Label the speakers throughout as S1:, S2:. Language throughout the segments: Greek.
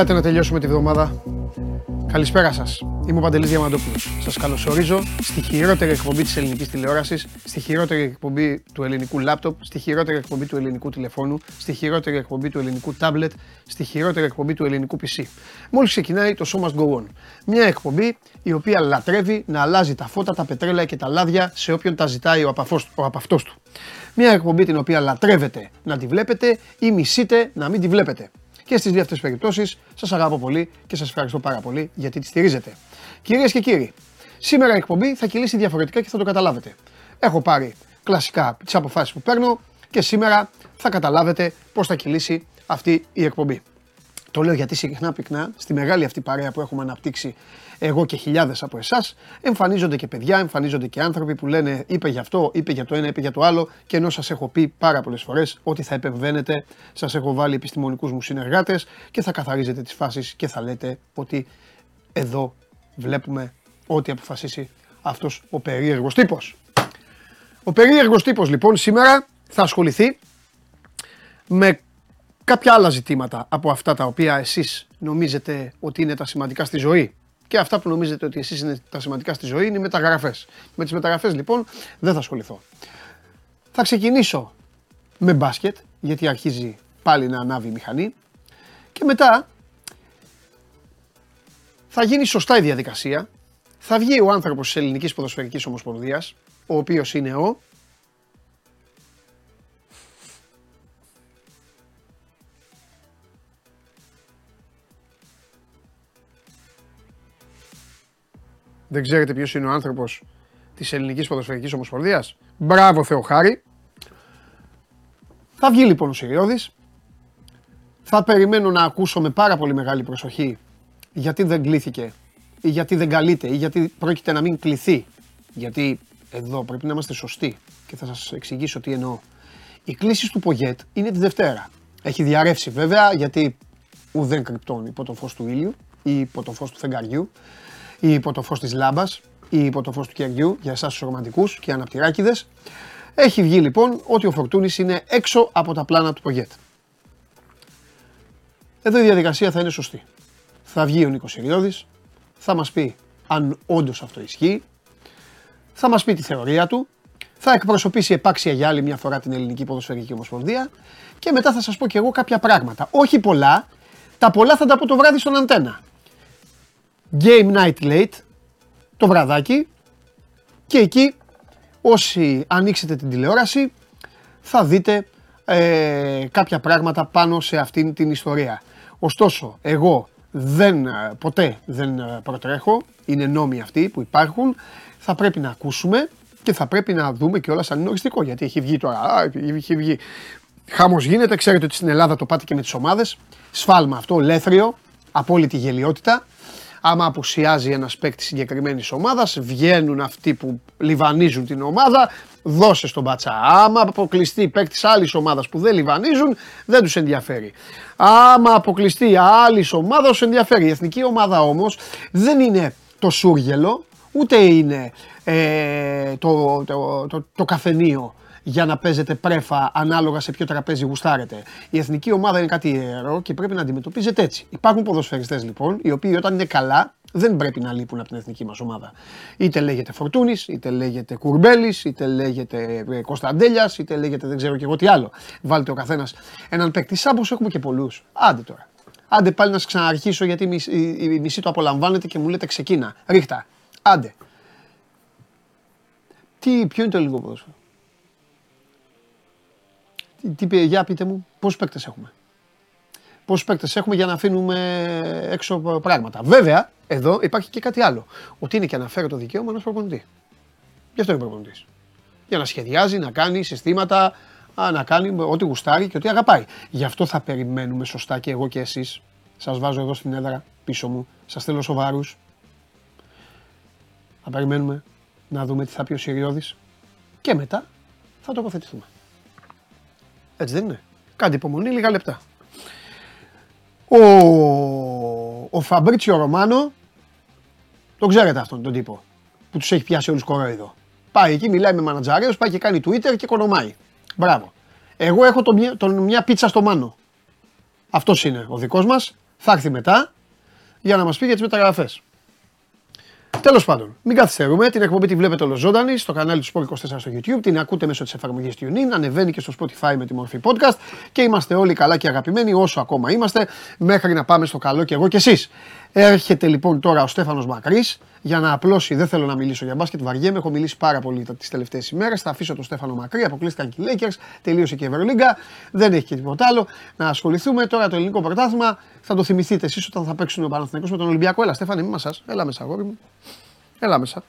S1: Για έλατε να τελειώσουμε τη βδομάδα; Καλησπέρα σας. Είμαι ο Παντελής Διαμαντόπουλος. Σας καλωσορίζω στη χειρότερη εκπομπή της ελληνικής τηλεόρασης, στη χειρότερη εκπομπή του ελληνικού λάπτοπ, στη χειρότερη εκπομπή του ελληνικού τηλεφώνου, στη χειρότερη εκπομπή του ελληνικού τάμπλετ, στη χειρότερη εκπομπή του ελληνικού PC. Μόλις ξεκινάει το Show Must Go On. Μια εκπομπή η οποία λατρεύει να αλλάζει τα φώτα, τα πετρέλαια και τα λάδια σε όποιον τα ζητάει ο απαυτός του. Μια εκπομπή την οποία λατρεύετε να τη βλέπετε ή μισείτε να μην τη βλέπετε. Και στις δύο αυτές περιπτώσεις σας αγαπώ πολύ και σας ευχαριστώ πάρα πολύ γιατί τη στηρίζετε. Κυρίες και κύριοι, σήμερα η εκπομπή θα κυλήσει διαφορετικά και θα το καταλάβετε. Έχω πάρει κλασικά τις αποφάσεις που παίρνω και σήμερα θα καταλάβετε πώς θα κυλήσει αυτή η εκπομπή. Το λέω γιατί συχνά πυκνά στη μεγάλη αυτή παρέα που έχουμε αναπτύξει εγώ και χιλιάδες από εσάς, εμφανίζονται και παιδιά, εμφανίζονται και άνθρωποι που λένε είπε για αυτό, είπε για το ένα, είπε για το άλλο. Και ενώ σας έχω πει πάρα πολλές φορές ότι θα επεμβαίνετε, σας έχω βάλει επιστημονικούς μου συνεργάτες και θα καθαρίζετε τις φάσεις και θα λέτε ότι εδώ βλέπουμε ό,τι αποφασίσει αυτός ο περίεργος τύπος. Ο περίεργος τύπος λοιπόν σήμερα θα ασχοληθεί με κάποια άλλα ζητήματα από αυτά τα οποία εσείς νομίζετε ότι είναι τα σημαντικά στη ζωή και αυτά που νομίζετε ότι εσείς είναι τα σημαντικά στη ζωή είναι οι μεταγραφές. Με τις μεταγραφές λοιπόν δεν θα ασχοληθώ. Θα ξεκινήσω με μπάσκετ γιατί αρχίζει πάλι να ανάβει η μηχανή και μετά θα γίνει σωστά η διαδικασία. Θα βγει ο άνθρωπος της Ελληνικής Ποδοσφαιρικής Ομοσπονδίας, ο οποίος είναι ο Δεν ξέρετε ποιος είναι ο άνθρωπος της Ελληνικής Ποδοσφαιρικής Ομοσπονδίας; Μπράβο, Θεοχάρη. Θα βγει λοιπόν ο Σιριώδης. Θα περιμένω να ακούσω με πάρα πολύ μεγάλη προσοχή γιατί δεν κλήθηκε ή γιατί δεν καλείται ή γιατί πρόκειται να μην κληθεί. Γιατί εδώ πρέπει να είμαστε σωστοί και θα σας εξηγήσω τι εννοώ. Η κλήση του Πογέτ είναι τη Δευτέρα. Έχει διαρρεύσει βέβαια γιατί ουδέν κρυπτών υπό το φως του ήλιου ή υπό το φως του φεγγαριού ή υπό το φως της λάμπας ή υπό το φως του κεριού για εσάς τους ρομαντικούς και αναπτυράκιδες. Έχει βγει λοιπόν ότι ο Φορτούνης είναι έξω από τα πλάνα του Πογέτ. Εδώ η διαδικασία θα είναι σωστή. Θα βγει ο Νίκος Συριώδης, θα μας πει αν όντως αυτό ισχύει, θα μας πει τη θεωρία του, θα εκπροσωπήσει επάξια για άλλη μια φορά την Ελληνική Ποδοσφαιρική Ομοσπονδία και μετά θα σας πω και εγώ κάποια πράγματα. Όχι πολλά, τα πολλά θα τα πω το βράδυ στον Αντένα. Game Night Late το βραδάκι. Και εκεί όσοι ανοίξετε την τηλεόραση θα δείτε ε, κάποια πράγματα πάνω σε αυτήν την ιστορία. Ωστόσο, εγώ δεν, ποτέ δεν ε, προτρέχω, είναι νόμοι αυτοί που υπάρχουν, θα πρέπει να ακούσουμε και θα πρέπει να δούμε και όλα σαν είναι οριστικό, γιατί έχει βγει τώρα, α, έχει βγει. Χάμος γίνεται, ξέρετε ότι στην Ελλάδα το πάτε και με τις ομάδες, σφάλμα αυτό, λέθριο, απόλυτη γελιότητα, άμα απουσιάζει ένας παίκτης συγκεκριμένης ομάδας, βγαίνουν αυτοί που λιβανίζουν την ομάδα, δώσε στον πατσά. Άμα αποκλειστεί παίκτης άλλης ομάδας που δεν λιβανίζουν, δεν τους ενδιαφέρει. Άμα αποκλειστεί άλλης ομάδας, τους ενδιαφέρει. Η εθνική ομάδα όμως δεν είναι το σούργελο, ούτε είναι ε, το, το, το, το καφενείο για να παίζετε πρέφα ανάλογα σε ποιο τραπέζι γουστάρετε. Η εθνική ομάδα είναι κάτι ιερό και πρέπει να αντιμετωπίζετε έτσι. Υπάρχουν ποδοσφαιριστές λοιπόν, οι οποίοι όταν είναι καλά δεν πρέπει να λείπουν από την εθνική μας ομάδα. Είτε λέγεται Φορτούνης, είτε λέγεται Κουρμπέλης, είτε λέγεται ε, Κωνσταντέλιας, είτε λέγεται δεν ξέρω και εγώ τι άλλο. Βάλτε ο καθένας έναν παίκτη. Σαν έχουμε και πολλούς. Άντε τώρα. Άντε πάλι να σας ξαναρχίσω γιατί η μισή το απολαμβάνετε και μου λέτε ξεκίνα. Ρίχτα. Άντε. Τι, ποιο είναι το ελληνικό ποδόσφαιρο; Τι, τι, για πείτε μου, πόσους παίκτες έχουμε; Πόσους παίκτες έχουμε για να αφήνουμε έξω πράγματα; Βέβαια, εδώ υπάρχει και κάτι άλλο. Ότι είναι και αναφέρω το δικαίωμα ενός προπονητή. Γι' αυτό είναι προπονητής. Για να σχεδιάζει, να κάνει συστήματα, να κάνει ό,τι γουστάρει και ό,τι αγαπάει. Γι' αυτό θα περιμένουμε σωστά και εγώ και εσείς. Σας βάζω εδώ στην έδρα πίσω μου. Σας θέλω σοβαρούς. Θα περιμένουμε να δούμε τι θα πει ο Συριώδης και μετά θα τοποθετηθούμε. Έτσι δεν είναι. Κάντε υπομονή λίγα λεπτά. Ο, ο Φαμπρίτσιο Ρωμάνο, τον ξέρετε αυτόν τον τύπο, που τους έχει πιάσει όλους κορόιδο. Πάει εκεί, μιλάει με μανατζαρέους, πάει και κάνει Twitter και οικονομάει. Μπράβο. Εγώ έχω τον, τον, μια πίτσα στο μάνο. Αυτός είναι ο δικός μας. θα έρθει μετά για να μας πει για τις μεταγραφές. Τέλος πάντων, μην καθυστερούμε. Την εκπομπή τη βλέπετε ολοζώντανη στο κανάλι του Sport 24 στο YouTube. Την ακούτε μέσω της εφαρμογής TuneIn. Ανεβαίνει και στο Spotify με τη μορφή podcast. Και είμαστε όλοι καλά και αγαπημένοι όσο ακόμα είμαστε, μέχρι να πάμε στο καλό και εγώ και εσείς. Έρχεται λοιπόν τώρα ο Στέφανος Μακρύς για να απλώσει. Δεν θέλω να μιλήσω για μπάσκετ, βαριέμαι. Έχω μιλήσει πάρα πολύ τις τελευταίες ημέρες. Θα αφήσω τον Στέφανο Μακρύ. Αποκλείστηκαν και οι Lakers. Τελείωσε και η Ευρωλίγκα. Δεν έχει και τίποτα άλλο. Να ασχοληθούμε τώρα το ελληνικό πρωτάθλημα. Θα το θυμηθείτε εσείς όταν θα παίξουν ο Παναθηναϊκός με τον Ολυμπιακό. Έλα, Στέφανε, μη σα. Έλα μέσα, αγόρι μου. Έλα μέσα.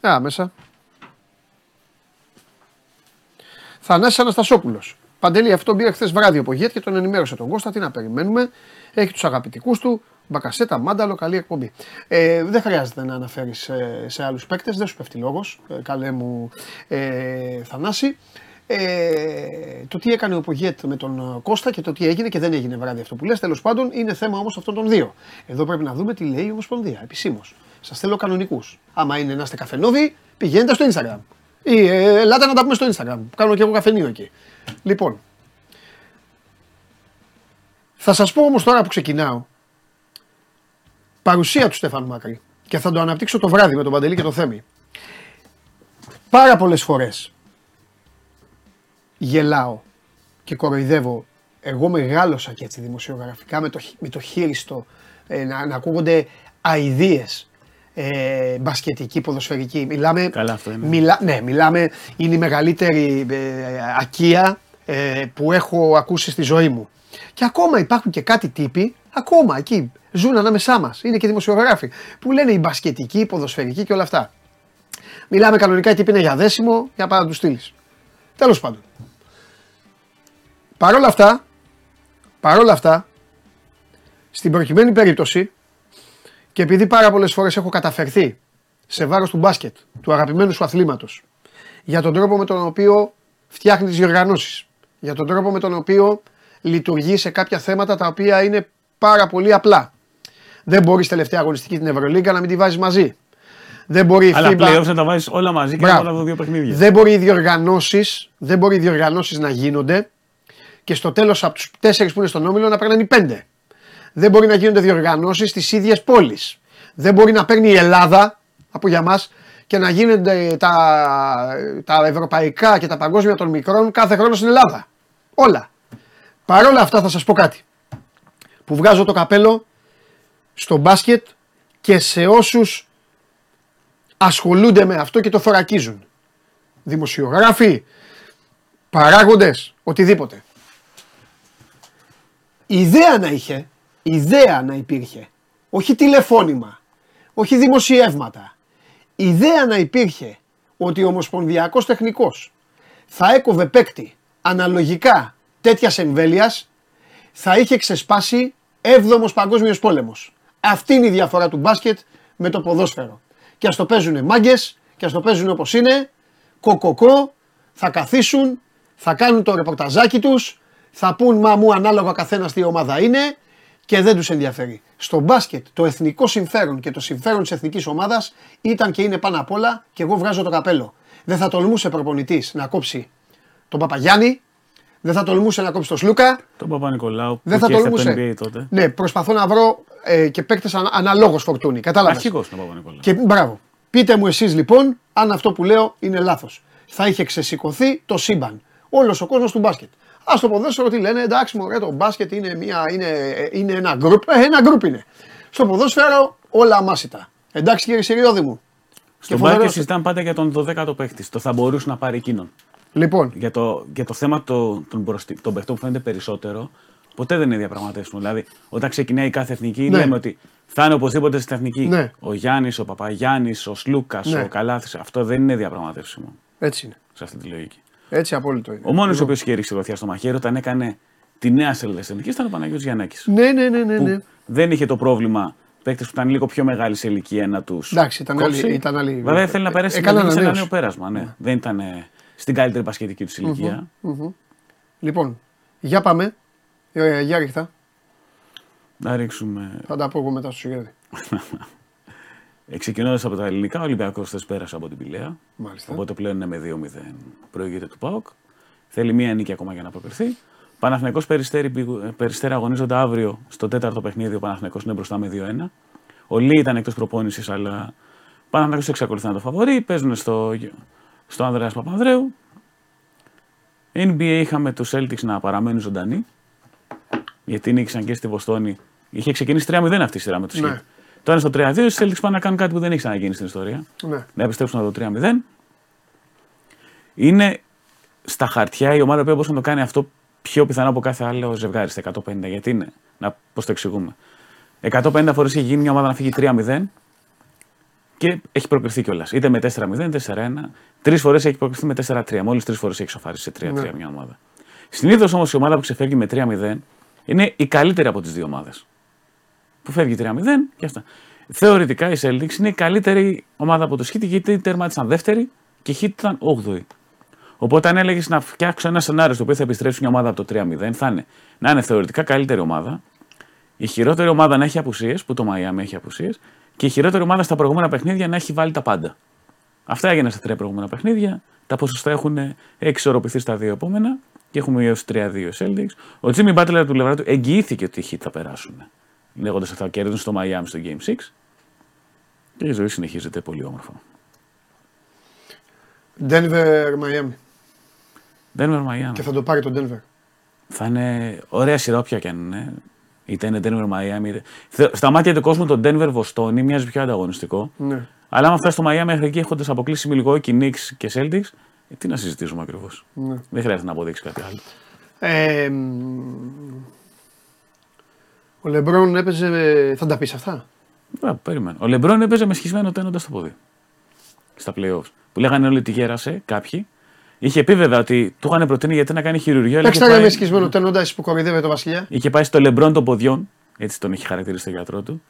S1: Έλα μέσα. Θανάσης Αναστασόπουλος. Παντελή, αυτό πήρε χθες βράδυ από και τον ενημέρωσε τον Κώστα. Τι να περιμένουμε. Έχει τους αγαπητικούς του. Μπακασέτα, μάνταλο, καλή εκπομπή. Ε, δεν χρειάζεται να αναφέρεις σε, σε άλλους παίκτες, δεν σου πέφτει λόγος. Ε, καλέ μου ε, Θανάση. Ε, το τι έκανε ο Πογέτ με τον Κώστα και το τι έγινε και δεν έγινε βράδυ αυτό που λες, τέλος πάντων είναι θέμα όμως αυτών των δύο. Εδώ πρέπει να δούμε τι λέει η Ομοσπονδία, επισήμως. Σας θέλω κανονικούς. Άμα είναι να είστε καφενόβοι, πηγαίνετε στο Instagram. Ή ε, ελάτε να τα πούμε στο Instagram. Κάνω και εγώ καφενείο εκεί. Λοιπόν, θα σας πω όμως τώρα που ξεκινάω, παρουσία του Στέφανου Μακρύ και θα το αναπτύξω το βράδυ με τον Παντελή και το Θέμη. Πάρα πολλές φορές γελάω και κοροϊδεύω. Εγώ μεγάλωσα και έτσι δημοσιογραφικά με το, με το χείριστο ε, να, να ακούγονται αηδίες ε, μπασκετική, ποδοσφαιρική. Μιλάμε,
S2: Καλά αυτό είναι.
S1: Μιλά, ναι, μιλάμε, είναι η μεγαλύτερη ε, ακία ε, που έχω ακούσει στη ζωή μου. Και ακόμα υπάρχουν και κάτι τύποι, ακόμα εκεί, ζουν ανάμεσά μας. Είναι και δημοσιογράφοι που λένε η μπασκετική, η ποδοσφαιρική και όλα αυτά. Μιλάμε κανονικά, οι τύποι είναι για δέσιμο, για να τους στείλεις. Τέλος πάντων. Παρ' όλα αυτά, παρόλα αυτά, στην προκειμένη περίπτωση, και επειδή πάρα πολλές φορές έχω καταφερθεί σε βάρος του μπάσκετ, του αγαπημένου σου αθλήματος, για τον τρόπο με τον οποίο φτιάχνεις τις διοργανώσεις, για τον τρόπο με τον οποίο λειτουργεί σε κάποια θέματα τα οποία είναι πάρα πολύ απλά. Δεν μπορείς τελευταία αγωνιστική την Ευρωλίγκα να μην τη βάζεις μαζί. Δεν μπορεί
S2: Αλλά
S1: FIBA...
S2: πλέον να τα βάζεις όλα μαζί και
S1: Μπράβο.
S2: να τα δύο παιχνίδια.
S1: Δεν μπορεί οι διοργανώσει δεν μπορεί οι διοργανώσεις να γίνονται και στο τέλος από τους τέσσερις που είναι στον όμιλο να παίρνουν οι πέντε. Δεν μπορεί να γίνονται διοργανώσεις στις ίδιες πόλεις. Δεν μπορεί να παίρνει η Ελλάδα από για μας και να γίνονται τα, τα ευρωπαϊκά και τα παγκόσμια των μικρών κάθε χρόνο στην Ελλάδα. Όλα. Παρ' όλα αυτά θα σας πω κάτι. Που βγάζω το καπέλο στο μπάσκετ και σε όσους ασχολούνται με αυτό και το θωρακίζουν. Δημοσιογράφοι, παράγοντες, οτιδήποτε. Ιδέα να είχε, ιδέα να υπήρχε, όχι τηλεφώνημα, όχι δημοσιεύματα. Ιδέα να υπήρχε ότι ο Ομοσπονδιακός Τεχνικός θα έκοβε παίκτη αναλογικά τέτοιας εμβέλειας, θα είχε ξεσπάσει 7ο Παγκόσμιος Πόλεμος. Αυτή είναι η διαφορά του μπάσκετ με το ποδόσφαιρο. Και ας το παίζουν μάγκες, και ας το παίζουν όπως είναι, κοκοκό, θα καθίσουν, θα κάνουν το ρεπορταζάκι τους, θα πούν μα μου ανάλογα καθένας τι ομάδα είναι και δεν τους ενδιαφέρει. Στο μπάσκετ το εθνικό συμφέρον και το συμφέρον της εθνικής ομάδας ήταν και είναι πάνω απ' όλα και εγώ βγάζω το καπέλο. Δεν θα τολμούσε προπονητής να κόψει τον Παπαγιάννη, δεν θα τολμούσε να κόψει τον Σλούκα.
S2: Τον Παπα-Νικολάου
S1: Δεν
S2: που
S1: θα
S2: και ήρθε από το
S1: τολμούσε.
S2: NBA τότε.
S1: Ναι, προσπαθώ να βρω ε, και παίκτες ανα, αναλόγως φορτούνη. Κατάλαβες.
S2: Αρχικό τον Παπα-Νικολάου.
S1: Και μπράβο. Πείτε μου εσείς λοιπόν αν αυτό που λέω είναι λάθος. Θα είχε ξεσηκωθεί το σύμπαν. Όλος ο κόσμος του μπάσκετ. Α το ποδόσφαιρο τι λένε, εντάξει, μωρέ, το μπάσκετ είναι, μια, είναι, είναι ένα γκρουπ. Ε, ένα γκρουπ είναι. Στο ποδόσφαιρο όλα αμάσιτα. Εντάξει κύριε Σιριώδη μου.
S2: Στον
S1: φοβερός-
S2: μπάσκετ συζητάμε πάντα για τον 12ο παίχτη. Το θα μπορούσε να πάρει εκείνον.
S1: Λοιπόν,
S2: Για το, για το θέμα το, των, μπροστι- των παιχτών που φαίνεται περισσότερο, ποτέ δεν είναι διαπραγματεύσιμο. Δηλαδή, όταν ξεκινάει κάθε εθνική,
S1: Ναι.
S2: λέμε ότι θα είναι οπωσδήποτε στην εθνική.
S1: Ναι.
S2: Ο Γιάννης, ο Παπαγιάννης, ο Σλούκας,
S1: Ναι.
S2: ο Καλάθης. Αυτό δεν είναι διαπραγματεύσιμο
S1: έτσι είναι.
S2: σε αυτή τη λογική.
S1: Έτσι απόλυτο είναι.
S2: Ο μόνος ο οποίος είχε ρίξει βαθιά στο μαχαίρι όταν έκανε τη νέα σελίδα της εθνική ήταν ο Παναγιώτης Γιαννάκης.
S1: Ναι, ναι, ναι, ναι.
S2: που
S1: ναι.
S2: δεν είχε το πρόβλημα παίκτες που ήταν λίγο πιο μεγάλοι σε ηλικία να τους.
S1: Εντάξει, ήταν άλλη- ήταν άλλη-
S2: Βέβαια θέλει να περάσει
S1: Έκαναν
S2: στην σε ένα
S1: ανανέωση.
S2: νέο πέρασμα. Ναι. Δεν ήταν ε, στην καλύτερη πασχετική τους ηλικία.
S1: Λοιπόν, για πάμε. Ε, για ρίχτα.
S2: Να ρίξουμε.
S1: Θα τα πω εγώ μετά στο Σιριώδη.
S2: Ε, Ξεκινώντας από τα ελληνικά, ο Ολυμπιακός χθε πέρασε από την Πηλαία.
S1: Μάλιστα.
S2: Οπότε πλέον είναι με 2-0 προηγείται του ΠΑΟΚ. Θέλει μία νίκη ακόμα για να προκριθεί. Παναθηναϊκός Περιστέρη, Περιστέρη αγωνίζονται αύριο στο τέταρτο παιχνίδι. Ο Παναθηναϊκός είναι μπροστά με 2-1. Ο Λί ήταν εκτός προπόνησης, αλλά ο Παναθηναϊκός εξακολουθεί να το φαβορεί. Παίζουν στο, στο Ανδρέας Παπανδρέου. NBA είχαμε τους Celtics να παραμένουν ζωντανοί. Γιατί νίκησαν και στη Βοστόνη. Είχε ξεκινήσει 3-0 αυτή η σειρά με τους
S1: Ναι.
S2: Τώρα στο 3-2 οι Celtics πάνε να κάνουν κάτι που δεν έχει ξαναγίνει στην ιστορία.
S1: Ναι.
S2: Να επιστρέψουν το 3-0. Είναι στα χαρτιά η ομάδα που μπορούσε να το κάνει αυτό πιο πιθανό από κάθε άλλο ζευγάρι στα 150. Γιατί είναι, να πώς το εξηγούμε. 150 φορές έχει γίνει μια ομάδα να φύγει 3-0 και έχει προκριθεί κιόλας. Είτε με 4-0, 4-1. Τρεις φορές έχει προκριθεί με 4-3. Μόλις τρεις φορές έχει σοφάρει σε 3-3
S1: Ναι.
S2: μια ομάδα. Συνήθως όμως η ομάδα που ξεφεύγει με 3-0 είναι η καλύτερη από τις δύο ομάδες. Που φεύγει 3-0 και αυτά. Θεωρητικά οι Celtics είναι η καλύτερη ομάδα από το Heat γιατί τερμάτισαν δεύτερη και η Heat ήταν 8η. Οπότε αν έλεγες να φτιάξω ένα σενάριο στο οποίο θα επιστρέψει μια ομάδα από το 3-0, θα είναι να είναι θεωρητικά καλύτερη ομάδα, η χειρότερη ομάδα να έχει απουσίες, που το Miami έχει απουσίες, και η χειρότερη ομάδα στα προηγούμενα παιχνίδια να έχει βάλει τα πάντα. Αυτά έγιναν στα τρία προηγούμενα παιχνίδια. Τα ποσοστά έχουν εξορροπηθεί στα δύο επόμενα και έχουμε έως 3-2 οι Celtics. Ο Jimmy Butler του πλευρά του εγγυήθηκε ότι οι Heat θα περάσουν. Λέγοντας ότι θα κερδίσουν στο Miami στο Game 6. Και η ζωή συνεχίζεται πολύ όμορφα.
S1: Denver, Miami.
S2: Denver Miami.
S1: Και θα το πάρει το Denver.
S2: Θα είναι ωραία σειρά όποια και αν είναι. Είτε είναι Denver Miami. Είτε... Θε- Στα μάτια του κόσμου το Denver Βοστόνη μοιάζει πιο ανταγωνιστικό.
S1: Ναι.
S2: Αλλά άμα φτάσει στο Miami μέχρι εκεί έχοντας αποκλείσει Milwaukee, Knicks και Celtics, ε, τι να συζητήσουμε ακριβώς.
S1: ναι.
S2: Δεν χρειάζεται να αποδείξει κάτι άλλο.
S1: Ε, μ, ο Λεμπρόν έπαιζε. Θα τα πεις αυτά;
S2: Α, περίμενε. Ο Λεμπρόν έπαιζε με σχισμένο τένοντας στο πόδι. Στα playoffs. Που λέγανε όλοι ότι γέρασε κάποιοι. Είχε πει βέβαια ότι του είχαν προτείνει γιατί να κάνει χειρουργείο. αλλά είχε
S1: Παίξτε ρε με
S2: πάει-
S1: σκισμένο τένοντα εσείς που κοροϊδεύετε το Βασιλιά.
S2: Είχε πάει στο Λεμπρόν των ποδιών, έτσι τον είχε χαρακτηρίσει το γιατρό του,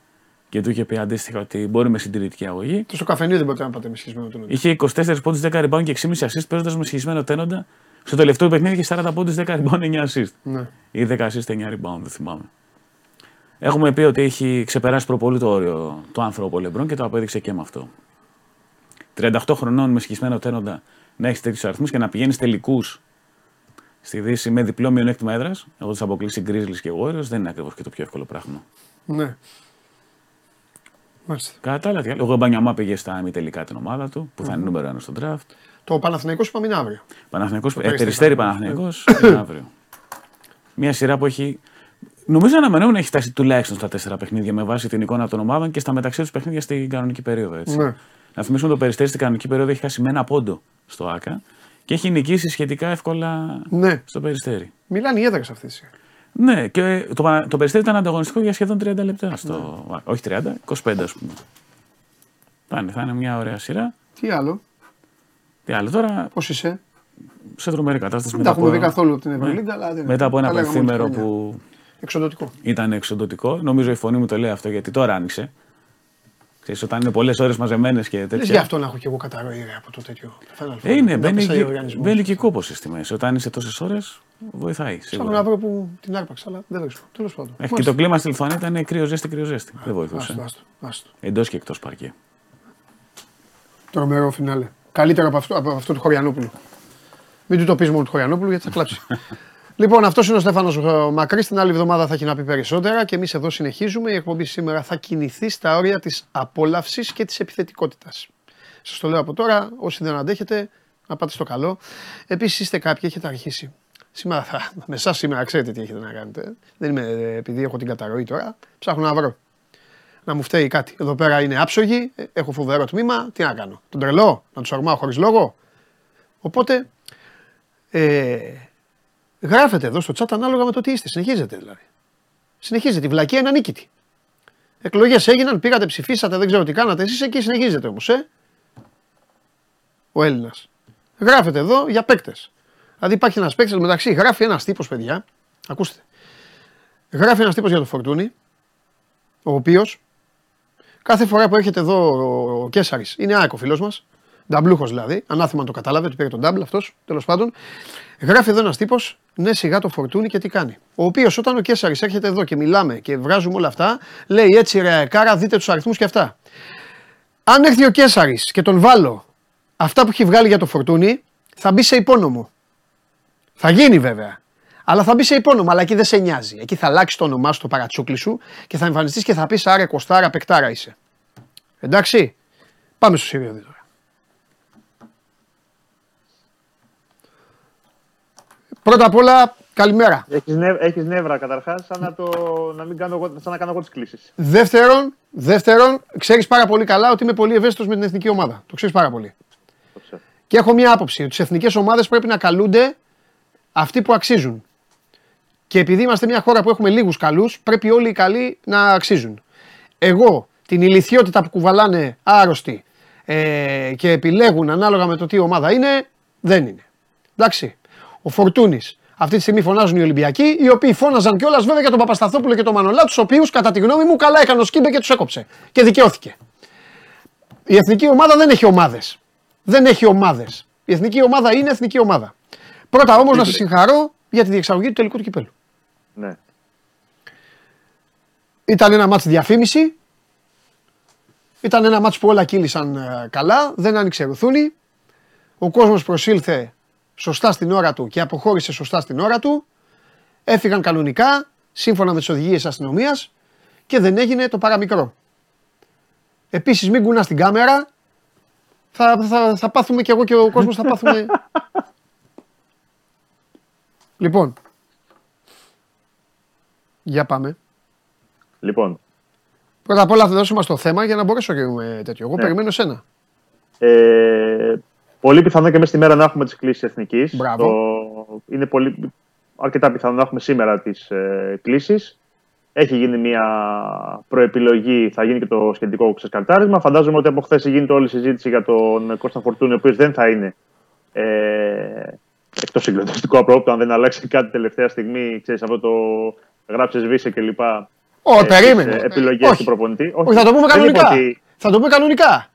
S2: και του είχε πει αντίστοιχα ότι μπορεί με συντηρητική αγωγή.
S1: Το στο καφενείο δεν μπορείτε να πάτε με σκισμένο τένοντα.
S2: Είχε 24 πόντους, 10 rebound και 6,5 assist παίζοντας με σχισμένο τένοντα. Στο τελευταίο παιχνίδι είχε 40 πόντους, 10 rebound, 9 assist.
S1: Ναι.
S2: Ή 10 assist, 9 rebound, δεν θυμάμαι. Έχουμε πει ότι έχει ξεπεράσει προπολού το όριο του άνθρωπου ο Λεμπρόν και το απέδειξε και με αυτό. 38 χρονών με σχισμένο τένοντα να έχεις τέτοιους αριθμούς και να πηγαίνεις τελικούς στη Δύση με διπλό μειονέκτημα έδρας. Εγώ τους αποκλείσει Grizzlies και Warriors δεν είναι ακριβώς και το πιο εύκολο πράγμα.
S1: ναι. Μάλιστα.
S2: Κατά τα άλλα, τι άλλο. ο Μπανιαμά πήγε στα ημιτελικά την ομάδα του, που θα είναι νούμερο 1 στο draft.
S1: Το Παναθηναϊκός είπαμε είναι αύριο.
S2: Παναθηναϊκός, ε,
S1: Περιστέρι
S2: περιστέρι
S1: Παναθηναϊκός.
S2: Παναθηναϊκός είναι αύριο. Μια σειρά που έχει. Νομίζω αναμενόμενο να έχει φτάσει τουλάχιστον στα τέσσερα παιχνίδια με βάση την εικόνα των ομάδων και στα μεταξύ τους παιχνίδια στην κανονική περίοδο. Έτσι.
S1: Ναι.
S2: Να θυμίσουμε το περιστέρι στην κανονική περίοδο έχει χάσει με ένα πόντο στο ΑΚΑ και έχει νικήσει σχετικά εύκολα
S1: Ναι.
S2: στο περιστέρι.
S1: Μιλάνε οι έδρε αυτή τη στιγμή.
S2: Ναι, και το, Πανα- το περιστέρι ήταν ανταγωνιστικό για σχεδόν 30 λεπτά. Στο...
S1: Ναι.
S2: ΆΚΑ. Όχι 30, 25 ας πούμε. Θα είναι, θα είναι μια ωραία σειρά.
S1: Τι άλλο,
S2: Τι άλλο τώρα,
S1: πώς είσαι;
S2: σε τρομερή κατάσταση
S1: Δεν τα
S2: μετά
S1: έχουμε
S2: από,
S1: δει καθόλου από την
S2: Ναι.
S1: Ευρωλίγκα, αλλά δεν
S2: μετά από ένα
S1: τα λέγαμε όλη τη
S2: πενθήμερο
S1: χρονιά.
S2: που
S1: Εξοντοτικό.
S2: ήταν εξοντοτικό. Νομίζω η φωνή μου το λέει αυτό γιατί τώρα άνοιξε. Ξέρεις, όταν είναι πολλές ώρες μαζεμένες και
S1: Λες
S2: τέτοια.
S1: γι' αυτό να έχω κι εγώ καταρροή ρε, από το τέτοιο. το Final Four.
S2: Ε, είναι,
S1: Να
S2: μπαίνει,
S1: πέσα
S2: γη-
S1: ο οργανισμός.
S2: μπαίνει και κόπο σύστημα. εσύ. Όταν είσαι τόσες ώρες, βοηθάει.
S1: Ψάχνω
S2: Σίγουρα.
S1: να βρω που την άρπαξα, αλλά δεν βρίσκω. Τέλος πάντων.
S2: Ε, και το κλίμα στη Λιθουανία ήταν κρύο ζέστη, κρύο ζέστη. Δεν
S1: Άστο,
S2: βοηθούσε.
S1: άστο, άστο.
S2: Εντός και εκτός παρκέ.
S1: Τρομερό φινάλε. Καλύτερο από αυτό, από αυτό του Χωριανόπουλου. Μην του το πεις μόνο του Χωριανόπουλου γιατί θα κλάψει. λοιπόν, αυτός είναι ο Στέφανος Μακρύς. Την άλλη εβδομάδα θα έχει να πει περισσότερα και εμείς εδώ συνεχίζουμε. Η εκπομπή σήμερα θα κινηθεί στα όρια της απόλαυσης και της επιθετικότητας. Σας το λέω από τώρα. Όσοι δεν αντέχετε, να πάτε στο καλό. Επίσης, είστε κάποιοι, έχετε αρχίσει. Σήμερα θα, με εσάς σήμερα ξέρετε τι έχετε να κάνετε. Δεν είμαι, ε, επειδή έχω την καταρροή τώρα, ψάχνω να βρω να μου φταίει κάτι. Εδώ πέρα είναι άψογοι, ε, έχω φοβερό τμήμα. Τι να κάνω, τον τρελό, να τους αρμάω χωρίς λόγο. Οπότε, ε, γράφετε εδώ στο chat ανάλογα με το τι είστε. Συνεχίζετε δηλαδή. Συνεχίζετε. Η βλακία είναι ανίκητη. Εκλογές έγιναν, πήγατε, ψηφίσατε, δεν ξέρω τι κάνατε. Εσείς εκεί συνεχίζετε όμως, ε. Ο Έλληνας. Γράφετε εδώ για παίκτες. Δηλαδή υπάρχει ένας παίκτης μεταξύ, γράφει ένας τύπος, παιδιά. Ακούστε. Γράφει ένας τύπος για το φορτούνι, ο οποίος κάθε φορά που έρχεται εδώ ο- ο Κέσσαρη, είναι άκο φίλος μας, νταμπλούχος δηλαδή, ανάθεμα να το κατάλαβε, του πήρε τον νταμπλ αυτός, τέλος πάντων. Γράφει εδώ ένας τύπος, ναι, σιγά το φορτούνι και τι κάνει. Ο οποίος όταν ο Κέσσαρη έρχεται εδώ και μιλάμε και βγάζουμε όλα αυτά, λέει έτσι ρε, κάρα, δείτε τους αριθμούς και αυτά. Αν έρθει ο Κέσσαρη και τον βάλω αυτά που έχει βγάλει για το φορτούνι, θα μπει σε υπόνομο. Θα γίνει βέβαια. Αλλά θα μπει σε υπόνομα, αλλά εκεί δεν σε νοιάζει. Εκεί θα αλλάξει το όνομά σου, το παρατσούκλι σου και θα εμφανιστείς και θα πεις Άρε Κοστάρα, πεκτάρα είσαι. Εντάξει. Πάμε στο Σιριώδη τώρα. Πρώτα απ' όλα, καλημέρα.
S3: Έχεις, νεύ, έχεις νεύρα καταρχάς, σαν να, το, να, μην κάνω, εγώ- σαν να κάνω εγώ τις κλήσεις.
S1: Δεύτερον, δεύτερον ξέρεις πάρα πολύ καλά ότι είμαι πολύ ευαίσθητος με την εθνική ομάδα. Το ξέρεις πάρα πολύ.
S3: Το ξέρω.
S1: Και έχω μια άποψη ότι στι εθνικές ομάδες πρέπει να καλούνται αυτοί που αξίζουν. Και επειδή είμαστε μια χώρα που έχουμε λίγους καλούς, πρέπει όλοι οι καλοί να αξίζουν. Εγώ την ηλικιότητα που κουβαλάνε άρρωστοι ε, και επιλέγουν ανάλογα με το τι ομάδα είναι, δεν είναι. Εντάξει. Ο Φορτούνης. Αυτή τη στιγμή φωνάζουν οι Ολυμπιακοί, οι οποίοι φώναζαν κιόλας βέβαια για τον Παπασταθόπουλο και τον Μανολά, τους οποίους κατά τη γνώμη μου καλά έκανε ο Σκύμπε και τους έκοψε. Και δικαιώθηκε. Η εθνική ομάδα δεν έχει ομάδες. Δεν έχει ομάδες. Η εθνική ομάδα είναι εθνική ομάδα. Πρώτα όμως να σας συγχαρώ για τη διεξαγωγή του τελικού του κυπέλου.
S3: Ναι.
S1: Ήταν ένα μάτς διαφήμιση. Ήταν ένα μάτς που όλα κύλησαν ε, καλά, δεν άνοιξε ρουθούνη. Ο κόσμος προσήλθε σωστά στην ώρα του και αποχώρησε σωστά στην ώρα του. Έφυγαν κανονικά, σύμφωνα με τις οδηγίες της αστυνομίας και δεν έγινε το παραμικρό. Επίσης μην κουνάς την κάμερα, θα, θα, θα πάθουμε κι εγώ και ο κόσμος θα πάθουμε... λοιπόν, για πάμε.
S3: Λοιπόν,
S1: Πρώτα απ' όλα θα δώσουμε στο θέμα για να μπορέσω και με τέτοιο. Εγώ
S3: Ναι.
S1: περιμένω εσένα.
S3: ε, πολύ πιθανό και μέσα στη μέρα να έχουμε τις κλήσεις εθνικής.
S1: Μπράβο.
S3: Το, είναι πολύ, αρκετά πιθανό να έχουμε σήμερα τις ε, κλήσεις. Έχει γίνει μια προεπιλογή, θα γίνει και το σχετικό ξεσκαρτάρισμα. Φαντάζομαι ότι από χθες γίνεται όλη η συζήτηση για τον Κώστα Φορτούνη, ο οποίος δεν θα είναι ε, εκτός συγκλονιστικού απρόπτου, αν δεν αλλάξει κάτι τελευταία στιγμή, ξέρεις αυτό το γράψες, σβήσε κλπ.
S1: Ω,
S3: ε,
S1: περίμενε.
S3: τις, ε, επιλογές
S1: Όχι.
S3: του προπονητή.
S1: Όχι, θα το πούμε
S3: δεν είπα
S1: κανονικά.
S3: ότι-
S1: Θα το πούμε κανονικά.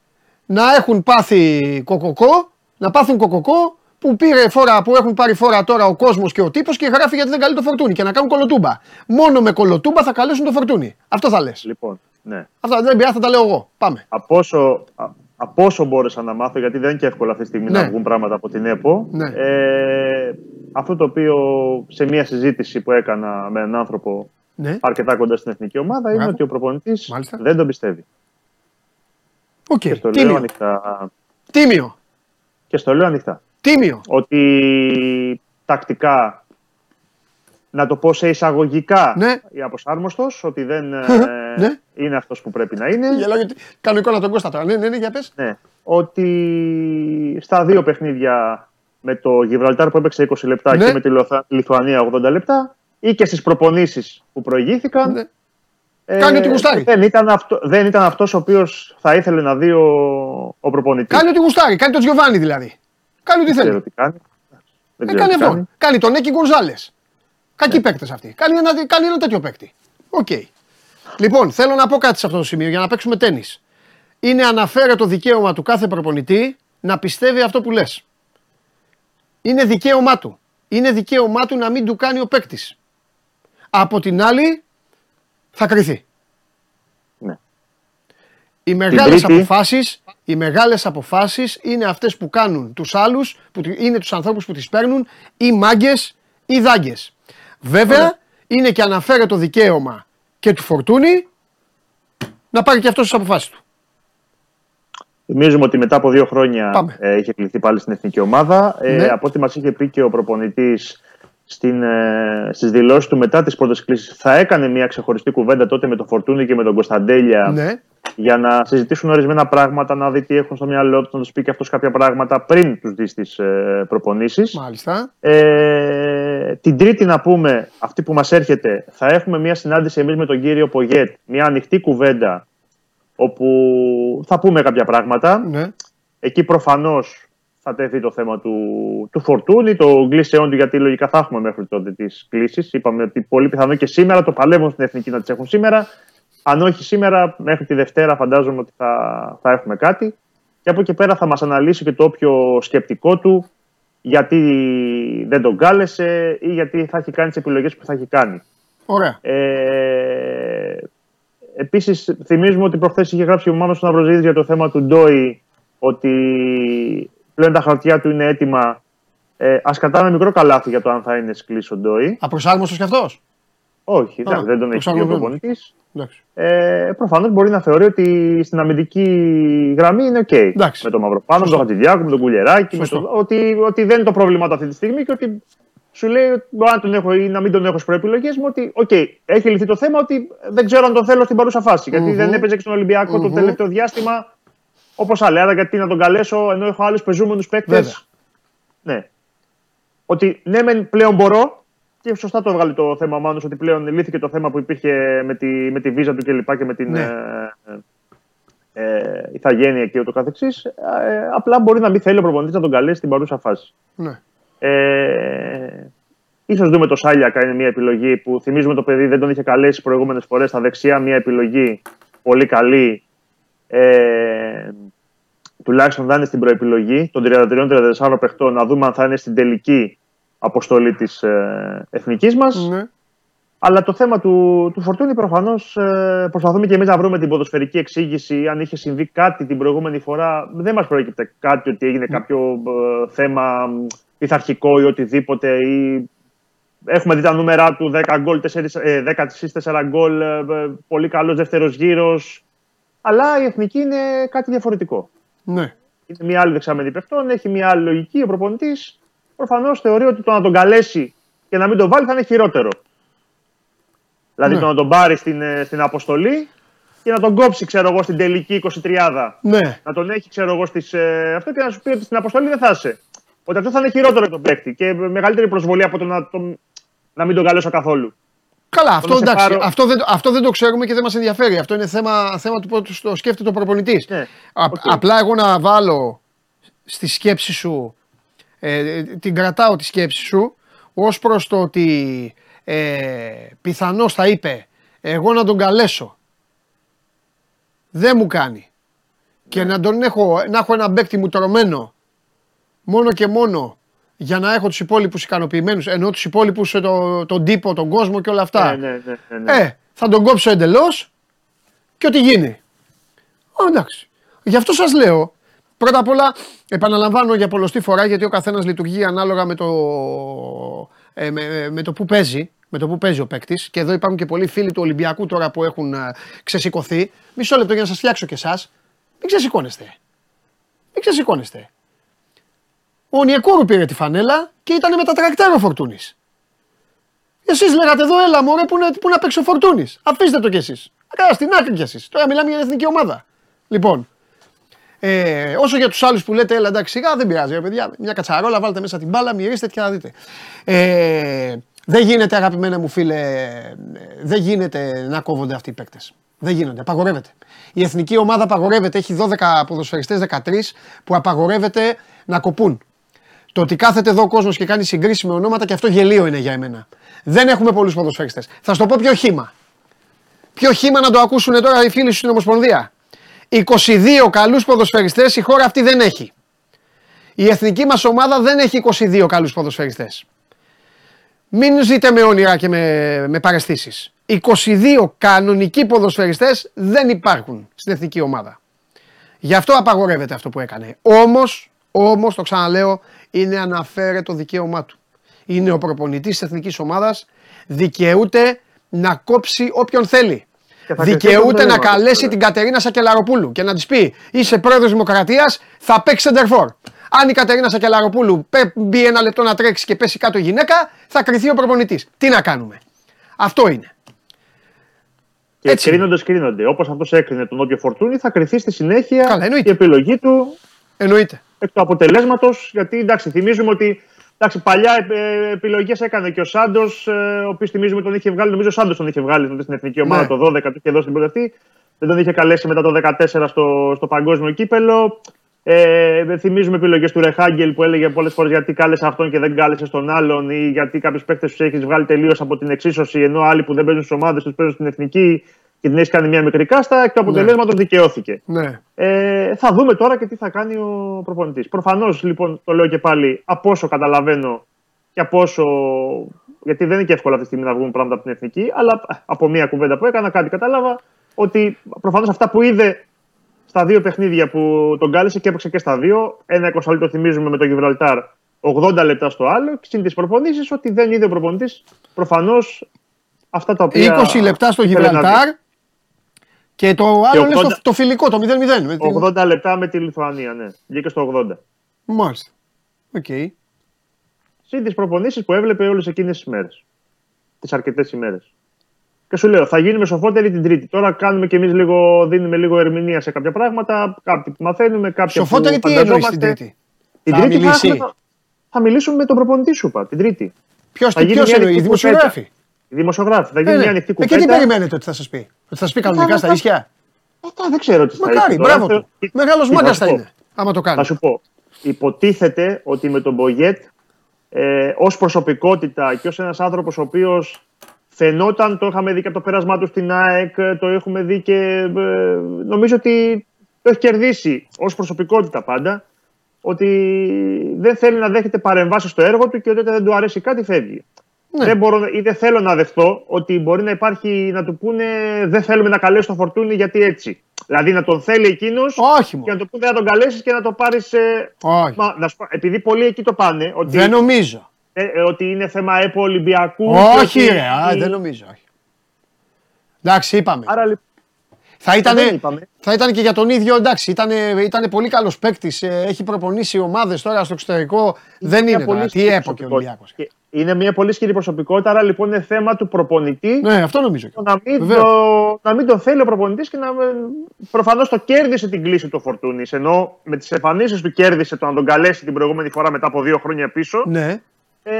S1: Να έχουν πάθει κοκοκό, να πάθουν κοκοκό που, πήρε φόρα, που έχουν πάρει φόρα τώρα ο κόσμος και ο τύπος και γράφει γιατί δεν καλεί το φορτούνι και να κάνουν κολοτούμπα. Μόνο με κολοτούμπα θα καλέσουν το φορτούνι. Αυτό θα λες.
S3: Λοιπόν, ναι.
S1: Αυτά δεν πειράζει, θα τα λέω εγώ. Πάμε.
S3: Από όσο, α- από όσο μπόρεσα να μάθω, γιατί δεν είναι και εύκολο αυτή τη στιγμή
S1: Ναι.
S3: να βγουν πράγματα από την ΕΠΟ,
S1: Ναι.
S3: ε, αυτό το οποίο σε μια συζήτηση που έκανα με έναν άνθρωπο
S1: Ναι.
S3: αρκετά κοντά στην εθνική ομάδα είναι
S1: Μπράβο.
S3: ότι ο προπονητής
S1: Μάλιστα.
S3: δεν τον πιστεύει.
S1: Οκ.
S3: Και στο λέω
S1: Τίμιο.
S3: ανοιχτά.
S1: Τίμιο.
S3: Και στο λέω ανοιχτά.
S1: Τίμιο.
S3: Ότι τακτικά, να το πω σε εισαγωγικά,
S1: Ναι.
S3: η απροσάρμοστος, ότι δεν ε,
S1: Ναι.
S3: είναι αυτός που πρέπει να είναι.
S1: Γελάω γιατί κάνω εικόνα τον Κώστα τώρα. Ναι, ναι, ναι, για πες.
S3: Ναι, ότι στα δύο παιχνίδια με το Γιβραλτάρ που έπαιξε 20 λεπτά
S1: Ναι.
S3: και με τη Λοθα- Λιθουανία 80 λεπτά ή και στις προπονήσεις που προηγήθηκαν.
S1: Ναι. Κάνει ό,τι γουστάρει.
S3: Δεν ήταν, αυτό, δεν ήταν αυτός ο οποίος θα ήθελε να δει ο, ο προπονητής.
S1: Κάνει ό,τι γουστάρει. Κάνει τον Τζιοβάνι δηλαδή. Κάνει ό,τι
S3: Δεν ξέρω
S1: θέλει.
S3: τι κάνει. Δεν
S1: Ε,
S3: ξέρω
S1: κάνει
S3: τι
S1: αυτό. Κάνει τον Έκι Γκονζάλες. Κακοί ναι. παίκτες αυτοί. Κάνει ένα, κάνει ένα τέτοιο παίκτη. Οκ. Λοιπόν, θέλω να πω κάτι σε αυτό το σημείο για να παίξουμε τένις. Είναι αναφαίρετο δικαίωμα του κάθε προπονητή να πιστεύει αυτό που λες. Είναι δικαίωμά του. Είναι δικαίωμά του να μην του κάνει ο παίκτης. Από την άλλη, θα κρυθεί.
S3: Ναι.
S1: Οι μεγάλες
S3: Τρίτη.
S1: αποφάσεις, οι μεγάλες αποφάσεις είναι αυτές που κάνουν τους άλλους, που τη- είναι τους ανθρώπους που τις παίρνουν ή μάγκες ή δάγκες. Βέβαια,
S3: Ωραία.
S1: είναι και αναφέρεται το δικαίωμα και του Φορτούνη να πάρει και αυτός τις αποφάσεις του.
S3: Θυμίζουμε ότι μετά από δύο χρόνια
S1: Πάμε.
S3: ε, είχε κληθεί πάλι στην εθνική ομάδα. Ε,
S1: Ναι.
S3: Από ό,τι μας είχε πει και ο προπονητής στην, ε, στις δηλώσεις του μετά τις πρώτες κλήσεις θα έκανε μια ξεχωριστή κουβέντα τότε με τον Φορτούνη και με τον Κωνσταντέλια
S1: Ναι,
S3: για να συζητήσουν ορισμένα πράγματα, να δει τι έχουν στο μυαλό τους, να τους πει και αυτός κάποια πράγματα πριν τους δεις στις ε, προπονήσεις.
S1: μάλιστα.
S3: Ε, την Τρίτη να πούμε, αυτή που μας έρχεται, θα έχουμε μια συνάντηση εμείς με τον κύριο Πογέτ, μια ανοιχτή κουβέντα όπου θα πούμε κάποια πράγματα.
S1: Ναι.
S3: Εκεί προφανώς θα τεθεί το θέμα του, του Φορτούνη, το γκλίσεών του, γιατί λογικά θα έχουμε μέχρι τότε τις κλήσεις. Είπαμε ότι πολύ πιθανό και σήμερα το παλεύουν στην Εθνική να τις έχουν σήμερα. Αν όχι σήμερα, μέχρι τη Δευτέρα φαντάζομαι ότι θα, θα έχουμε κάτι. Και από εκεί πέρα θα μας αναλύσει και το όποιο σκεπτικό του, γιατί δεν τον κάλεσε ή γιατί θα έχει κάνει τις επιλογές που θα έχει κάνει.
S1: Ωραία.
S3: Ε, Επίσης, θυμίζουμε ότι προχθές είχε γράψει ο Μάνος Ναυροζίδης για το θέμα του Ντόι ότι πλέον τα χαρτιά του είναι έτοιμα Ε, Α κρατάμε μικρό καλάθι για το αν θα είναι σκλή ο Ντόι.
S1: Απροσάρμοστο κι αυτός;
S3: Όχι, εντάξει,
S1: Α,
S3: δεν τον
S1: το
S3: έχει πει ο
S1: ξαναβρούμε.
S3: προπονητής.
S1: Εντάξει.
S3: Ε, Προφανώς μπορεί να θεωρεί ότι στην αμυντική γραμμή είναι οκ.
S1: Εντάξει.
S3: Με τον Μαυροπάνο, με τον Χατζηδιάκο, με τον Κουλιεράκη. Με
S1: Σωστό.
S3: το, ότι, ότι δεν είναι το πρόβλημα του αυτή τη στιγμή και ότι σου λέει ότι μπορεί να τον έχω ή να μην τον έχω στις προεπιλογές μου. Ότι, οκ, έχει λυθεί το θέμα ότι δεν ξέρω αν τον θέλω στην παρούσα φάση. Γιατί
S1: Μμμ.
S3: δεν έπαιζε και στον Ολυμπιακό το
S1: Μμμ.
S3: τελευταίο διάστημα όπως άλλοι. Άρα γιατί να τον καλέσω ενώ έχω άλλους πεζούμενους παίκτες;
S1: Βέβαια.
S3: Ναι. Ότι ναι, μεν πλέον μπορώ. Και σωστά το έβγαλε το θέμα ο Μάνος, ότι πλέον λύθηκε το θέμα που υπήρχε με τη, με τη βίζα του κλπ. και με την
S1: Ναι.
S3: ε, ε, ηθαγένεια και ούτω καθεξής. Ε, απλά μπορεί να μην θέλει ο προπονητής να τον καλέσει στην παρούσα φάση.
S1: Ναι.
S3: Ε, ίσως δούμε το Σάλιακα είναι μια επιλογή που θυμίζουμε το παιδί δεν τον είχε καλέσει προηγούμενες φορές στα δεξιά μια επιλογή πολύ καλή ε, τουλάχιστον θα είναι στην προεπιλογή των 33-34 παιχτών να δούμε αν θα είναι στην τελική αποστολή της ε, εθνικής μας
S1: ναι.
S3: αλλά το θέμα του, του Φορτούνη προφανώς ε, προσπαθούμε και εμείς να βρούμε την ποδοσφαιρική εξήγηση. Αν είχε συμβεί κάτι την προηγούμενη φορά, δεν μας προέκυπτε κάτι ότι έγινε κάποιο ε, θέμα μ, πειθαρχικό ή οτιδήποτε. Ή... Έχουμε δει τα νούμερα του 10 γκολ, 4, ε, 10 στις 4 γκολ, ε, ε, πολύ καλός δεύτερος γύρος. Αλλά η εθνική είναι κάτι διαφορετικό.
S1: ναι.
S3: Είναι μια άλλη δεξαμενή παιχτών, έχει μια άλλη λογική. Ο προπονητής προφανώς θεωρεί ότι το να τον καλέσει και να μην τον βάλει θα είναι χειρότερο. Δηλαδή
S1: Ναι.
S3: το να τον πάρει στην, ε, στην αποστολή και να τον κόψει, ξέρω εγώ, στην τελική 23.
S1: Ναι.
S3: Να τον έχει, ξέρω εγώ, στις, ε, αυτό και να σου πει ότι στην αποστολή δεν θα είσαι. Ότι αυτό θα είναι χειρότερο για τον παίκτη και μεγαλύτερη προσβολή από το να, τον, να μην τον καλέσω καθόλου.
S1: Καλά, αυτό,
S3: να σε
S1: εντάξει,
S3: πάρω-
S1: αυτό, δεν, αυτό δεν το ξέρουμε και δεν μας ενδιαφέρει. Αυτό είναι θέμα, θέμα του πώς το σκέφτεται ο προπονητής.
S3: Ναι, οκ.
S1: Απλά εγώ να βάλω στη σκέψη σου, ε, την κρατάω τη σκέψη σου, ως προς το ότι ε, πιθανώς θα πει εγώ να τον καλέσω. Δεν μου κάνει. Και να τον έχω, να έχω ένα παίκτη μουτρωμένο μόνο και μόνο για να έχω τους υπόλοιπους ικανοποιημένους, ενώ τους υπόλοιπους ε, το, τον τύπο, τον κόσμο και όλα αυτά.
S3: Ναι, ναι, ναι, ναι, ναι.
S1: Ε, θα τον κόψω εντελώς και ό,τι γίνει. Ω, εντάξει. Γι' αυτό σας λέω. Πρώτα απ' όλα, επαναλαμβάνω για πολλωστή φορά γιατί ο καθένας λειτουργεί ανάλογα με το, ε, με, με το που παίζει. Με το που παίζει ο παίκτης. Και εδώ υπάρχουν και πολλοί φίλοι του Ολυμπιακού τώρα που έχουν ε, ξεσηκωθεί. Μισό λεπτό για να σας φτιάξω και εσάς. Μην ξεσηκώνεστε. Μην ξεσηκώνεστε. Ο Νιεκούρου πήρε τη φανέλα και ήταν με τα τρακτέρ ο Φορτούνης. Εσείς λέγατε εδώ, έλα μωρέ, που, να- που να παίξει ο Φορτούνης. Αφήστε το κι εσείς. Καλά, στην άκρη κι εσείς. Τώρα μιλάμε για την εθνική ομάδα. Λοιπόν, ε, όσο για τους άλλους που λέτε, έλα εντάξει, σιγά δεν πειράζει, ρε παιδιά. Μια κατσαρόλα, βάλτε μέσα την μπάλα, μυρίστε και θα δείτε. Ε, δεν γίνεται, αγαπημένα μου φίλε, ε, δεν γίνεται να κόβονται αυτοί οι παίκτες. Δεν γίνονται, απαγορεύεται. Η εθνική ομάδα απαγορεύεται, έχει 12 ποδοσφαιριστές, 13 που απαγορεύεται να κοπούν. Το ότι κάθεται εδώ ο κόσμος και κάνει συγκρίσεις με ονόματα και αυτό γελίο είναι για εμένα. Δεν έχουμε πολλούς ποδοσφαιριστές. Θα σου το πω ποιο χήμα. Ποιο χήμα να το ακούσουν τώρα οι φίλοι σου στην Ομοσπονδία. 22 καλούς ποδοσφαιριστές η χώρα αυτή δεν έχει. Η εθνική μας ομάδα δεν έχει 22 καλούς ποδοσφαιριστές. Μην ζείτε με όνειρα και με, με παρεστήσεις. 22 κανονικοί ποδοσφαιριστές δεν υπάρχουν στην εθνική ομάδα. Γι' αυτό απαγορεύεται αυτό που έκανε. Όμως, όμως το ξαναλέω, είναι αναφέρετο δικαίωμά του. Είναι ο προπονητής της εθνικής ομάδας, δικαιούται να κόψει όποιον θέλει.
S3: Και θα κρυφτεί
S1: Δικαιούται
S3: το
S1: να
S3: θέμα,
S1: καλέσει
S3: βέβαια.
S1: την Κατερίνα Σακελαροπούλου και να της πει: Είσαι πρόεδρος Δημοκρατίας, θα παίξεις σεντερφόρ. Αν η Κατερίνα Σακελαροπούλου πέ- μπει ένα λεπτό να τρέξει και πέσει κάτω η γυναίκα, θα κρυθεί ο προπονητής. Τι να κάνουμε. Αυτό είναι.
S3: Και
S1: Έτσι.
S3: κρίνονται, κρίνονται. Όπως αυτός έκρινε τον Όποιο Φορτούνη, θα κρυθεί στη συνέχεια
S1: Καλά, εννοείται.
S3: η επιλογή του
S1: Εννοείται.
S3: Εκ του αποτελέσματος. Γιατί εντάξει, θυμίζουμε ότι εντάξει, παλιά ε, επιλογές έκανε και ο Σάντος, ε, ο οποίος θυμίζουμε τον είχε βγάλει. Νομίζω ο Σάντος τον είχε βγάλει τότε στην εθνική ομάδα
S1: Ναι.
S3: το 12 του και εδώ στην πρώτη. Δεν τον είχε καλέσει μετά το 14 στο, στο παγκόσμιο κύπελο. Ε, θυμίζουμε επιλογές του Ρεχάγκελ που έλεγε πολλές φορές γιατί κάλεσε αυτόν και δεν κάλεσε τον άλλον ή γιατί κάποιους παίκτες τους έχεις βγάλει τελείως από την εξίσωση ενώ άλλοι που δεν παίζουν στις ομάδες τους παίζουν στην εθνική και την έχει κάνει μια μικρή κάστα. Εκ του αποτελέσματος δικαιώθηκε.
S1: Ναι.
S3: Ε, θα δούμε τώρα και τι θα κάνει ο προπονητής. Προφανώς λοιπόν το λέω και πάλι από όσο καταλαβαίνω και από όσο. Γιατί δεν είναι και εύκολο αυτή τη στιγμή να βγουν πράγματα από την εθνική, αλλά από μία κουβέντα που έκανα κάτι κατάλαβα ότι προφανώς αυτά που είδε στα δύο παιχνίδια που τον κάλεσε και έπαιξε και στα δύο. Ένα 20 λεπτό θυμίζουμε με το Γιβραλτάρ 80 λεπτά στο άλλο και συν τις προπονήσεις ότι δεν είδε ο προπονητής προφανώς αυτά τα οποία.
S1: 20 λεπτά στο
S3: ήθελε να δει.
S1: Γιβραλτάρ και το άλλο λες
S3: 80
S1: το, το φιλικό, το 0-0. με την-
S3: 80 λεπτά με τη Λιθουανία, ναι. Βγήκε στο 80.
S1: Μάλιστα. Οκ.
S3: Συν τις προπονήσεις που έβλεπε όλες εκείνες τις μέρες. Τις αρκετές ημέρε. Και σου λέω, θα γίνουμε σοφότεροι την Τρίτη. Τώρα κάνουμε κι εμείς λίγο, δίνουμε λίγο ερμηνεία σε κάποια πράγματα. Κάποιοι που μαθαίνουμε, κάποια
S1: Σοφότερη
S3: που
S1: τι εννοείς την
S3: φανταζόμαστε.
S1: Τρίτη;
S3: Την
S1: Θα
S3: Τρίτη θα,
S1: μιλήσει.
S3: έχουμε- θα μιλήσουμε με τον προπονητή σου, είπα, την Τρίτη.
S1: Ποιος
S3: Θα γίνει
S1: ποιος
S3: μια
S1: εννοεί, οι
S3: ανοιχτή κουβέντα.
S1: δημοσιογράφοι.
S3: Οι δημοσιογράφοι. Θα
S1: Ε,
S3: γίνει
S1: ναι.
S3: μια ανοιχτή
S1: Ε, και τι
S3: κουβέντα.
S1: περιμένετε ότι θα σας πει; Ότι θα σας πει κανονικά
S3: θα-
S1: στα
S3: θα-
S1: ίσια;
S3: Αυτά δεν ξέρω τι θα
S1: Μακάρι,
S3: είναι τώρα.
S1: μπράβο του.
S3: Θε-
S1: Μεγάλο
S3: Τι θα
S1: μάγκα
S3: σου
S1: θα
S3: πω.
S1: είναι. Άμα το κάνει.
S3: Θα σου πω. Υποτίθεται ότι με τον Μπογιέτ ε, ως προσωπικότητα και ως ένας άνθρωπος ο οποίος φαινόταν, το είχαμε δει και από το πέρασμά του στην ΑΕΚ, το έχουμε δει και ε, νομίζω ότι το έχει κερδίσει ως προσωπικότητα πάντα. Ότι δεν θέλει να δέχεται παρεμβάσεις στο έργο του και ότι όταν δεν του αρέσει κάτι φεύγει.
S1: Ναι.
S3: Δεν μπορώ, ή δεν θέλω να δεχτώ ότι μπορεί να υπάρχει να του πούνε δεν θέλουμε να καλέσει τον Φορτούνη γιατί έτσι. Δηλαδή να τον θέλει εκείνος
S1: Όχι
S3: και
S1: μόνο.
S3: να το πούνε να τον καλέσεις και να το πάρεις.
S1: Όχι.
S3: Μα, να σου πω, επειδή πολλοί εκεί το πάνε, ότι,
S1: Δεν νομίζω.
S3: ε, ε, ότι είναι θέμα ΕΠΟ Ολυμπιακού.
S1: Όχι,
S3: και ότι-
S1: ρε, α, δεν νομίζω. όχι. Εντάξει, είπαμε.
S3: Άρα λοιπόν.
S1: Θα ήταν,
S3: δεν είπαμε.
S1: θα ήταν και για τον ίδιο, εντάξει, ήταν, ήταν πολύ καλός παίκτης. Έχει προπονήσει ομάδες τώρα στο εξωτερικό. δεν
S3: μια
S1: είναι
S3: πολύ
S1: τώρα. Τι
S3: ισχυρή
S1: έπο και ο
S3: προσωπικότητα.
S1: Ολυμπιακός.
S3: Και Είναι μια πολύ ισχυρή προσωπικότητα, άρα λοιπόν είναι θέμα του προπονητή
S1: Ναι, αυτό νομίζω. και
S3: το
S1: εγώ.
S3: να μην,
S1: Βεβαίως.
S3: το, να μην τον θέλει ο προπονητής και να. Προφανώς το κέρδισε την κλίση του Φορτούνης. Ενώ με τις εμφανίσεις του κέρδισε το να τον καλέσει την προηγούμενη φορά μετά από δύο χρόνια πίσω.
S1: Ναι.
S3: Ε,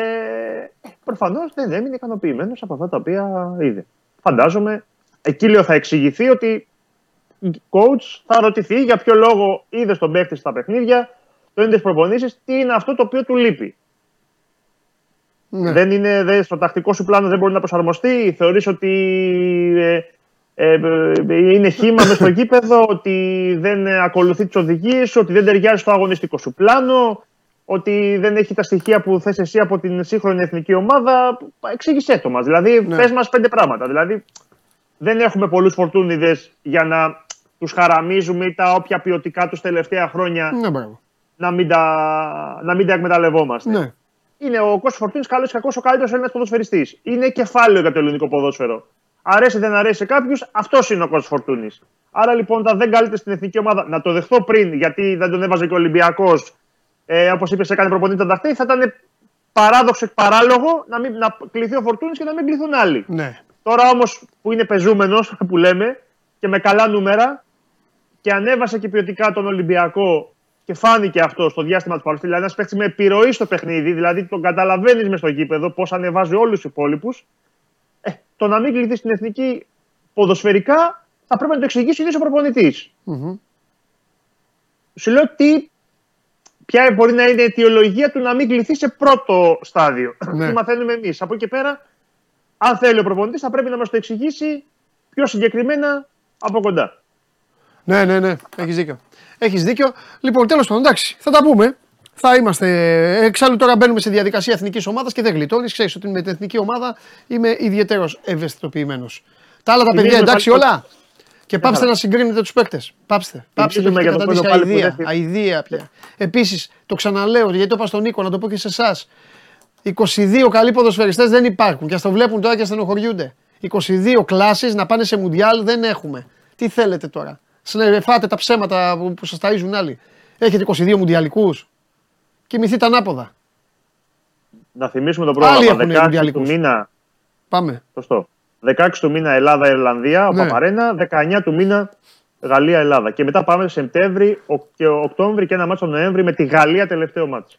S3: Προφανώς δεν έμεινε ικανοποιημένος από αυτά τα οποία είδε. Φαντάζομαι, εκεί λέω θα εξηγηθεί ότι coach θα ρωτηθεί για ποιο λόγο είδε τον παίχτη στα παιχνίδια, το είδε προπονήσεις, τι είναι αυτό το οποίο του λείπει.
S1: Ναι.
S3: Δεν είναι, δεν, στο τακτικό σου πλάνο δεν μπορεί να προσαρμοστεί, θεωρείς ότι ε, ε, ε, είναι χήμα μέσα στο γήπεδο, ότι δεν ε, ακολουθεί τις οδηγίες, ότι δεν ταιριάζει στο αγωνιστικό σου πλάνο, ότι δεν έχει τα στοιχεία που θες εσύ από την σύγχρονη εθνική ομάδα. Εξήγησέ το μας. Δηλαδή,
S1: Ναι.
S3: πες μας πέντε πράγματα. Δηλαδή, δεν έχουμε πολλούς φορτούνιδες για να τους χαραμίζουμε ή τα όποια ποιοτικά τους τελευταία χρόνια
S1: Ναι, μπράβο.
S3: να μην τα, να μην τα εκμεταλλευόμαστε.
S1: Ναι.
S3: Είναι ο Κώστας Φορτούνης καλός ή κακός ο καλύτερος Έλληνα ποδοσφαιριστής. Είναι κεφάλαιο για το ελληνικό ποδόσφαιρο. Αρέσει ή δεν αρέσει σε κάποιους, αυτός είναι ο Κώστας Φορτούνης. Άρα λοιπόν, όταν δεν καλείται στην εθνική ομάδα, να το δεχθώ πριν, γιατί δεν τον έβαζε και ο Ολυμπιακός, ε, όπως είπες, έκανε προπονητή τον Ταχτή, θα ήταν παράδοξο και παράλογο να, μην, να κληθεί ο Φορτούνης και να μην κληθούν άλλοι.
S1: ναι.
S3: Τώρα όμως που είναι πεζούμενος, που λέμε, και με καλά νούμερα, και ανέβασε και ποιοτικά τον Ολυμπιακό και φάνηκε αυτό στο διάστημα του παρουσία. Δηλαδή, ένας παίχτη με επιρροή στο παιχνίδι, δηλαδή τον καταλαβαίνεις μες στο γήπεδο πώς ανεβάζει όλους τους υπόλοιπους. Ε, το να μην κληθεί στην εθνική ποδοσφαιρικά θα πρέπει να το εξηγήσει ο ίδιος ο προπονητής.
S1: Μμμ.
S3: Σου λέω τι, ποια μπορεί να είναι η αιτιολογία του να μην κληθεί σε πρώτο στάδιο.
S1: Ναι.
S3: Τι μαθαίνουμε εμείς. Από εκεί και πέρα, αν θέλει ο προπονητής, θα πρέπει να μας το εξηγήσει πιο συγκεκριμένα από κοντά.
S1: Ναι, ναι, ναι. Έχεις δίκιο. Έχεις δίκιο. Λοιπόν, τέλος πάντων, εντάξει, θα τα πούμε. Θα είμαστε. Εξάλλου τώρα μπαίνουμε σε διαδικασία εθνικής ομάδας και δεν γλιτώνεις. Ξέρεις ότι με την εθνική ομάδα είμαι ιδιαίτερος ευαισθητοποιημένος. Τα άλλα τα παιδιά
S3: Θυμίζουμε
S1: εντάξει
S3: πάλι-
S1: όλα. Και πάψτε
S3: χαρά.
S1: να συγκρίνετε τους παίκτες. Πάψτε. Πάψτε το
S3: Θυμίζουμε
S1: έχετε
S3: για το
S1: καταντήσει
S3: πρώτο πάλι που
S1: αηδία.
S3: δεν-
S1: Αηδία πια. Επίσης, το ξαναλέω γιατί το είπα στον Νίκο, να το πω και σε εσάς. 22 καλοί ποδοσφαιριστές δεν υπάρχουν και ας το βλέπουν τώρα και στενοχωριούνται. 22 κλάσεις να πάνε σε μουντιάλ δεν έχουμε. Τι θέλετε τώρα; Φάτε τα ψέματα που, που σας ταΐζουν άλλοι. Έχετε 22 μουντιαλικούς. Κοιμηθείτε ανάποδα.
S3: Να θυμίσουμε το
S1: Άλλοι
S3: πρόγραμμα.
S1: έχουν
S3: 16 του
S1: μουντιαλικούς.
S3: μήνα
S1: Πάμε.
S3: Σωστό. 16 του μήνα Ελλάδα-Ιρλανδία, ο
S1: Ναι.
S3: Παπαρένα. 19 του μήνα Γαλλία-Ελλάδα. Και μετά πάμε Σεπτέμβρη ο- και Οκτώβρη και ένα μάτσο Νοέμβρη με τη Γαλλία τελευταίο μάτσο.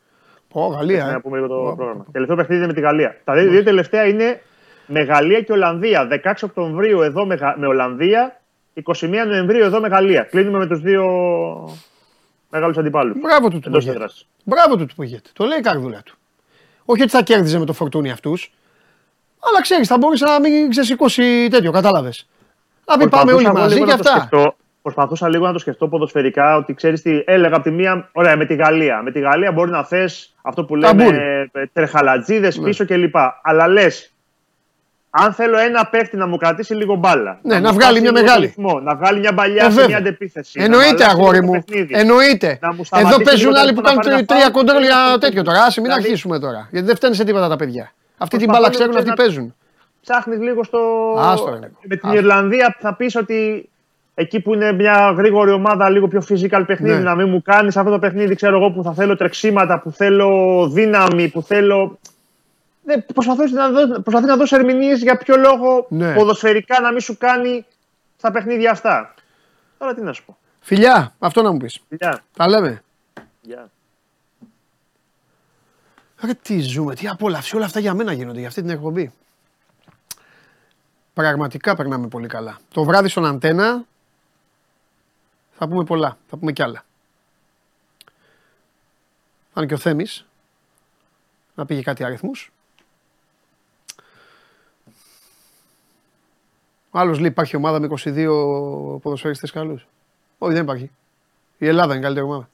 S1: Πω, Γαλλία.
S3: Να
S1: Ε.
S3: πούμε λίγο το
S1: Πω,
S3: πρόγραμμα.
S1: πω, πω.
S3: Τελευταίο παιχνίδι είναι με τη Γαλλία. Τα δύο, δύο τελευταία είναι με Γαλλία και Ολλανδία. 16 Οκτωβρίου εδώ με, Γα- με Ολλανδία, 21 Νοεμβρίου εδώ με Γαλλία. Κλείνουμε με τους δύο μεγάλους αντιπάλους.
S1: Μπράβο του του
S3: Εντός
S1: Πογέτη.
S3: έδρας.
S1: Μπράβο του του Πογέτη. Το λέει η καρδούλα του. Όχι ότι θα κέρδιζε με το Φορτούνη αυτούς. Αλλά ξέρεις, θα μπορούσε να μην ξεσηκώσει τέτοιο, κατάλαβες. Να μην πάμε όλοι μαζί και αυτά.
S3: Προσπαθούσα λίγο να το σκεφτώ ποδοσφαιρικά ότι ξέρεις τι έλεγα από τη μία. Ωραία, με τη Γαλλία. Με τη Γαλλία μπορεί να θες αυτό που λέμε
S1: Ταμπούρι.
S3: ε, τρεχαλατζήδες
S1: Ναι.
S3: πίσω κλπ. Αλλά λες, αν θέλω ένα παίχτη να μου κρατήσει λίγο μπάλα.
S1: Ναι, να
S3: μου
S1: βγάλει
S3: σπάσει
S1: μια
S3: λίγο
S1: μεγάλη.
S3: ρυθμό, να βγάλει μια παλιά
S1: Ε,
S3: σε
S1: βέβαια.
S3: μια αντεπίθεση. να
S1: Εννοείται,
S3: μου αλλάξει
S1: αγόρι
S3: λίγο
S1: μου.
S3: το παιχνίδι.
S1: Εννοείται.
S3: Να μου
S1: Εδώ
S3: σταματήσει
S1: παίζουν
S3: λίγο
S1: άλλοι
S3: το
S1: που
S3: να
S1: κάνουν
S3: πάρει
S1: τρία
S3: ένα φάουλ
S1: κοντρόλ
S3: και
S1: για
S3: να
S1: τέτοιο τώρα. Άσε, μην
S3: Δηλαδή-
S1: αρχίσουμε τώρα. Γιατί δεν φταίνουν σε τίποτα τα παιδιά. Αυτή την
S3: Προσπαθώ
S1: μπάλα
S3: να
S1: ξέρουν,
S3: ξέρεις
S1: αυτοί
S3: να-
S1: παίζουν.
S3: Ψάχνεις λίγο στο.
S1: Άστο, ρε, Νίκο.
S3: Με την
S1: Άστο.
S3: Ιρλανδία θα πεις ότι εκεί που είναι μια γρήγορη ομάδα, λίγο πιο physical παιχνίδι,
S1: Ναι.
S3: να μην μου κάνεις αυτό το παιχνίδι, ξέρω εγώ, που θα θέλω τρεξίματα, που θέλω δύναμη, που θέλω. Δεν, προσπαθώ να δω, προσπαθεί να δώσει ερμηνείες για ποιο λόγο
S1: Ναι.
S3: ποδοσφαιρικά να μην σου κάνει στα παιχνίδια αυτά. Τώρα τι να σου πω.
S1: Φιλιά, αυτό να μου πεις.
S3: Γεια.
S1: Τα λέμε.
S3: Γεια.
S1: Ρε τι ζούμε, τι απόλαυση, όλα αυτά για μένα γίνονται, για αυτή την εκπομπή. Πραγματικά περνάμε πολύ καλά. Το βράδυ στον Αντένα θα πούμε πολλά, θα πούμε κι άλλα. Θα είναι και ο Θέμης να πήγε κάτι αριθμούς. Ο άλλος λέει υπάρχει ομάδα με 22 ποδοσφαιριστές καλούς. Όχι δεν υπάρχει. Η Ελλάδα είναι η καλύτερη ομάδα.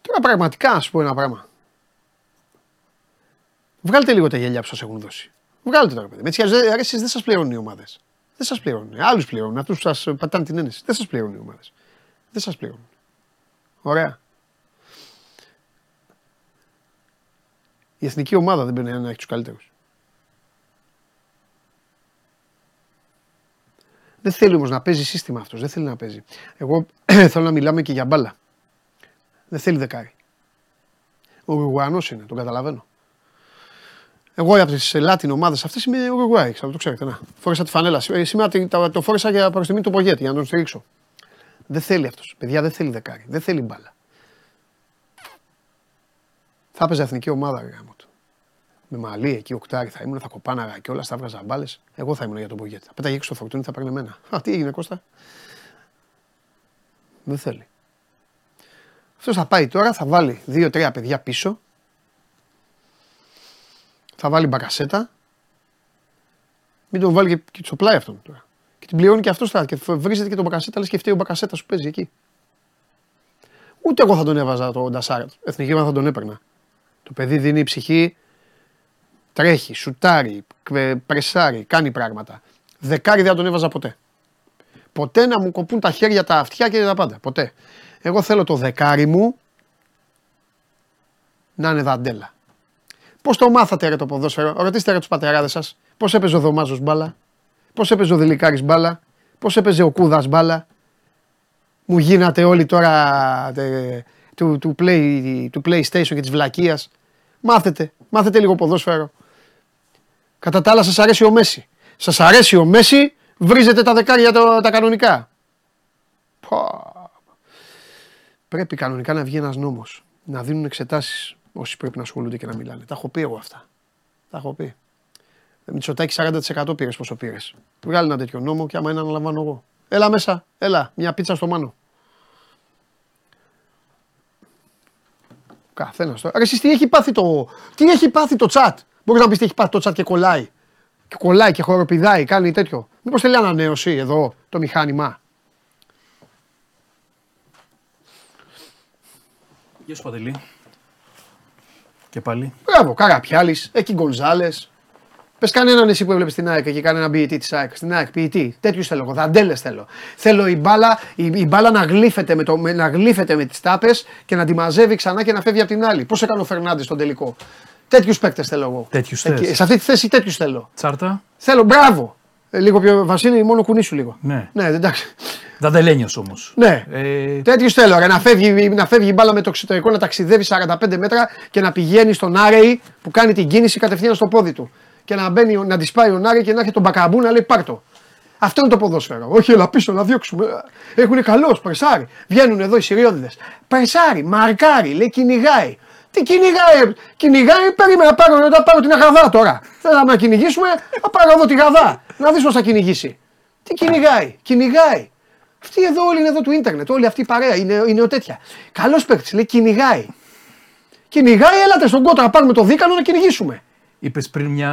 S1: Τώρα πραγματικά να σου πω ένα πράγμα. Βγάλτε λίγο τα γέλια που σας έχουν δώσει. Βγάλτε τώρα, παιδί. Με έτσι κι εσείς δεν σας πληρώνουν οι ομάδες. Δεν σας πληρώνουν. Άλλους πληρώνουν. Αυτούς που σας πατάνε την ένεση. Δεν σας πληρώνουν οι ομάδες. Δεν σας πληρώνουν. Ωραία. Η εθνική ομάδα δεν πρέπει να έχει τους καλύτερους. Δεν θέλει όμως να παίζει σύστημα αυτός. Δεν θέλει να παίζει. Εγώ θέλω να μιλάμε και για μπάλα. Δεν θέλει δεκάρι. Ο Ουρουγουανό είναι, τον καταλαβαίνω. Εγώ από τις Λάτιν ομάδες αυτές είμαι Ουρουγουάη, ξέρω, το ξέρετε. Να. Φόρεσα τη φανέλα. Ε, Σήμερα τη- το, το φόρεσα για προς τιμή του Πογέτη, για να τον στηρίξω. Δεν θέλει αυτός. Παιδιά δεν θέλει δεκάρι. Δεν θέλει μπάλα. Θα έπαιζε εθνική ομάδα, ρε γάμο του. Με μαλλί εκεί, οκτάρι θα ήμουν, θα κοπάναγα και όλα, θα έβγαζα μπάλες. Εγώ θα ήμουν για τον Πογέτη. Θα πέταγε έξω το φορτούνι, θα παίρνει εμένα. Α, τι έγινε, Κώστα; Δεν θέλει. Αυτός θα πάει τώρα, θα βάλει δύο-τρία παιδιά πίσω. Θα βάλει μπακασέτα. Μην τον βάλει και, και στο πλάι αυτόν τώρα. Και την πληρώνει και αυτός τώρα. Και βρίζεται και τον μπακασέτα, λες και φταίει ο μπακασέτα που παίζει εκεί. Ούτε εγώ θα τον έβαζα τον Ντασάρα. Εθνική ομάδα θα τον έπαιρνα. Το παιδί δίνει ψυχή, τρέχει, σουτάρει, κβε- πρεσάρει, κάνει πράγματα. Δεκάρι δεν θα τον έβαζα ποτέ. Ποτέ να μου κοπούν τα χέρια, τα αυτιά και τα πάντα. Ποτέ. Εγώ θέλω το δεκάρι μου να είναι δαντέλα. Πώς το μάθατε ρε το ποδόσφαιρο, ρωτήστε ρε τους πατεράδες σας. Πώς έπαιζε ο Δωμάζος μπάλα, πώς έπαιζε ο Δηλικάρης μπάλα, πώς έπαιζε ο Κούδας μπάλα; Μου γίνατε όλοι τώρα ε, του, του, play, του PlayStation και της βλακεία. Μάθετε, μάθετε λίγο ποδόσφαιρο. Κατά τα άλλα, σας αρέσει ο Μέση. Σας αρέσει ο Μέση, βρίζετε τα δεκάρια τα, τα κανονικά. Πω. Πρέπει κανονικά να βγει ένας νόμος. Να δίνουν εξετάσεις όσοι πρέπει να ασχολούνται και να μιλάνε. Τα έχω πει εγώ αυτά. Τα έχω πει. Μητσοτάκη 40% πήρες πόσο πήρες. Βγάλει ένα τέτοιο νόμο και άμα είναι αναλαμβάνω εγώ. Έλα μέσα, έλα, μια πίτσα στο μάνο. Καθένας τώρα. Ρε, εσείς τι έχει πάθει το, τι έχει πάθει το chat; Μπορείς να πεις τι έχει πάθει το chat και κολλάει. Και κολλάει και χοροπηδάει, κάνει τέτοιο. Μήπως θέλει ανανέωση εδώ το μηχάνημα.
S4: Γεια σου Παντελή. Και πάλι.
S1: Μπράβο, Καραπιάλης, εκεί Γκονζάλες. Πες κανέναν εσύ που έβλεπες την ΑΕΚ και κανέναν ποιητή της ΑΕΚ. Στην ΑΕΚ ποιητή. Τέτοιους θέλω εγώ. Δαντέλες θέλω. Θέλω η μπάλα, η, η μπάλα να γλύφεται με, το, με, να γλύφεται με τις τάπες και να τη μαζεύει ξανά και να φεύγει από την άλλη. Πώς έκανε ο Φερνάντες στον τελικό; Τέτοιους παίκτες θέλω εγώ.
S4: Τέτοιους
S1: Εκεί-
S4: θες.
S1: Σε αυτή τη θέση τέτοιους θέλω.
S4: Τσάρτα.
S1: Θέλω, μπράβο. Ε, λίγο πιο Βασίλη, μόνο κουνήσου λίγο.
S4: Ναι.
S1: Ναι, εντάξει.
S4: Δαντελένιο όμως.
S1: Ναι.
S4: Ε,
S1: Τέτοιους θέλω. Ρε, να, φεύγει, να φεύγει η μπάλα με το εξωτερικό, να ταξιδεύει 45 μέτρα και να πηγαίνει στον Άρεϊ που κάνει την κίνηση κατευθείαν στο πόδι του. Και να, μπαίνει, να τη πάει ο Άρεϊ και να έχει τον μπακαμπού να λέει πάρτο. Αυτό είναι το ποδόσφαιρο. Όχι, έλα πίσω να διώξουμε. Έχουν καλός, πρεσάρι. Βγαίνουν εδώ οι Συριώδηδε. Πρεσάρι, μαρκάρι, λέει κυνηγάει. Τι κυνηγάει, κυνηγάει, περίμενα να πάρω, να πάρω την αγαδά τώρα. Θέλω να κυνηγήσουμε, να πάρω εδώ τη γαδά. Να δεις πώς θα κυνηγήσει. Τι κυνηγάει, κυνηγάει. Αυτοί εδώ όλοι είναι εδώ του ίντερνετ, όλη αυτή η παρέα είναι, είναι τέτοια. Καλός παίκτης, λέει κυνηγάει. Κυνηγάει, έλατε στον κότο να πάρουμε το δίκανο να κυνηγήσουμε.
S4: Είπες πριν μια,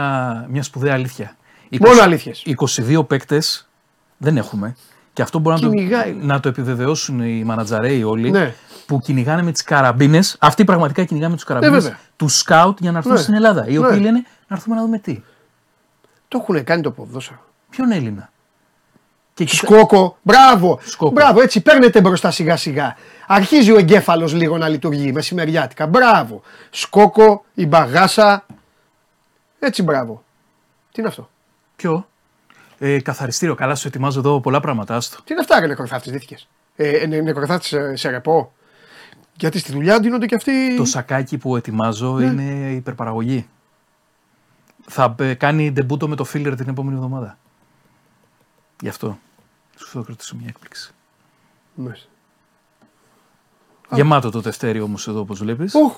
S4: μια σπουδαία αλήθεια.
S1: Μόνο αλήθειες.
S4: 22 παίκτες δεν έχουμε. Και αυτό μπορεί να το,
S1: Κυνηγάει.
S4: να το επιβεβαιώσουν οι μανατζαρέοι όλοι
S1: Ναι.
S4: Που κυνηγάνε με τις καραμπίνες. Αυτοί πραγματικά κυνηγάνε με τους καραμπίνες
S1: βέβαια.
S4: του σκάουτ για να έρθουν
S1: Ναι.
S4: στην Ελλάδα. Οι
S1: Ναι.
S4: οποίοι λένε Να έρθουμε να δούμε τι.
S1: Το έχουν κάνει το ποδόσφαιρο.
S4: Ποιον Έλληνα; Και κοίτα-
S1: Σκόκο, μπράβο.
S4: Σκόκο.
S1: Μπράβο, έτσι παίρνετε μπροστά σιγά σιγά. Αρχίζει ο εγκέφαλος λίγο να λειτουργεί μεσημεριάτικα. Μπράβο. Σκόκο, η μπαγάσα. Έτσι μπράβο. Τι είναι αυτό;
S4: Ποιο; Ε, καθαριστήριο. Καλά, σου ετοιμάζω εδώ πολλά πράγματα. Άστο.
S1: Τι είναι αυτά, ρε νεκροθάφτης, δίθηκες; Ε, ε, νεκροθάφτης σε, σε ρεπό; Γιατί στη δουλειά ντύνονται και αυτοί.
S4: Το σακάκι που ετοιμάζω
S1: Ναι.
S4: είναι υπερπαραγωγή. Θα ε, κάνει ντεμπούτο με το φίλερ την επόμενη εβδομάδα. Γι' αυτό. Σου θα κρατήσω μια έκπληξη.
S1: Μάλιστα.
S4: Γεμάτο το τευτέρι όμως εδώ όπως βλέπεις.
S1: Ουχ.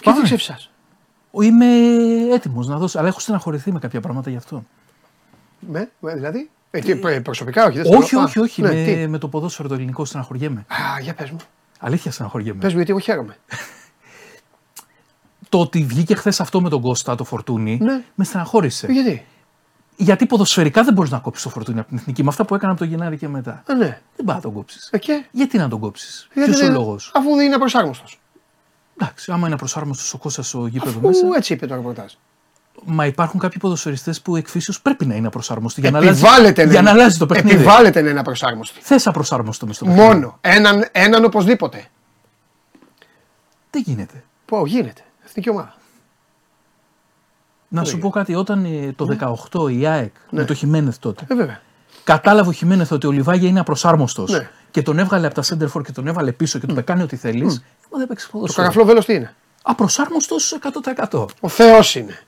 S1: Και τι
S4: Πάμε.
S1: ξεφσάς.
S4: Είμαι έτοιμος να δώσω, αλλά έχω στεναχωρηθεί με κάποια πράγματα γι' αυτό.
S1: Με, με, δηλαδή; Ε, τι, προ- προσωπικά, όχι. Δεν
S4: όχι,
S1: θέλω.
S4: όχι,
S1: Α,
S4: όχι.
S1: ναι,
S4: με,
S1: τι;
S4: με το ποδόσφαιρο το ελληνικό στεναχωριέμαι.
S1: Α, για πες μου.
S4: Αλήθεια στεναχωριέμαι.
S1: Πες μου γιατί εγώ χαίρομαι.
S4: Το ότι βγήκε χθες αυτό με τον Κώστα το φορτούνι
S1: Ναι.
S4: με στεναχώρησε.
S1: Γιατί;
S4: Γιατί ποδοσφαιρικά δεν μπορείς να κόψεις το φορτούνι από την εθνική. Με αυτά που έκανα από το Γενάρη και μετά.
S1: Α, ναι.
S4: Δεν πάει να τον κόψεις.
S1: Ε, και;
S4: Γιατί να τον κόψεις;
S1: Γιατί
S4: Ποιος ο
S1: δεν-
S4: λόγος;
S1: Αφού δεν είναι απροσάρμοστος.
S4: Εντάξει, άμα είναι προσάρμοστος ο Κώστας στο γήπεδο
S1: Αφού
S4: μέσα.
S1: έτσι είπε το ρεπορτάζ.
S4: Μα υπάρχουν κάποιοι ποδοσφαιριστές που εκφύσεως πρέπει να είναι απροσάρμοστοι για να αλλάζει,
S1: Επιβάλλεται
S4: για να αλλάζει το παιχνίδι.
S1: Επιβάλλεται να είναι απροσάρμοστη.
S4: Θες απροσάρμοστο μες στο παιχνίδι.
S1: Μόνο. Έναν, έναν οπωσδήποτε.
S4: Δεν γίνεται.
S1: Πω, γίνεται. Εθνική ομάδα.
S4: Να σου πω κάτι, όταν ε, το 18 η ΑΕΚ με το Χιμένεθ τότε
S1: Ε, βέβαια.
S4: κατάλαβε ο Χιμένεθ ότι ο Λιβάγια είναι απροσάρμοστος
S1: Ναι.
S4: και τον έβγαλε από τα Σέντερφορ και τον έβαλε πίσω και του είπε κάνει ό,τι θέλεις. Μα δεν παίξει
S1: Το
S4: ποδόσφαιρο.
S1: καραφλό βέλο τι είναι;
S4: Απροσάρμοστος 100%
S1: Ο Θεός είναι.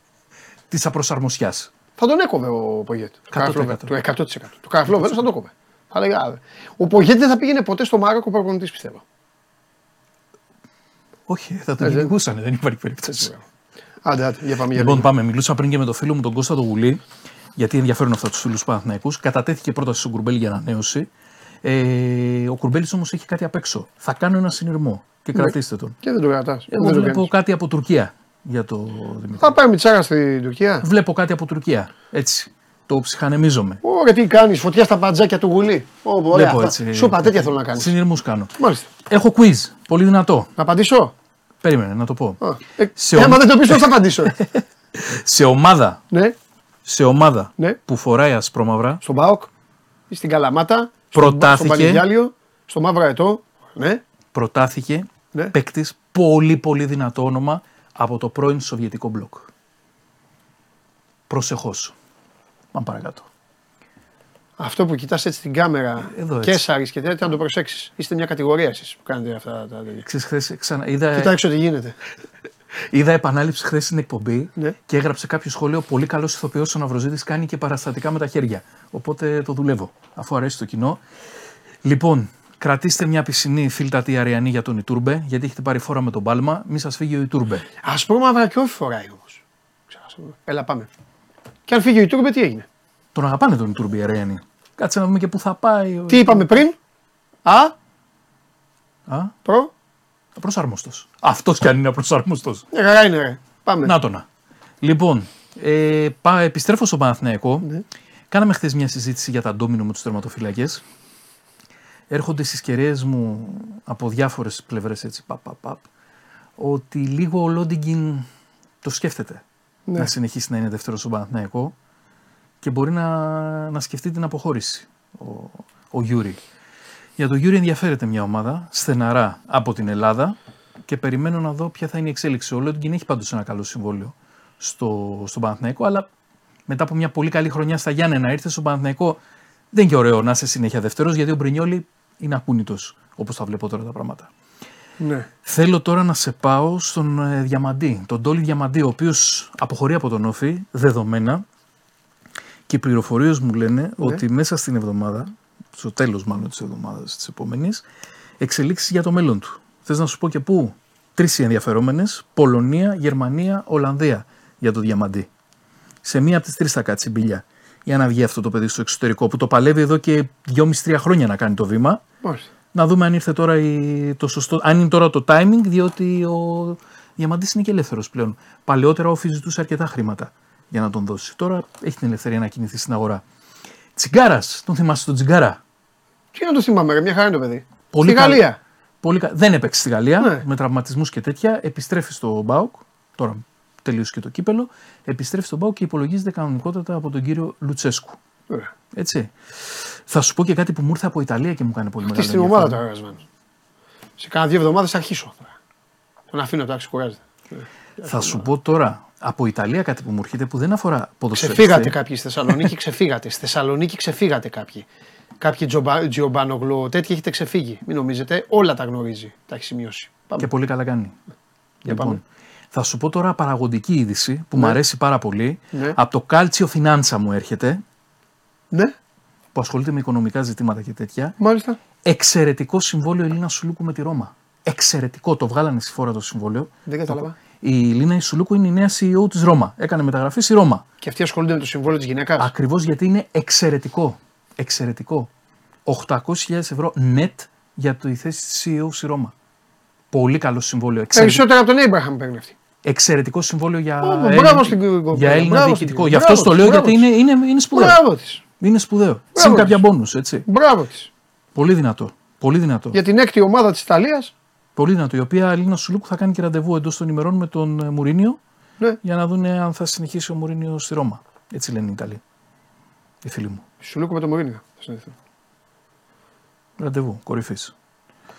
S4: Της απροσαρμοσιάς.
S1: Θα τον έκοβε ο Πογέτ. Το
S4: 100%.
S1: καραφλό βέλος. Το 100%. Το καραφλό βέλο θα το έκοβε. Θα έλεγα, «Α, Ο Πογέτ δεν θα πήγαινε ποτέ στο Μάροκο προπονητής, πιστεύω.
S4: Όχι, θα τον
S1: Ε, δεν-
S4: κυνηγούσαν, δεν υπάρχει περίπτωση.
S1: Άντε, άντε, για πάμε για
S4: Λοιπόν,
S1: λίγο.
S4: πάμε. Μιλούσα πριν και με τον φίλο μου τον Κώστα τον Γουλή, γιατί ενδιαφέρουν αυτά τους φίλους Παναθηναϊκούς. Κατατέθηκε πρόταση στον Κουρμπέλη για ανανέωση. Ε, ο Κουρμπέλης όμως έχει κάτι απ' έξω. Θα κάνω ένα συνειρμό και κρατήστε τον.
S1: Και δεν το κρατάς.
S4: Εγώ βλέπω κάτι από Τουρκία για το Δημήτρη.
S1: Θα πάει Μιτσάρα στην Τουρκία.
S4: Βλέπω κάτι από Τουρκία. Έτσι. Το ψυχανεμίζομαι.
S1: Ωραία, τι κάνεις, φωτιά στα παντζάκια του γουλή. Ω, ωραία,
S4: Βλέπω
S1: αυτά.
S4: έτσι.
S1: Σου είπα, τέτοια θέλω να κάνεις.
S4: Συνειρμούς κάνω.
S1: Μάλιστα.
S4: Έχω quiz. Πολύ δυνατό.
S1: Να απαντήσω;
S4: Περίμενε να το πω.
S1: Α, Ε,
S4: Σε
S1: ε, άμα
S4: ο-
S1: δεν το πεις, πώ θα απαντήσω. ε.
S4: Σε ομάδα,
S1: ναι,
S4: σε ομάδα
S1: Ναι.
S4: που φοράει ασπρόμαυρα,
S1: στον Μπάοκ, ή στην Καλαμάτα,
S4: Προτάθηκε.
S1: στον Πανηγιάλιο, στο Μαύρο Αετό. Ναι,
S4: προτάθηκε
S1: Ναι.
S4: παίκτης πολύ πολύ δυνατό όνομα από το πρώην Σοβιετικό μπλοκ. Προσεχώς. Πάμε παρακάτω.
S1: αυτό που κοιτάς έτσι την κάμερα,
S4: Εδώ έτσι.
S1: Κέσσαρης και τέτοια, να το προσέξεις. Είστε μια κατηγορία εσείς που κάνετε αυτά τα τέτοια.
S4: Ξέρεις, χθες ξανα... είδα,
S1: Κοιτάξτε τι γίνεται.
S4: είδα επανάληψη χθες στην εκπομπή
S1: Ναι.
S4: και έγραψε κάποιο σχόλιο πολύ καλός ηθοποιός ο Ναυροζήτης κάνει και παραστατικά με τα χέρια. Οπότε το δουλεύω, αφού αρέσει το κοινό. Λοιπόν, κρατήστε μια πισινή φίλτατη αριανή για τον Ιτούρμπε, γιατί έχετε πάρει φόρα με τον Πάλμα. Μη σας φύγει ο Ιτούρμπε.
S1: Ασπρόμαυρα και όχι φοράει όμως. Έλα, πάμε. Και αν φύγει ο Ιτούρμπε, τι έγινε;
S4: Τον αγαπάνε τον Ιτούρμπε οι Αριανοί. Κάτσε να δούμε και πού θα πάει. ο-
S1: Τι είπαμε πριν; Α,
S4: Α,
S1: προ;
S4: απροσάρμοστος. Αυτός κι αν είναι απροσάρμοστος.
S1: Μια χαρά είναι, ρε. Πάμε.
S4: Να το να. Λοιπόν, ε, πά, επιστρέφω στο Παναθηναϊκό.
S1: Ναι.
S4: Κάναμε χθες μια συζήτηση για τα ντόμινο με τους τερματοφύλακε. Έρχονται στις κεραίες μου από διάφορες πλευρές έτσι, παπ, παπ, παπ, ότι λίγο ο Λόντιγκιν το σκέφτεται
S1: Ναι.
S4: να συνεχίσει να είναι δεύτερος στον Παναθηναϊκό και μπορεί να, να σκεφτεί την αποχώρηση ο, ο Γιούρι. Για τον Γιούρι ενδιαφέρεται μια ομάδα σθεναρά από την Ελλάδα και περιμένω να δω ποια θα είναι η εξέλιξη. Ο Λόντιγκιν έχει πάντως ένα καλό συμβόλαιο στο, στον Παναθηναϊκό, αλλά μετά από μια πολύ καλή χρονιά στα Γιάννενα ήρθε στον Παναθηναϊκό. Δεν είναι και ωραίο να είσαι συνέχεια δεύτερος, γιατί ο Μπρινιόλη είναι ακούνητο, όπως τα βλέπω τώρα τα πράγματα.
S1: Ναι.
S4: Θέλω τώρα να σε πάω στον ε, Διαμαντή, τον Τόλι Διαμαντή, ο οποίος αποχωρεί από τον Όφη δεδομένα και οι πληροφορίες μου λένε ότι μέσα στην εβδομάδα, στο τέλος μάλλον της εβδομάδας της επόμενης, εξελίξεις για το μέλλον του. Θες να σου πω και πού; Τρεις οι ενδιαφερόμενες, Πολωνία, Γερμανία, Ολλανδία για το Διαμαντή. Σε μία από τις τρεις θα κάτσει η μπηλιά για να βγει αυτό το παιδί στο εξωτερικό που το παλεύει εδώ και 2,5-3 χρόνια να κάνει το βήμα.
S1: Μάλιστα.
S4: Να δούμε αν ήρθε τώρα η, το σωστό, αν είναι τώρα το timing, διότι ο Διαμαντής είναι και ελεύθερος πλέον. Παλαιότερα ο Όφης ζητούσε αρκετά χρήματα για να τον δώσει. Τώρα έχει την ελευθερία να κινηθεί στην αγορά. Τσιγκάρας, τον θυμάσαι τον Τσιγκάρα;
S1: Τι να το θυμάμαι, ρε, μια χαρά είναι το παιδί.
S4: Πολύ
S1: Στη
S4: καλ-
S1: Γαλλία.
S4: Πολύ κα... Δεν έπαιξε στη Γαλλία
S1: Ναι.
S4: με τραυματισμούς και τέτοια. Επιστρέφει στο Μπάουκ. Τώρα τελείωσε και το κύπελο, επιστρέφει στον Πάο και υπολογίζεται κανονικότατα από τον κύριο Λουτσέσκου.
S1: Ωραία.
S4: Έτσι. Θα σου πω και κάτι που μου ήρθε από Ιταλία και μου κάνει πολύ
S1: Τι
S4: μεγάλο
S1: στην ομάδα
S4: ενδιαφέρον.
S1: τώρα, Ρασμένο. Σε κάνα δύο εβδομάδες θα αρχίσω. τώρα. Τον αφήνω τώρα, ξεκουράζεται.
S4: Θα σου πω τώρα από Ιταλία κάτι που μου έρχεται που δεν αφορά ποδοσφαιριστή.
S1: Ξεφύγατε κάποιοι στη Θεσσαλονίκη, ξεφύγατε. Στη Θεσσαλονίκη ξεφύγατε κάποιοι. Κάποιοι Τζομπα- Τζιομπάνογλου, τέτοιοι έχετε ξεφύγει. Μην νομίζετε, όλα τα γνωρίζει. Τα έχει σημειώσει. Πάμε.
S4: Και πολύ καλά κάνει.
S1: Για πάμε.
S4: Θα σου πω τώρα παραγωγική είδηση που μου αρέσει πάρα πολύ.
S1: Ναι.
S4: Από το Calcio Finanza μου έρχεται,
S1: Ναι,
S4: που ασχολείται με οικονομικά ζητήματα και τέτοια.
S1: μάλιστα.
S4: Εξαιρετικό συμβόλαιο Ελίνα Σουλούκου με τη Ρώμα. Εξαιρετικό. Το βγάλανε στη φόρα το συμβόλαιο.
S1: Δεν κατάλαβα.
S4: Η Λίνα Ισουλούκου είναι η νέα CEO της Ρώμα. Έκανε μεταγραφή στη Ρώμα.
S1: Και αυτοί ασχολούνται με το συμβόλαιο της γυναίκας.
S4: Ακριβώς γιατί είναι εξαιρετικό. Εξαιρετικό. 800.000 ευρώ net για τη θέση της CEO στη Ρώμα. Πολύ καλό συμβόλαιο. Εξαιρετικό,
S1: Περισσότερα από τον Έμπραχαμ παίρνει αυτή.
S4: Εξαιρετικό συμβόλαιο για,
S1: Ω,
S4: Έλληνα-
S1: μπράβο στην κοπέλα,
S4: για Έλληνα
S1: μπράβο
S4: διοικητικό.
S1: στην
S4: Γι' αυτό
S1: κοπέλα.
S4: το λέω
S1: Μπράβο
S4: γιατί
S1: της.
S4: είναι, είναι, είναι σπουδαίο.
S1: Μπράβο της.
S4: Είναι σπουδαίο. Συν
S1: Μπράβο
S4: κάποια
S1: της.
S4: μπόνους, έτσι.
S1: Μπράβο της.
S4: Πολύ δυνατό. Πολύ δυνατό.
S1: Για την έκτη ομάδα της Ιταλίας.
S4: Πολύ δυνατό. Η οποία Αλίνα Σουλούκου θα κάνει και ραντεβού εντός των ημερών με τον ε, Μουρίνιο
S1: Ναι.
S4: για να δουν αν θα συνεχίσει ο Μουρίνιο στη Ρώμα. Έτσι λένε οι Ιταλοί. Οι φίλοι μου.
S1: Σου λέω με το Μουρίνιο. θα συνδεθούν.
S4: Ραντεβού, κορυφής.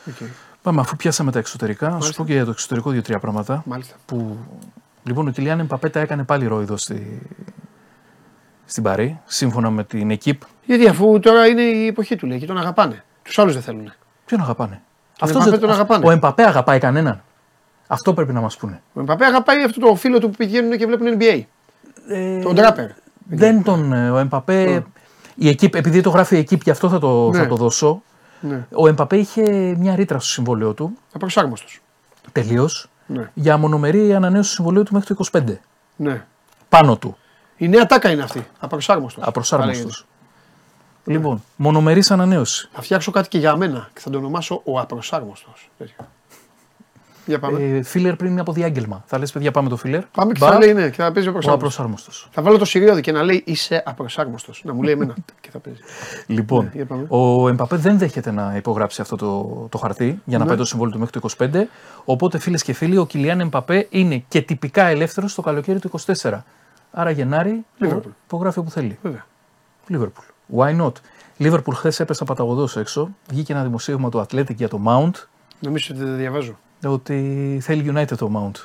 S1: Οκ.
S4: Πάμε, αφού πιάσαμε τα εξωτερικά, να σου
S1: Μάλιστα.
S4: πω και για το εξωτερικό δύο-τρία πράγματα.
S1: Μάλιστα.
S4: Που... Λοιπόν, ο Κιλιάν Εμπαπέ τα έκανε πάλι ρόιδο στη... στην Παρί, σύμφωνα με την Εκίπ.
S1: Γιατί αφού τώρα είναι η εποχή του λέει και τον αγαπάνε. Τους άλλους δεν θέλουν.
S4: Ποιον αγαπάνε;
S1: Τον
S4: Αυτός
S1: Εμπαπέ τον αγαπάνε.
S4: Ο Εμπαπέ αγαπάει κανέναν; Αυτό πρέπει να μας πούνε.
S1: Ο Εμπαπέ αγαπάει αυτό το φίλο του που πηγαίνουν και βλέπουν NBA.
S4: Ε,
S1: Τον τράπερ.
S4: Δεν τον. ε, Ο Εμπαπέ. Η Εκύπ, επειδή το γράφει η Εκύπ, γι' αυτό θα το,
S1: Ναι.
S4: θα το δώσω.
S1: Ναι.
S4: Ο Εμπαπέ είχε μια ρήτρα στο συμβόλαιό του,
S1: Απροσάρμοστο.
S4: τελείως,
S1: Ναι.
S4: για μονομερή ανανέωση του συμβολέου του μέχρι το 25.
S1: ναι.
S4: Πάνω του.
S1: Η νέα τάκα είναι αυτή. Απροσάρμοστος.
S4: Απροσάρμοστο. Λοιπόν, μονομερής ανανέωση.
S1: Θα φτιάξω κάτι και για μένα και θα το ονομάσω ο απροσάρμοστος. Για πάμε.
S4: Ε, φίλερ πριν είναι από διάγγελμα. Θα λες, παιδιά, πάμε το φίλερ.
S1: πάμε και
S4: Μπα,
S1: θα λέει ναι και θα παίζει ο
S4: Ο
S1: απροσάρμοστος.
S4: απροσάρμοστος.
S1: Θα βάλω το Σιριώδη και να λέει είσαι απροσάρμοστος. να μου λέει εμένα και θα παίζει.
S4: Λοιπόν,
S1: Ναι, για πάμε.
S4: ο Εμπαπέ δεν δέχεται να υπογράψει αυτό το, το χαρτί για να
S1: Ναι.
S4: πάει το συμβόλαιο του μέχρι το 25. Οπότε, φίλες και φίλοι, ο Κιλιάν Εμπαπέ είναι και τυπικά ελεύθερος το καλοκαίρι του 24. Άρα Γενάρη
S1: Liverpool.
S4: υπογράφει όπου θέλει.
S1: Βέβαια.
S4: Λίβερπουλ. Why not; Λίβερπουλ χθες έπεσε παταγωδός έξω. Βγήκε ένα δημοσίευμα του Athletic για το Mount
S1: Νομίζω ότι δεν διαβάζω.
S4: Ότι θέλει United το Mount.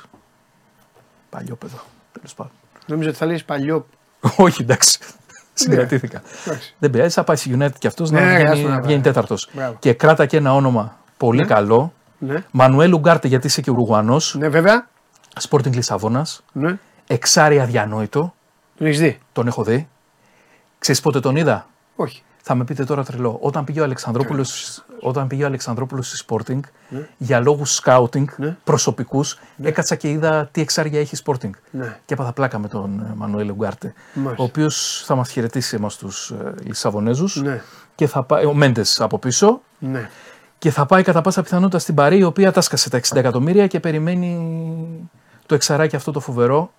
S4: Παλιό παιδό. Τέλος πάντων.
S1: Νομίζω ότι θα λέει παλιό.
S4: Όχι, εντάξει. Συγκρατήθηκα.
S1: Εντάξει.
S4: Δεν πειράζει, θα πάει στη United και αυτός
S1: Ναι,
S4: να
S1: άστο
S4: βγαίνει,
S1: να
S4: βγαίνει
S1: πάει.
S4: τέταρτος.
S1: Μπράβο.
S4: Και κράτα και ένα όνομα πολύ καλό.
S1: Ναι,
S4: Μανουέλ Ουγκάρτε, γιατί είσαι και Ουρουγουανός.
S1: ναι βέβαια.
S4: Sporting Λισαβόνας.
S1: Ναι.
S4: Εξάρι αδιανόητο.
S1: Τον έχεις δει.
S4: Τον έχω δει. Ξέρεις πότε τον είδα;
S1: Όχι.
S4: Θα με πείτε τώρα τρελό. Όταν πήγε ο Αλεξανδρόπουλος, όταν πήγε ο Αλεξανδρόπουλος στη Sporting, για λόγους σκάουτινγκ
S1: Ναι.
S4: προσωπικούς, έκατσα και είδα τι εξάρια έχει η Sporting.
S1: Ναι.
S4: Και έπαθα πλάκα με τον ε, Μανουέλ Ουγκάρτε,
S1: Μάλιστα.
S4: ο οποίος θα μας χαιρετήσει εμάς τους ε, Λισαβονέζους
S1: Ναι.
S4: και θα πάει, ο Μέντες από πίσω
S1: Ναι.
S4: και θα πάει κατά πάσα πιθανότητα στην Παρή, η οποία τάσκασε τα 60 εκατομμύρια και περιμένει το εξαράκι αυτό το φοβερό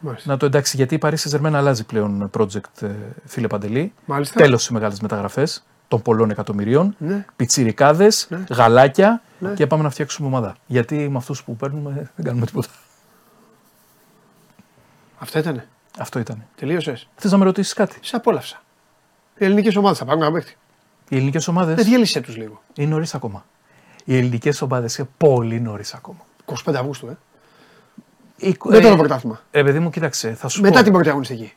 S1: Μάλιστα.
S4: να το εντάξει, γιατί η Paris Saint-Germain αλλάζει πλέον project, ε, φίλε Παντελή.
S1: Μάλιστα.
S4: Τέλος οι μεγάλες μεταγραφές των πολλών εκατομμυρίων.
S1: Ναι.
S4: Πιτσιρικάδες,
S1: Ναι.
S4: γαλάκια
S1: Ναι.
S4: και πάμε να φτιάξουμε ομάδα. Γιατί με αυτούς που παίρνουμε δεν κάνουμε τίποτα.
S1: Αυτό ήτανε.
S4: Αυτό ήταν.
S1: Τελείωσες.
S4: Θες να με ρωτήσεις κάτι;
S1: Σε απόλαυσα. Οι ελληνικές ομάδες θα πάρουν ένα παίχτη.
S4: Οι ελληνικές ομάδες;
S1: Δεν διέλυσε τους λίγο.
S4: είναι νωρίς ακόμα. Οι ελληνικές ομάδες είναι πολύ νωρίς ακόμα.
S1: 25 Αυγούστου, ε.
S4: Η-
S1: Μετά
S4: ε,
S1: το πρωτάθλημα.
S4: Ε, παιδί μου, κοίταξε. Θα σου
S1: Μετά
S4: πω,
S1: την πρώτη αγωνιστική.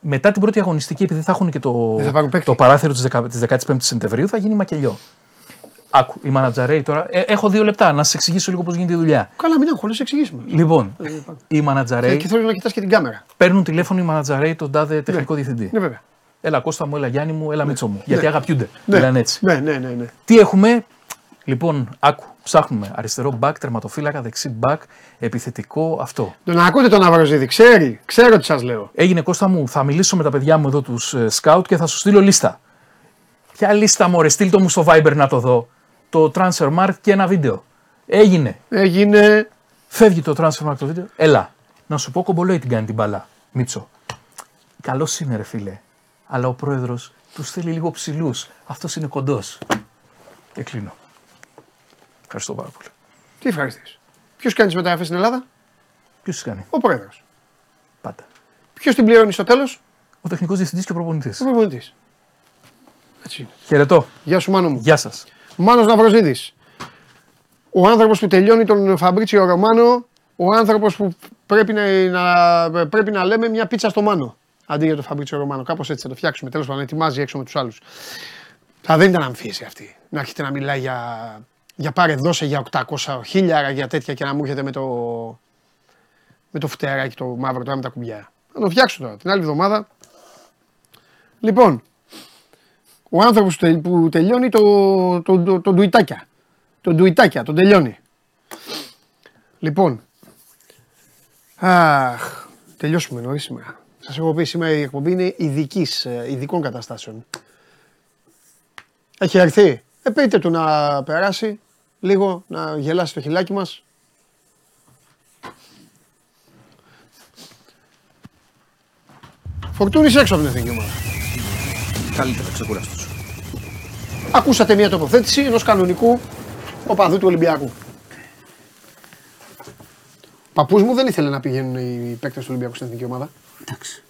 S4: μετά την πρώτη αγωνιστική, επειδή θα έχουν και το,
S1: Δεν θα πάρουν παίκτη.
S4: το παράθυρο της 15η Σεπτεμβρίου, θα γίνει μακελιό. Άκου, η μανατζαρέοι τώρα. Ε, έχω δύο λεπτά να σα εξηγήσω λίγο πώς γίνεται η δουλειά.
S1: Καλά, μην αγχώνεσαι, εξηγήσουμε.
S4: Λοιπόν,
S1: Ε,
S4: οι μανατζαρέοι
S1: Και θέλω να κοιτάς και την κάμερα.
S4: παίρνουν τηλέφωνο οι μανατζαρέοι τον τάδε τεχνικό διευθυντή.
S1: Ναι, βέβαια.
S4: Έλα Κώστα μου, έλα Γιάννη μου, έλα Μίτσο μου. Γιατί αγαπιούνται.
S1: Ναι.
S4: Μιλάνε έτσι.
S1: Ναι, ναι, ναι. ναι.
S4: Τι έχουμε, λοιπόν, άκου, ψάχνουμε αριστερό μπακ, τερματοφύλακα, δεξί μπακ, επιθετικό, αυτό.
S1: Τον ακούτε τον Αβροζίδη, ξέρει, ξέρω τι σας λέω.
S4: Έγινε Κώστα μου, θα μιλήσω με τα παιδιά μου εδώ τους σκάουτ και θα σου στείλω λίστα. Ποια λίστα μωρέ, στείλ το μου στο Viber να το δω. Το Transfer Mark και ένα βίντεο. Έγινε.
S1: Έγινε.
S4: Φεύγει το Transfer Mark το βίντεο. Έλα, να σου πω κομπολόι την κάνει την μπαλά. Μίτσο. Καλός είναι ρε φίλε. Αλλά ο πρόεδρος του θέλει λίγο ψηλούς. Αυτός είναι κοντός. Και κλείνω. Ευχαριστώ πάρα πολύ.
S1: Τι ευχαριστείς; Ποιος κάνει τις μεταγραφές στην Ελλάδα,
S4: Ποιος τις κάνει;
S1: Ο πρόεδρος.
S4: Πάντα.
S1: Ποιος την πληρώνει στο τέλος,
S4: Ο τεχνικός διευθυντής και ο προπονητής.
S1: ο προπονητής. Έτσι είναι.
S4: Χαιρετώ.
S1: Γεια σου, Μάνο μου.
S4: Γεια σας.
S1: Μάνος Ναυροζίδης. Ο άνθρωπος που τελειώνει τον Φαμπρίτσιο Ρωμάνο, ο άνθρωπος που πρέπει να, να- πρέπει να λέμε μια πίτσα στο Μάνο. Αντί για τον Φαμπρίτσιο Ρωμάνο. Κάπως έτσι θα το φτιάξουμε. Τέλος πάντων, ετοιμάζει έξω με τους άλλους. Θα δεν ήταν αμφίεση αυτή. Να έρχεται να μιλάει για, για πάρε δώσε για 800 χίλιαρα για τέτοια και να μου έρχεται με το, με το φτεράκι το μαύρο τώρα με τα κουμπιά. Θα το φτιάξω τώρα την άλλη εβδομάδα. Λοιπόν, ο άνθρωπος που τε- που τελειώνει το, το, το, το ντουιτάκια. Το ντουιτάκια, τον τελειώνει. Λοιπόν, αχ, τελειώσουμε νωρίς σήμερα. Σας έχω πει σήμερα η εκπομπή είναι ειδικής, ε, ειδικών καταστάσεων. Έχει έρθει. Ε, πείτε του να περάσει λίγο, να γελάσει το χιλάκι μας. Φορτούνης έξω από την εθνική ομάδα.
S2: Καλύτερα ξεκουραστό.
S1: Ακούσατε μια τοποθέτηση ενός κανονικού οπαδού του Ολυμπιακού. Παππούς μου δεν ήθελε να πηγαίνουν οι παίκτες του Ολυμπιακού στην εθνική ομάδα.
S2: Εντάξει.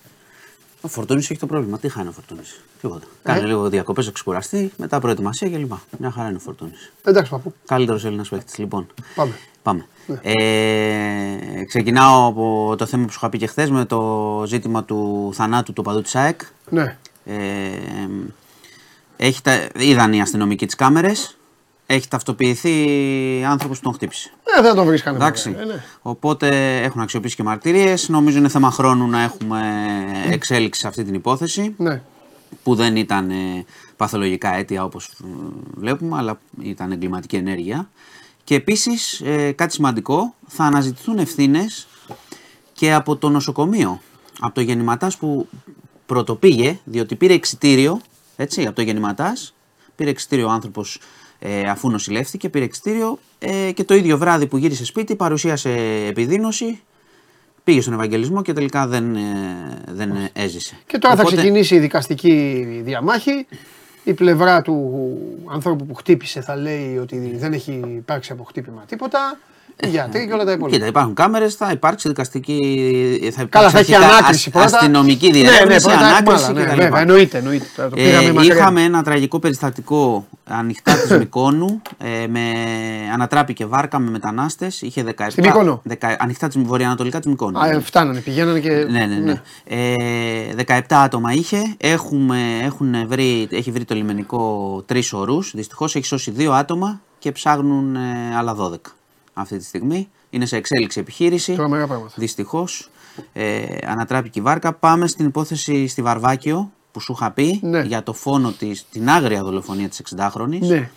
S2: Ο Φορτούνης έχει το πρόβλημα. Τι χάνει ο Φορτούνης; Τίποτα.
S1: Ε;
S2: Κάνει λίγο διακοπές, ξεκουραστεί, μετά προετοιμασία κλπ. Μια χαρά είναι ο Φορτούνης.
S1: Εντάξει, παππού.
S2: Καλύτερος Έλληνας παίκτης. Λοιπόν,
S1: Πάμε.
S2: πάμε.
S1: Ναι.
S2: Ε, ξεκινάω από το θέμα που σου είχα πει και χθες με το ζήτημα του θανάτου του παδού της ΑΕΚ.
S1: Ναι.
S2: Ε, έχει τα, είδαν οι αστυνομικοί τις κάμερες. Έχει ταυτοποιηθεί άνθρωπος που τον χτύπησε.
S1: Ε, δεν τον βρίσκανε.
S2: Εντάξει.
S1: βέβαια, ε, ναι.
S2: Οπότε έχουν αξιοποιήσει και μαρτυρίες. Νομίζω είναι θέμα χρόνου να έχουμε εξέλιξη σε αυτή την υπόθεση.
S1: ναι.
S2: Που δεν ήταν ε, παθολογικά αίτια όπως βλέπουμε, αλλά ήταν εγκληματική ενέργεια. Και επίσης κάτι σημαντικό, θα αναζητηθούν ευθύνες και από το νοσοκομείο. Από το γεννηματάς που πρωτοπήγε, διότι πήρε εξητήριο, έτσι, από το γεννηματάς, πήρε εξητήριο ο άνθρωπος ε, αφού νοσηλεύτηκε, πήρε εξητήριο ε, και το ίδιο βράδυ που γύρισε σπίτι παρουσίασε επιδείνωση, πήγε στον Ευαγγελισμό και τελικά δεν, ε, δεν ε, έζησε.
S1: Και τώρα θα
S2: Οπότε-
S1: ξεκινήσει η δικαστική διαμάχη. Η πλευρά του ανθρώπου που χτύπησε θα λέει ότι δεν έχει υπάρξει από χτύπημα τίποτα. Οι γιατροί και όλα τα υπόλοιπα.
S2: Κοίτα, υπάρχουν κάμερες, θα υπάρξει δικαστική. Θα
S1: Καλά,
S2: υπάρξει
S1: θα έχει
S2: αρχικά
S1: ανάκριση
S2: ασ-
S1: πρώτα.
S2: Αστυνομική
S1: Ναι, ναι,
S2: διερεύνηση,
S1: πρώτα έχουμε
S2: ανάκριση
S1: άλλα, ναι,
S2: κτλ.
S1: βέβαια, εννοείται, εννοείται. Τώρα το πήραμε
S2: Ε,
S1: μακριά.
S2: είχαμε ένα τραγικό περιστατικό ανοιχτά της Μικόνου. Ε, με, ανατράπηκε βάρκα με μετανάστες. Είχε 17.
S1: Στη Μύκονο;
S2: δεκα- ανοιχτά τη βορειοανατολικά της Μικόνου.
S1: Α, ε, φτάνανε, πηγαίνανε και.
S2: Ναι, ναι, ναι. Ε, 17 άτομα είχε. Έχουμε, έχουν βρει, έχει βρει το λιμενικό τρεις ορούς. Δυστυχώς έχει σώσει δύο άτομα και ψάχνουν ε, άλλα 12 αυτή τη στιγμή. Είναι σε εξέλιξη επιχείρηση.
S1: Τρομερά πράγματα.
S2: Δυστυχώς. Ε, ανατράπηκε η βάρκα. Πάμε στην υπόθεση στη Βαρβάκιο που σου είχα πει
S1: Ναι.
S2: για το φόνο της, την άγρια δολοφονία της 60χρονης
S1: Ναι.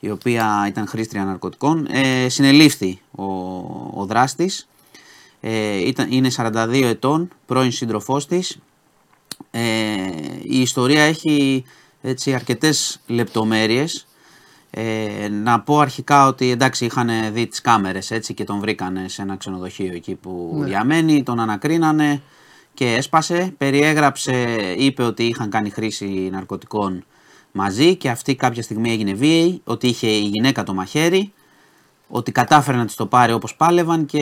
S2: η οποία ήταν χρήστρια ναρκωτικών. Ε, συνελήφθη ο, ο δράστης. Ε, ήταν, είναι 42 ετών, πρώην σύντροφός της. Ε, η ιστορία έχει έτσι, αρκετές λεπτομέρειες. Ε, να πω αρχικά ότι εντάξει είχαν δει τις κάμερες έτσι και τον βρήκανε σε ένα ξενοδοχείο εκεί που διαμένει, τον ανακρίνανε και έσπασε, περιέγραψε, είπε ότι είχαν κάνει χρήση ναρκωτικών μαζί και αυτή κάποια στιγμή έγινε βίαιη, ότι είχε η γυναίκα το μαχαίρι, ότι κατάφερε να της το πάρει όπως πάλευαν και,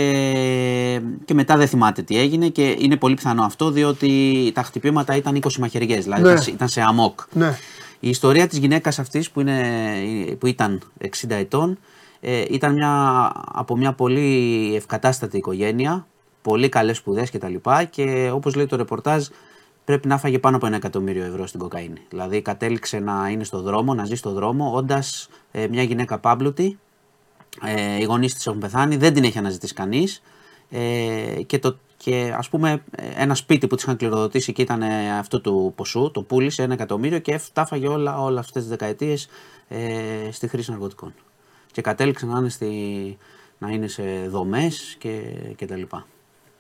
S2: και μετά δεν θυμάται τι έγινε και είναι πολύ πιθανό αυτό διότι τα χτυπήματα ήταν 20 μαχαιριές, δηλαδή
S1: Ναι.
S2: ήταν σε- ήταν σε αμόκ.
S1: Ναι.
S2: Η ιστορία της γυναίκας αυτής που, είναι, που ήταν 60 ετών ε, ήταν μια, από μια πολύ ευκατάστατη οικογένεια, πολύ καλές σπουδές και τα λοιπά και όπως λέει το ρεπορτάζ πρέπει να φάγε πάνω από ένα εκατομμύριο ευρώ στην κοκαίνη. Δηλαδή κατέληξε να είναι στο δρόμο, να ζει στο δρόμο όντας ε, μια γυναίκα πάμπλουτη, ε, οι γονείς της έχουν πεθάνει, δεν την έχει αναζητήσει κανείς ε, και, το, και ας πούμε ένα σπίτι που της είχαν κληροδοτήσει και ήταν ε, αυτού του ποσού, το πούλησε ένα εκατομμύριο και τα έφαγε όλα, όλα αυτές τις δεκαετίες ε, στη χρήση ναρκωτικών. Και κατέληξε να είναι, στη, να είναι σε δομές και, και τα λοιπά.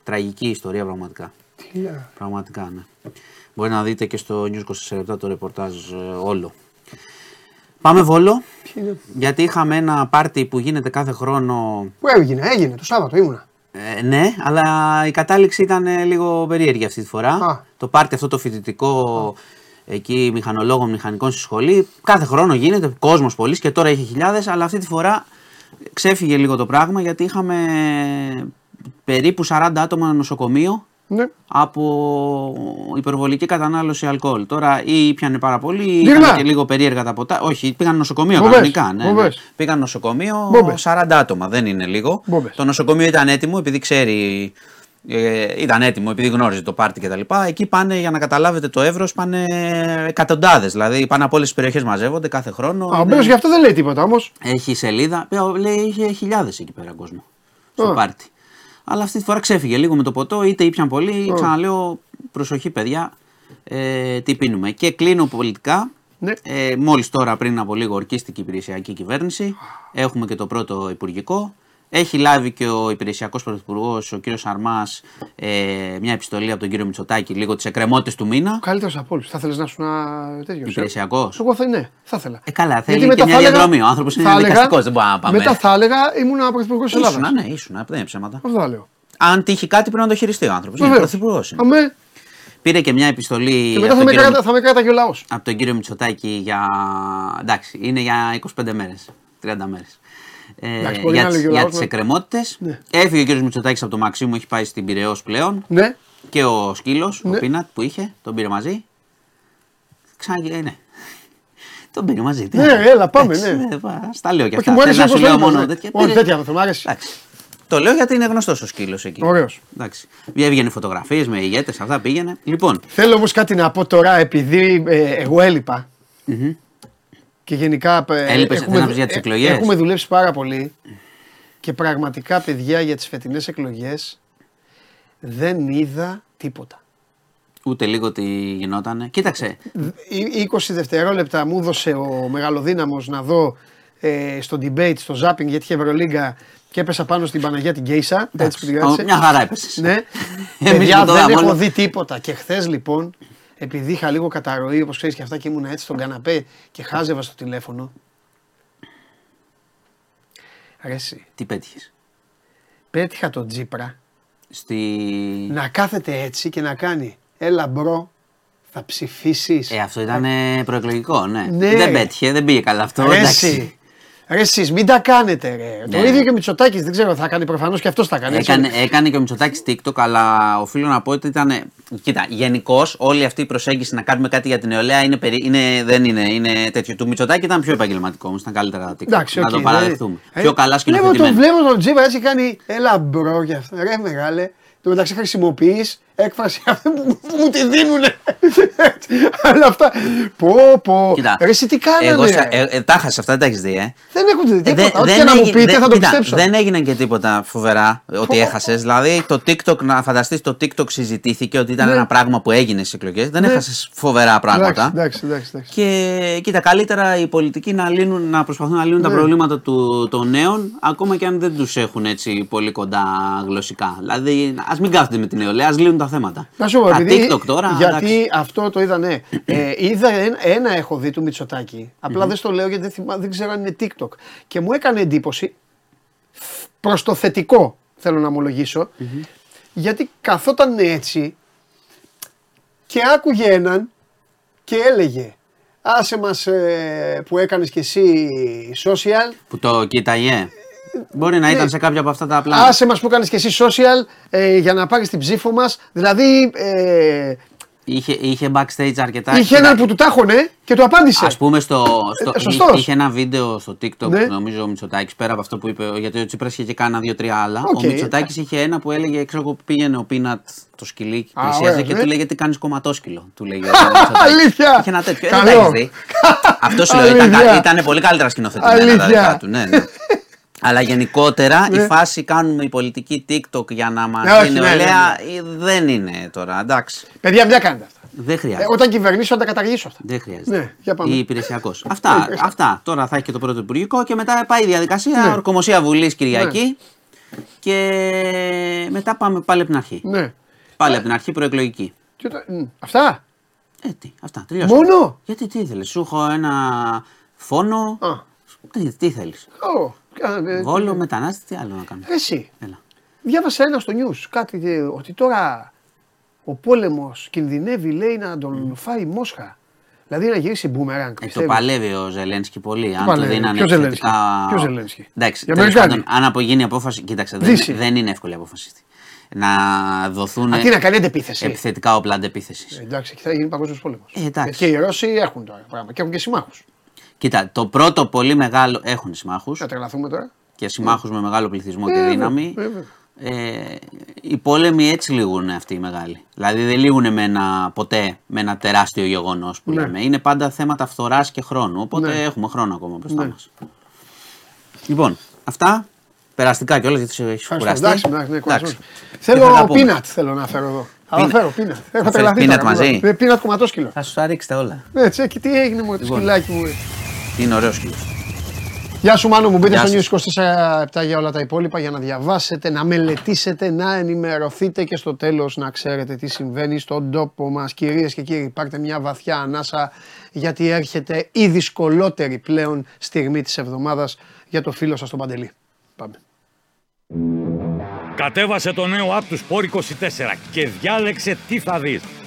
S2: Τραγική ιστορία πραγματικά.
S1: Τι λέω.
S2: Πραγματικά, ναι. Μπορεί να δείτε και στο News 24 λεπτά το ρεπορτάζ ε, όλο. Πάμε Βόλο,
S1: Τι είναι;
S2: γιατί είχαμε ένα πάρτι που γίνεται κάθε χρόνο
S1: Πού έγινε, έγινε το Σάββατο ήμουνα.
S2: Ε, ναι, αλλά η κατάληξη ήταν ε, λίγο περίεργη αυτή τη φορά.
S1: Α.
S2: Το πάρτι αυτό το φοιτητικό εκεί μηχανολόγων μηχανικών στη σχολή. Κάθε χρόνο γίνεται, κόσμος πολύ και τώρα έχει χιλιάδες, αλλά αυτή τη φορά ξέφυγε λίγο το πράγμα γιατί είχαμε περίπου 40 άτομα νοσοκομείο
S1: Ναι.
S2: από υπερβολική κατανάλωση αλκοόλ. Τώρα ή πιάνε πάρα πολύ ή
S1: Δειλά.
S2: είχαν και λίγο περίεργα τα ποτά. Όχι, πήγαν νοσοκομείο
S1: Μπομπές,
S2: κανονικά. Ναι, ναι.
S1: μπομπές.
S2: Πήγαν νοσοκομείο
S1: Μπομπές.
S2: 40 άτομα, δεν είναι λίγο.
S1: Μπομπές.
S2: Το νοσοκομείο ήταν έτοιμο επειδή ξέρει. Ε, ήταν έτοιμο επειδή γνώριζε το πάρτι κτλ. Εκεί πάνε για να καταλάβετε το εύρος, πάνε εκατοντάδες. Δηλαδή πάνε από όλες τις περιοχές μαζεύονται κάθε χρόνο.
S1: Α, ο
S2: Είναι-
S1: Μπέος γι' αυτό δεν λέει τίποτα όμως.
S2: έχει σελίδα. Ε, Λέει είχε χιλιάδες εκεί πέρα κόσμο. Στο
S1: Α.
S2: πάρτι. Αλλά αυτή τη φορά ξέφυγε λίγο με το ποτό, είτε ήπιαν πολύ. Ξαναλέω, προσοχή παιδιά, ε, τι πίνουμε. Και κλείνω πολιτικά.
S1: Ναι.
S2: Ε, Μόλις τώρα πριν από λίγο ορκίστηκε η υπηρεσιακή κυβέρνηση. Έχουμε και το πρώτο υπουργικό. Έχει λάβει και ο υπηρεσιακός πρωθυπουργός, ο κύριος Αρμάς, ε, μια επιστολή από τον κύριο Μητσοτάκη, λίγο τις εκκρεμότητες του μήνα.
S1: Καλύτερος από όλους. Θα ήθελε να σου ένα τέτοιος.
S2: Υπηρεσιακός.
S1: Εγώ θα, ναι, θα ήθελα.
S2: Ε, καλά,
S1: Γιατί
S2: θέλει
S1: μετά
S2: και μια
S1: θα έλεγα-
S2: διαδρομή. Ο άνθρωπος είναι
S1: θα έλεγα-
S2: δικαστικός, δεν μπορούμε να πάμε.
S1: Μετά θα έλεγα ήμουν πρωθυπουργός της Ελλάδας.
S2: Ήσουνα, ναι, ήσουνα, δεν είναι ψέματα.
S1: Αυτό θα λέω.
S2: Αν τύχει κάτι πρέπει να το χειριστεί ο άνθρωπος. Είναι
S1: Βεβαίως.
S2: πρωθυπουργός.
S1: Αμέ.
S2: Πήρε και μια επιστολή
S1: Και μετά
S2: από,
S1: θα
S2: τον
S1: με,
S2: κύριο,
S1: κράτα, θα με κράταγε ο λαός.
S2: από τον κύριο Μητσοτάκη για. Εντάξει, είναι για 25 μέρες, 30 μέρες. Ε,
S1: Εντάξει, μπορεί
S2: για
S1: να
S2: τις,
S1: έλεγε ο
S2: για
S1: λαός
S2: τις
S1: να-
S2: εκκρεμότητες.
S1: Ναι.
S2: Έφυγε ο κύριος Μητσοτάκης από το Μαξίμου, έχει πάει στην Πυραιός πλέον.
S1: Ναι.
S2: Και ο σκύλος,
S1: Ναι.
S2: ο Πίνατ που είχε, τον πήρε μαζί. Ξανά, ε, ναι. Τον πήρε μαζί. τι
S1: Ναι,
S2: να-
S1: έλα, πάμε,
S2: Εντάξει,
S1: ναι.
S2: ε, πα, Στα λέω και
S1: Όχι,
S2: αυτά.
S1: μου άρεσε
S2: Θέλω να
S1: όπως
S2: σου λέω
S1: το είπες,
S2: μόνο
S1: ναι.
S2: τέτοια.
S1: Όχι,
S2: Πήρε-
S1: τέτοια δεν μου άρεσε.
S2: Εντάξει. Το λέω γιατί είναι γνωστός ο σκύλος εκεί.
S1: Ωραίος.
S2: Εντάξει. Έβγαινε φωτογραφίες με ηγέτες, αυτά πήγαινε. Λοιπόν,
S1: Θέλω όμως κάτι να πω τώρα, επειδή ε, εγώ έλειπα. Και γενικά. ε,
S2: Έλειπες,
S1: έχουμε,
S2: δεν έπαιζε για τις
S1: ε,
S2: εκλογές;
S1: Έχουμε δουλέψει πάρα πολύ. Και πραγματικά, παιδιά, για τις φετινές εκλογές δεν είδα τίποτα.
S2: ούτε λίγο τι γινότανε. Κοίταξε.
S1: Ή- 20 δευτερόλεπτα μου έδωσε ο μεγαλοδύναμος να δω ε, στο debate, στο zapping γιατί είχε Ευρωλίγκα και έπεσα πάνω στην Παναγία την Κέισα. Έτσι που την
S2: ο,
S1: κράτησε.
S2: μια χαρά έπεσες.
S1: Ναι.
S2: Εμείς
S1: Παιδιά
S2: με το
S1: δεν
S2: δάμε
S1: έχω
S2: όλο.
S1: δει τίποτα. Και χθες λοιπόν, επειδή είχα λίγο καταρροή όπως ξέρεις και αυτά και ήμουν έτσι στον καναπέ και χάζευα στο τηλέφωνο. Αρέσει.
S2: Τι πέτυχες;
S1: Πέτυχα τον Τζίπρα
S2: Στη...
S1: να κάθεται έτσι και να κάνει Έλα μπρο, θα ψηφίσεις.
S2: Ε, αυτό ήταν προεκλογικό, ναι.
S1: Ναι.
S2: Δεν πέτυχε, δεν πήγε καλά αυτό.
S1: Ρε
S2: εντάξει.
S1: εσύ. Ρε εσείς, μην τα κάνετε ρε. Το
S2: Ναι.
S1: ίδιο και ο Μητσοτάκης, δεν ξέρω, θα κάνει προφανώς και αυτός θα κάνει. έτσι.
S2: Έκανε, έκανε και ο Μητσοτάκης TikTok, αλλά οφείλω να πω ότι ήταν. Κοίτα, γενικώς όλη αυτή η προσέγγιση να κάνουμε κάτι για την νεολαία είναι, περί, είναι, δεν είναι, είναι τέτοιο. Του Μητσοτάκη ήταν πιο επαγγελματικό όμως, ήταν καλύτερα τα TikTok.
S1: Εντάξει,
S2: να
S1: οκ,
S2: το
S1: δεν-
S2: παραδεχτούμε.
S1: Ε,
S2: πιο καλά
S1: Βλέπω τον,
S2: σκηνοθετημένο.
S1: βλέπω τον Τσίπρα έτσι κάνει Έλα bro για αυτό. Ρε μεγάλε. Στο μεταξύ χρησιμοποιείς έκφραση αυτή που, που μου τη δίνουνε. Αλλά αυτά. Πω, πω.
S2: Κοίτα,
S1: Ρε εσύ τι κάνανε.
S2: εγώ,
S1: ρε;
S2: σε- ε, ε, τα χάσα, αυτά δεν τα έχεις δει, ε.
S1: δεν έχουν δει
S2: Ε,
S1: τίποτα. Ό,τι και να μου
S2: έγινε-
S1: πείτε
S2: δεν-
S1: θα το
S2: κοίτα,
S1: πιστέψω.
S2: Δεν έγιναν και τίποτα φοβερά ότι έχασες. Δηλαδή το TikTok, να φανταστείς, το TikTok συζητήθηκε ότι ήταν
S1: Ναι.
S2: ένα πράγμα που έγινε στις εκλογές. Δεν
S1: Ναι.
S2: έχασες φοβερά πράγματα.
S1: Εντάξει, εντάξει, εντάξει.
S2: Και κοίτα, καλύτερα οι πολιτικοί να, λύνουν, να προσπαθούν να λύνουν τα
S1: Ναι.
S2: προβλήματα του, των νέων, ακόμα και αν δεν τους έχουν έτσι πολύ κοντά γλωσσικά. Δηλαδή, ας μην κάθονται με την νεολαία, ας λύνουν τα θέματα.
S1: Να σου πω,
S2: τα
S1: επειδή,
S2: TikTok τώρα.
S1: γιατί
S2: εντάξει.
S1: αυτό το είδα, ναι. Ε, είδα ένα, ένα έχω δει του Μητσοτάκη. Απλά
S2: Mm-hmm.
S1: δεν στο λέω γιατί δεν, θυμά, δεν ξέρω αν είναι TikTok. Και μου έκανε εντύπωση προς το θετικό, θέλω να ομολογήσω,
S2: Mm-hmm.
S1: γιατί καθόταν έτσι και άκουγε έναν και έλεγε άσε μας ε, που έκανες και εσύ social,
S2: Που το κοίταγε. Μπορεί να ήταν σε κάποια από αυτά τα απλά.
S1: Ναι. άσε μας που έκανες και εσύ social ε, για να πάρεις την ψήφο μας. Δηλαδή ε,
S2: Είχε, είχε backstage αρκετά.
S1: είχε έναν που του τα 'χωνε και του απάντησε.
S2: Ας πούμε στο. στο
S1: Ε, σωστός.
S2: είχε ένα βίντεο στο TikTok,
S1: Ναι.
S2: νομίζω ο Μητσοτάκης, πέρα από αυτό που είπε, γιατί ο Τσίπρας είχε και κάνα δύο-τρία άλλα.
S1: Οκ.
S2: Ο Μητσοτάκης είχε ένα που έλεγε, ξέρω εγώ, πήγαινε ο Πίνατ το σκυλί και
S1: Α,
S2: πλησίαζε
S1: ωραία,
S2: και
S1: ναι.
S2: του λέγε τι κάνεις κομματόσκυλο. Του λέγε. ο Μητσοτάκης.
S1: Αλήθεια!
S2: Είχε ένα τέτοιο. Δεν
S1: Καλό.
S2: τα έχεις δει. Αυτός σου λέω. Ήταν,
S1: Αλήθεια.
S2: κα- ήταν πολύ καλύτερα σκηνοθετημένα τα
S1: Αλήθεια.
S2: δικά του. Ναι, ναι. Αλλά γενικότερα
S1: Ναι.
S2: η φάση κάνουμε η πολιτική TikTok για να μας
S1: Ναι, όχι,
S2: δει
S1: ναι,
S2: νεολαία ε, δεν είναι τώρα. Εντάξει.
S1: Παιδιά, μια κάνετε αυτά.
S2: Δεν
S1: Ε,
S2: χρειάζεται.
S1: όταν κυβερνήσω, θα τα καταργήσω αυτά.
S2: Δεν χρειάζεται.
S1: Ναι, για πάμε.
S2: Ή υπηρεσιακός. αυτά, αυτά. Τώρα θα έχει και το πρώτο υπουργικό και μετά πάει η διαδικασία.
S1: Ναι.
S2: Ορκομοσία Βουλής Κυριακή. Και μετά πάμε πάλι από την αρχή.
S1: Ναι.
S2: Πάλι από την αρχή προεκλογική.
S1: Και το- μ, Αυτά;
S2: Ε, τι, αυτά, τελειώσαμε.
S1: Μόνο;
S2: Γιατί τι ήθελε, σου έχω ένα φόνο.
S1: Α.
S2: Τι, τι θέλεις.
S1: Ω, κάνε-
S2: Βόλο, μετανάστη, τι άλλο να κάνω.
S1: Εσύ.
S2: Έλα.
S1: Διάβασα ένα στο news κάτι ε, ότι τώρα ο πόλεμος κινδυνεύει λέει να τον φάει η Μόσχα. Δηλαδή να γυρίσει μπούμεραγκ.
S5: Ε, το
S1: πιστεύεις;
S5: παλεύει ο Ζελένσκι πολύ. Αν του
S1: παλεύει.
S5: δίνανε
S1: Ποιος Ζελένσκι;
S5: επιθετικά.
S1: Ποιος Ζελένσκι;
S5: Εντάξει,
S1: Οι
S5: τέλος
S1: Αμερικάνοι.
S5: πάντων, αν απογίνει η απόφαση. Κοίταξε, δεν,
S1: Δύση.
S5: δεν είναι εύκολη η απόφαση. αυτή. Να δοθούν
S1: Α, τι να κάνει αντεπίθεση.
S5: επιθετικά όπλα αντεπίθεσης.
S1: Ε, Εντάξει, εκεί θα γίνει παγκόσμιος πόλεμος.
S5: Ε, εντάξει.
S1: Και οι Ρώσοι έχουν τώρα πράγμα και έχουν και συμμάχους.
S5: Κοίτα, το πρώτο πολύ μεγάλο. Έχουν συμμάχους
S1: Θα τρελαθούμε τώρα.
S5: και συμμάχους με μεγάλο πληθυσμό
S1: Ε,
S5: και
S1: βέβαια,
S5: δύναμη.
S1: βέβαια.
S5: Ε, οι πόλεμοι έτσι λήγουν αυτοί οι μεγάλοι. Δηλαδή δεν λήγουν με ένα, ποτέ με ένα τεράστιο γεγονός που
S1: Ναι.
S5: λέμε. Είναι πάντα θέματα φθοράς και χρόνου. Οπότε
S1: Ναι.
S5: έχουμε χρόνο ακόμα μπροστά
S1: Ναι.
S5: μας. Λοιπόν, αυτά. Περαστικά κιόλας γιατί σε έχεις
S1: Ευχαριστώ.
S5: κουραστεί.
S1: Εντάξει, εντάξει, ναι,
S5: Εντάξει.
S1: κουρασμένος.
S5: Τι θα
S1: Θέλω
S5: πούμε.
S1: πίνατ θέλω να φέρω εδώ. Θα
S5: Πίνατ.
S1: φέρω πίνατ. Έχω
S5: φέρεις
S1: τρελαθεί.
S5: πίνατ
S1: τώρα,
S5: μαζί;
S1: Ε, Πίνατ κομματόσκυλο.
S5: Θα σου τα ρίξετε όλα.
S1: Έτσι, και τι έγινε μου, το
S5: Λοιπόν.
S1: σκυλάκι μου. Ε.
S5: Είναι ωραίος σκύλο.
S1: Γεια σου Μάνο μου, μπείτε
S5: Γεια
S1: στο
S5: σας.
S1: News 24 για όλα τα υπόλοιπα για να διαβάσετε, να μελετήσετε, να ενημερωθείτε και στο τέλος να ξέρετε τι συμβαίνει στον τόπο μας. Κυρίες και κύριοι, πάρτε μια βαθιά ανάσα γιατί έρχεται η δυσκολότερη πλέον στιγμή της εβδομάδας για το φίλο σας τον Παντελή. Πάμε.
S6: Κατέβασε το νέο app του Sport 24 και διάλεξε τι θα δεις.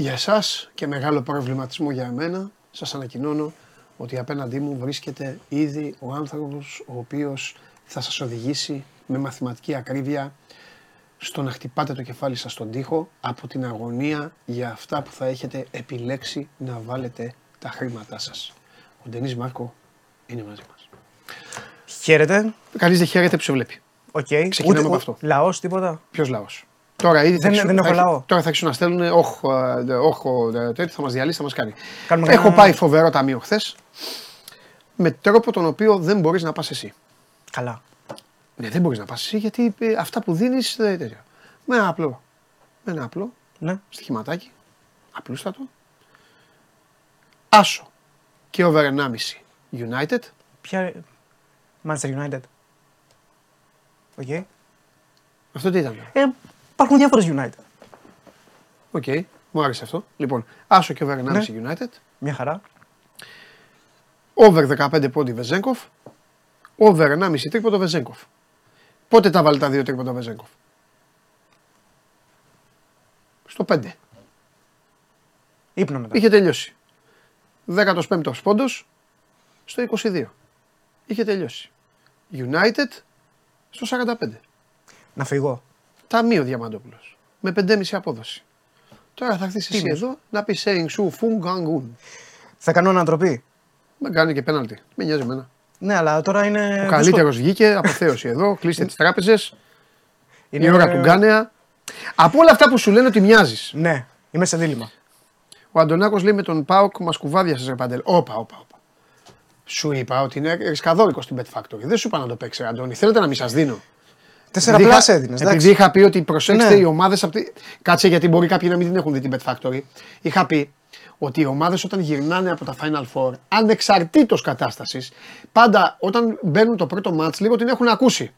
S1: για εσάς και μεγάλο προβληματισμό για εμένα σας ανακοινώνω ότι απέναντί μου βρίσκεται ήδη ο άνθρωπος ο οποίος θα σας οδηγήσει με μαθηματική ακρίβεια στο να χτυπάτε το κεφάλι σας στον τοίχο από την αγωνία για αυτά που θα έχετε επιλέξει να βάλετε τα χρήματά σας. Ο Ντενής Μάρκο είναι μαζί μας.
S7: Χαίρετε.
S1: Κανείς δεν χαίρεται που σε βλέπει.
S7: Οκ.
S1: Ξεκινάμε από αυτό.
S7: Λαός, τίποτα;
S1: Ποιος λαός; Τώρα ήδη θα
S7: Δεν-
S1: αρχίσουν-
S7: δεν έχω
S1: θα αρχίσουν-
S7: λαό.
S1: Τώρα θα αρχίσουν να στέλνουν. Όχι, όχι, τέτοιο θα μας διαλύσει, θα μας κάνει.
S7: Κάνουμε
S1: Έχω
S7: κανένα-
S1: πάει φοβερό ταμείο χθες. Με τρόπο τον οποίο δεν μπορείς να πας εσύ.
S7: Καλά.
S1: Ναι, δεν μπορείς να πας εσύ γιατί ε, αυτά που δίνεις. Με ένα απλό. Με ένα απλό
S7: Ναι.
S1: στοιχηματάκι. Απλούστατο. Άσο και over 1,5 United.
S7: Ποια. Manchester United. OK.
S1: Αυτό τι ήταν;
S7: Ε, υπάρχουν διάφορες United.
S1: OK, μου άρεσε αυτό. Λοιπόν, άσο και over 1,5 United.
S7: Μια χαρά.
S1: Over 15 πόντοι Βεζένκοφ. Over 1,5 τρίποντο Βεζένκοφ. Πότε θα βάλει τα δύο τρίποντα Βεζένκοφ. Στο 5.
S7: Ύπνο μετά.
S1: Είχε τελειώσει. 15ο πόντος στο 22. Είχε τελειώσει. United στο 45.
S7: Να φύγω.
S1: Ταμείο Διαμαντόπουλος. Με 5,5 απόδοση. Τώρα θα έρθει εσύ
S7: Τίμιος.
S1: εδώ να πεις saying σου φουν γκανγκούν.
S7: Θα κάνω ανατροπή.
S1: Με κάνει και πέναλτι. Με νοιάζει εμένα.
S7: Ναι, αλλά τώρα είναι.
S1: Ο καλύτερος βγήκε, αποθέωση εδώ, κλείστε τις τράπεζες.
S7: Είναι
S1: Η ώρα του Γκάνεα. Από όλα αυτά που σου λένε ότι μοιάζεις.
S7: Ναι, είμαι σε δίλημμα.
S1: Ο Αντωνάκος λέει με τον ΠΑΟΚ μας κουβάδιασε ρε παντελ. Όπα, όπα, όπα. Σου είπα ότι είναι ρισκαδόρικο στην Bet Factory. Δεν σου είπα να το παίξει, Αντώνη. Θέλετε να μην σας δίνω;
S7: Τέσσερα
S1: Επειδή
S7: plus
S1: είχα-
S7: έδινες.
S1: Επειδή είχα πει ότι προσέξτε
S7: Ναι.
S1: οι ομάδες. Κάτσε γιατί μπορεί κάποιοι να μην την έχουν δει την Bet Factory. Είχα πει ότι οι ομάδες όταν γυρνάνε από τα Final Four, ανεξαρτήτως κατάστασης, πάντα όταν μπαίνουν το πρώτο match λίγο την έχουν ακούσει.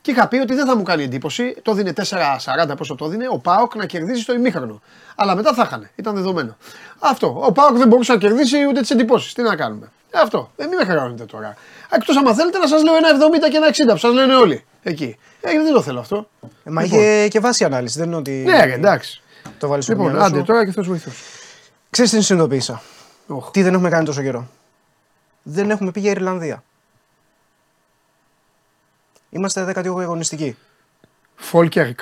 S1: Και είχα πει ότι δεν θα μου κάνει εντύπωση, το δίνει 4-40 πόσο το δίνει, ο Πάοκ να κερδίζει στο ημίχρονο. Αλλά μετά θα είχανε, ήταν δεδομένο. Αυτό. Ο Πάοκ δεν μπορούσε να κερδίσει ούτε τις εντυπώσεις. Τι να κάνουμε. Ε, αυτό. Δεν μην με χρεώνετε τώρα. Εκτός άμα θέλετε να σας λέω ένα 70 και ένα 60 που σας λένε όλοι. Εκεί. Ε, δεν το θέλω αυτό.
S7: Ε, Μα
S1: Λοιπόν.
S7: είχε και βάση ανάλυση. Δεν είναι ότι.
S1: Ναι, ρε, εντάξει.
S7: Το βάλεις στο
S1: Λοιπόν,
S7: μυαλό
S1: άντε
S7: σου.
S1: τώρα και Θεός βοηθός.
S7: Ξέρεις τι συνειδητοποίησα;
S1: Οχ.
S7: Τι δεν έχουμε κάνει τόσο καιρό. Δεν έχουμε πει για Ιρλανδία. Είμαστε 18 αγωνιστικοί.
S1: Φόλκερικ.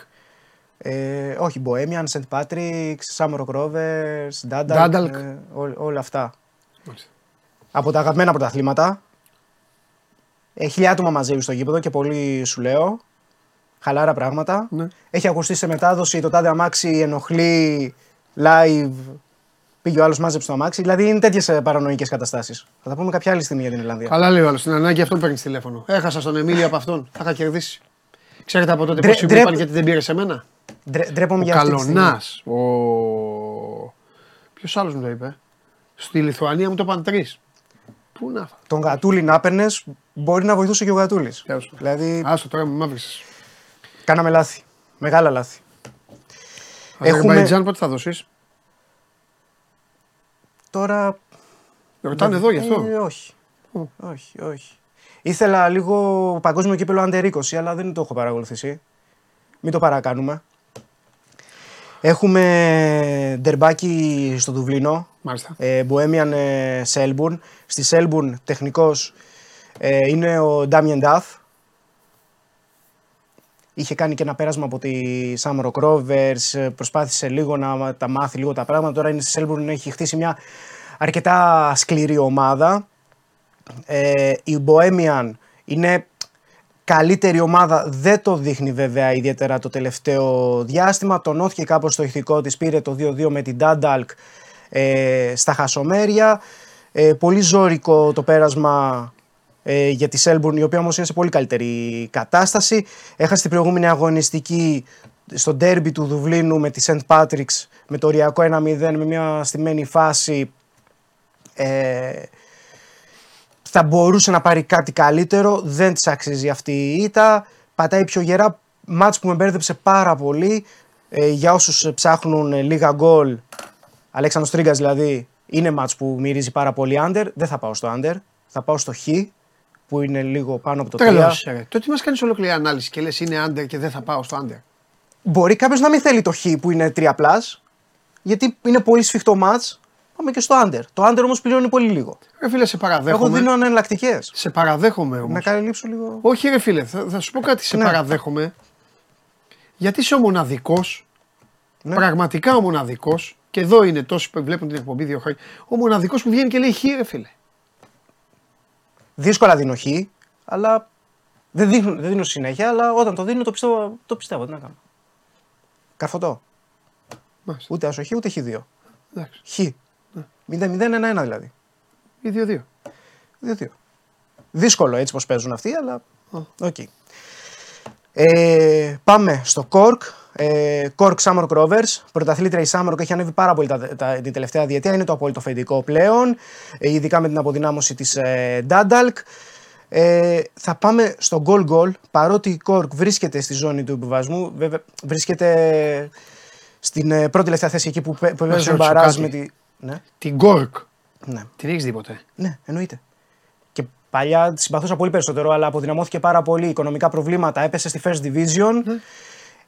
S7: Ε, όχι, Bohemian, St. Patrick's, Shamrock Rovers, Dundalk,
S1: Dundalk.
S7: ε, ό- όλα αυτά. Από τα αγαπημένα πρωταθλήματα. Ε, χιλιά άτομα μαζί στο γήπεδο και πολύ σου λέω. Χαλάρα πράγματα.
S1: Ναι.
S7: Έχει ακουστεί σε μετάδοση το τάδε αμάξι ενοχλεί live. Πήγε ο άλλος μάζεψε το αμάξι. Δηλαδή είναι τέτοιες παρανοϊκές καταστάσεις. Θα τα πούμε κάποια άλλη στιγμή για την Ιρλανδία.
S1: Καλά λέει ο άλλος, στην ανάγκη αυτό παίρνεις τηλέφωνο. Έχασα στον Εμίλιο από αυτόν, θα είχα κερδίσει. Ξέρετε από τότε
S7: Ντρε-
S1: πόσοι μου
S7: ντρε-
S1: είπαν γιατί δεν πήρε σε μένα;
S7: Ντρε, ντρέπομαι
S1: Ο
S7: για αυτή τη στιγμή.
S1: Καλονάς, ο... Ποιος άλλος μου το είπε; Στη Λιθουανία μου το είπαν τρεις. Πού να φάω.
S7: Τον Γατούλη να έπαιρνες, μπορεί να βοηθούσε και ο Γατούλης.
S1: Τέλος πάντων.
S7: Δηλαδή,
S1: Άστο τώρα με μαύρησες.
S7: κάναμε λάθη. Μεγάλα λάθη. Έχουμε-
S1: Αζερμπαϊτζάν πότε θα δώσεις;
S7: Τώρα.
S1: Ρωτάνε εδώ γι' αυτό;
S7: Ε, όχι. όχι, όχι. Ήθελα λίγο παγκόσμιο κύπελο Under 20, αλλά δεν το έχω παρακολουθήσει. Μην το παρακάνουμε. Έχουμε ντερμπάκι στο Δουβλίνο.
S1: Μάλιστα.
S7: Ε, Bohemian ε, Selburn. Στη Selburn τεχνικός ε, είναι ο Damien Duff. Είχε κάνει και ένα πέρασμα από τη Summer Rovers, ε, προσπάθησε λίγο να τα μάθει λίγο τα πράγματα. Τώρα είναι στη Selburn, έχει χτίσει μια αρκετά σκληρή ομάδα. Ε, η Bohemian είναι καλύτερη ομάδα, δεν το δείχνει βέβαια ιδιαίτερα το τελευταίο διάστημα. Τονώθηκε κάπως στο ηθικό της, πήρε το 2-2 με την Dundalk ε, στα χασομέρια. Ε, πολύ ζώρικο το πέρασμα ε, για τη Σέλμπουρν, η οποία όμως είναι σε πολύ καλύτερη κατάσταση. Έχασε την προηγούμενη αγωνιστική στο ντέρμπι του Δουβλίνου με τη St. Patrick's με το οριακό 1-0 με μια στημένη φάση. Ε, θα μπορούσε να πάρει κάτι καλύτερο, δεν της αξίζει αυτή η ήττα. Πατάει πιο γερά, μάτς που με μπέρδεψε πάρα πολύ. Ε, για όσους ψάχνουν ε, λίγα γκολ, Αλέξανδρος Τρίγκας δηλαδή, είναι μάτς που μυρίζει πάρα πολύ under. Δεν θα πάω στο under, θα πάω στο χ, που είναι λίγο πάνω από το 3.
S1: Τρελός. ρε. Το ότι μας κάνεις ολόκληρη ανάλυση και λες είναι under και δεν θα πάω στο under.
S7: Μπορεί κάποιος να μην θέλει το χ που είναι 3 plus, γιατί είναι πολύ σφιχτό μάτς. Πάμε και στο under. Το under όμως πληρώνει πολύ λίγο.
S1: Ρε φίλε, σε
S7: Εγώ
S1: παραδέχομαι.
S7: δίνω εναλλακτικές.
S1: Σε παραδέχομαι όμως.
S7: Να καλύψω λίγο.
S1: Όχι ρε φίλε, θα, θα σου πω κάτι, σε
S7: Ναι.
S1: παραδέχομαι. Γιατί είσαι ο μοναδικός,
S7: Ναι.
S1: πραγματικά ο μοναδικός, και εδώ είναι τόσοι που βλέπουν την εκπομπή δύο χρόνια, ο μοναδικός που βγαίνει και λέει χ ρε φίλε.
S7: Δύσκολα δίνω χ, αλλά δεν δίνω, δεν δίνω συνέχεια, αλλά όταν το δίνω το πιστεύω, το πιστεύω τι να κάνω. Καρφωτό.
S1: Μάλιστα.
S7: Ούτε άσο χ, ούτε χ2.
S1: Εντάξει.
S7: Χ. 0-0-1-1 δηλαδή.
S1: Ή δύο-δύο.
S7: 2-2. Δύσκολο έτσι πως παίζουν αυτοί, αλλά οκ. Ε, πάμε στο Cork. Ε, Cork Shamrock Rovers. Πρωταθλήτρια η Shamrock έχει ανέβει πάρα πολύ τα, τα, την τελευταία διετία. Είναι το απόλυτο αφεντικό πλέον. Ε, ειδικά με την αποδυνάμωση της ε, Dundalk. Ε, θα πάμε στο goal goal. Παρότι η Cork βρίσκεται στη ζώνη του υποβιβασμού, βέβαια βρίσκεται στην ε, πρώτη τελευταία θέση εκεί που, παι- που
S1: σε
S7: παίζουν
S1: ρωτήσω
S7: μπαράζ
S1: κάτι.
S7: με τη. Ναι,
S1: Την Cork.
S7: ναι.
S1: Την έχεις δει ποτέ;
S7: Ναι, εννοείται. Και παλιά τη συμπαθούσα πολύ περισσότερο, αλλά αποδυναμώθηκε πάρα πολύ. Οικονομικά προβλήματα. Έπεσε στη First Division.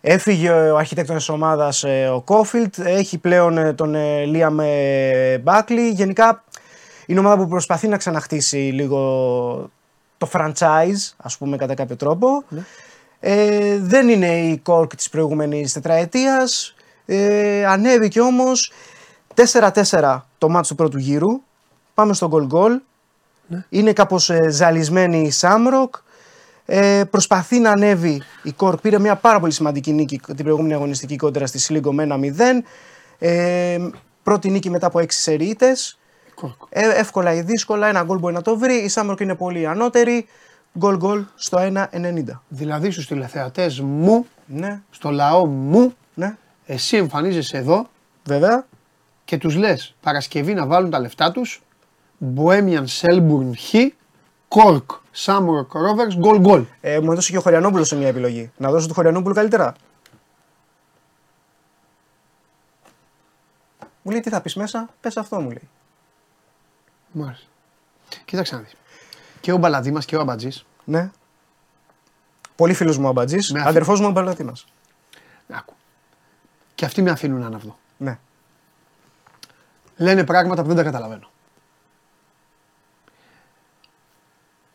S7: Έφυγε ο αρχιτέκτονας της ομάδας ε, ο Κόφιλτ. Έχει πλέον ε, τον ε, Λίαμ Μπάκλι. Γενικά είναι ομάδα που προσπαθεί να ξαναχτίσει λίγο το franchise, ας πούμε κατά κάποιο τρόπο. Ε, δεν είναι η Cork της προηγούμενης τετραετίας. Ε, ανέβηκε όμως 4-4 το μάτς του πρώτου γύρου. Πάμε στο goal goal. Είναι κάπως ε, ζαλισμένη η Σάμροκ. Ε, προσπαθεί να ανέβει η Κορκ. Πήρε μια πάρα πολύ σημαντική νίκη την προηγούμενη αγωνιστική κόντρα στη Σλίγκο με ένα 0. Ε, πρώτη νίκη μετά από 6 σερίτες.
S1: Κόρκ.
S7: Ε, εύκολα ή δύσκολα, ένα γκολ μπορεί να το βρει. Η Σάμροκ είναι πολύ ανώτερη. Γκολ γκολ στο 1-90.
S1: Δηλαδή στους τηλεθεατές μου,
S7: Ναι,
S1: στο λαό μου,
S7: ναι,
S1: εσύ εμφανίζεσαι εδώ
S7: βέβαια.
S1: Και τους λες Παρασκευή να βάλουν τα λεφτά τους, Bohemian Selburn Χ, Cork Shamrock Rovers, γκολ γκολ.
S7: Ε, μου έδωσε και ο Χωριανόπουλος σε μια επιλογή. Να δώσω του Χωριανόπουλου καλύτερα. Μου λέει τι θα πεις μέσα, πες αυτό μου λέει.
S1: Μάλιστα. Κοίταξε να δεις. Και ο Μπαλαδίμας και ο Αμπατζής,
S7: Ναι. Πολύ φίλος μου ο Αμπατζής,
S1: Με αφή-
S7: αδερφός μου ο Μπαλατίνα.
S1: άκου. Και αυτοί με αφήνουν άναυδο.
S7: Ναι.
S1: Λένε πράγματα που δεν τα καταλαβαίνω.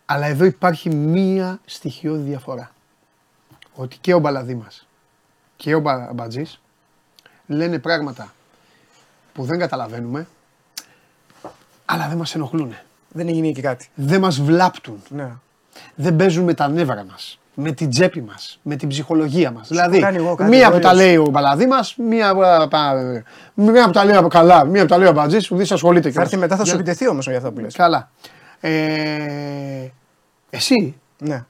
S1: Αλλά εδώ υπάρχει μία στοιχειώδη διαφορά. Ότι και ο Μπαλαδίμας και ο Μπα- Αμπατζής λένε πράγματα που δεν καταλαβαίνουμε, αλλά δεν μας ενοχλούν.
S7: Δεν έγινε και κάτι.
S1: Δεν μας βλάπτουν.
S7: Ναι.
S1: Δεν παίζουν με τα νεύρα μας. Με την τσέπη μας. Με την ψυχολογία μας. Δηλαδή,
S7: κάνει εγώ κάτι,
S1: μία
S7: εγώ
S1: που τα
S7: έλειωσα.
S1: λέει ο Μπαλαδίμας, μία, α, πα- μία που τα λέει από καλά, μία που τα λέει ο Αμπατζής, που δεν σε ασχολείται
S7: Θα
S1: κιόλας.
S7: έρθει μετά, θα σου
S1: Για-
S7: επιτεθεί όμως για αυτά που λε.
S1: Καλά. Ε, εσύ,
S7: Ναι.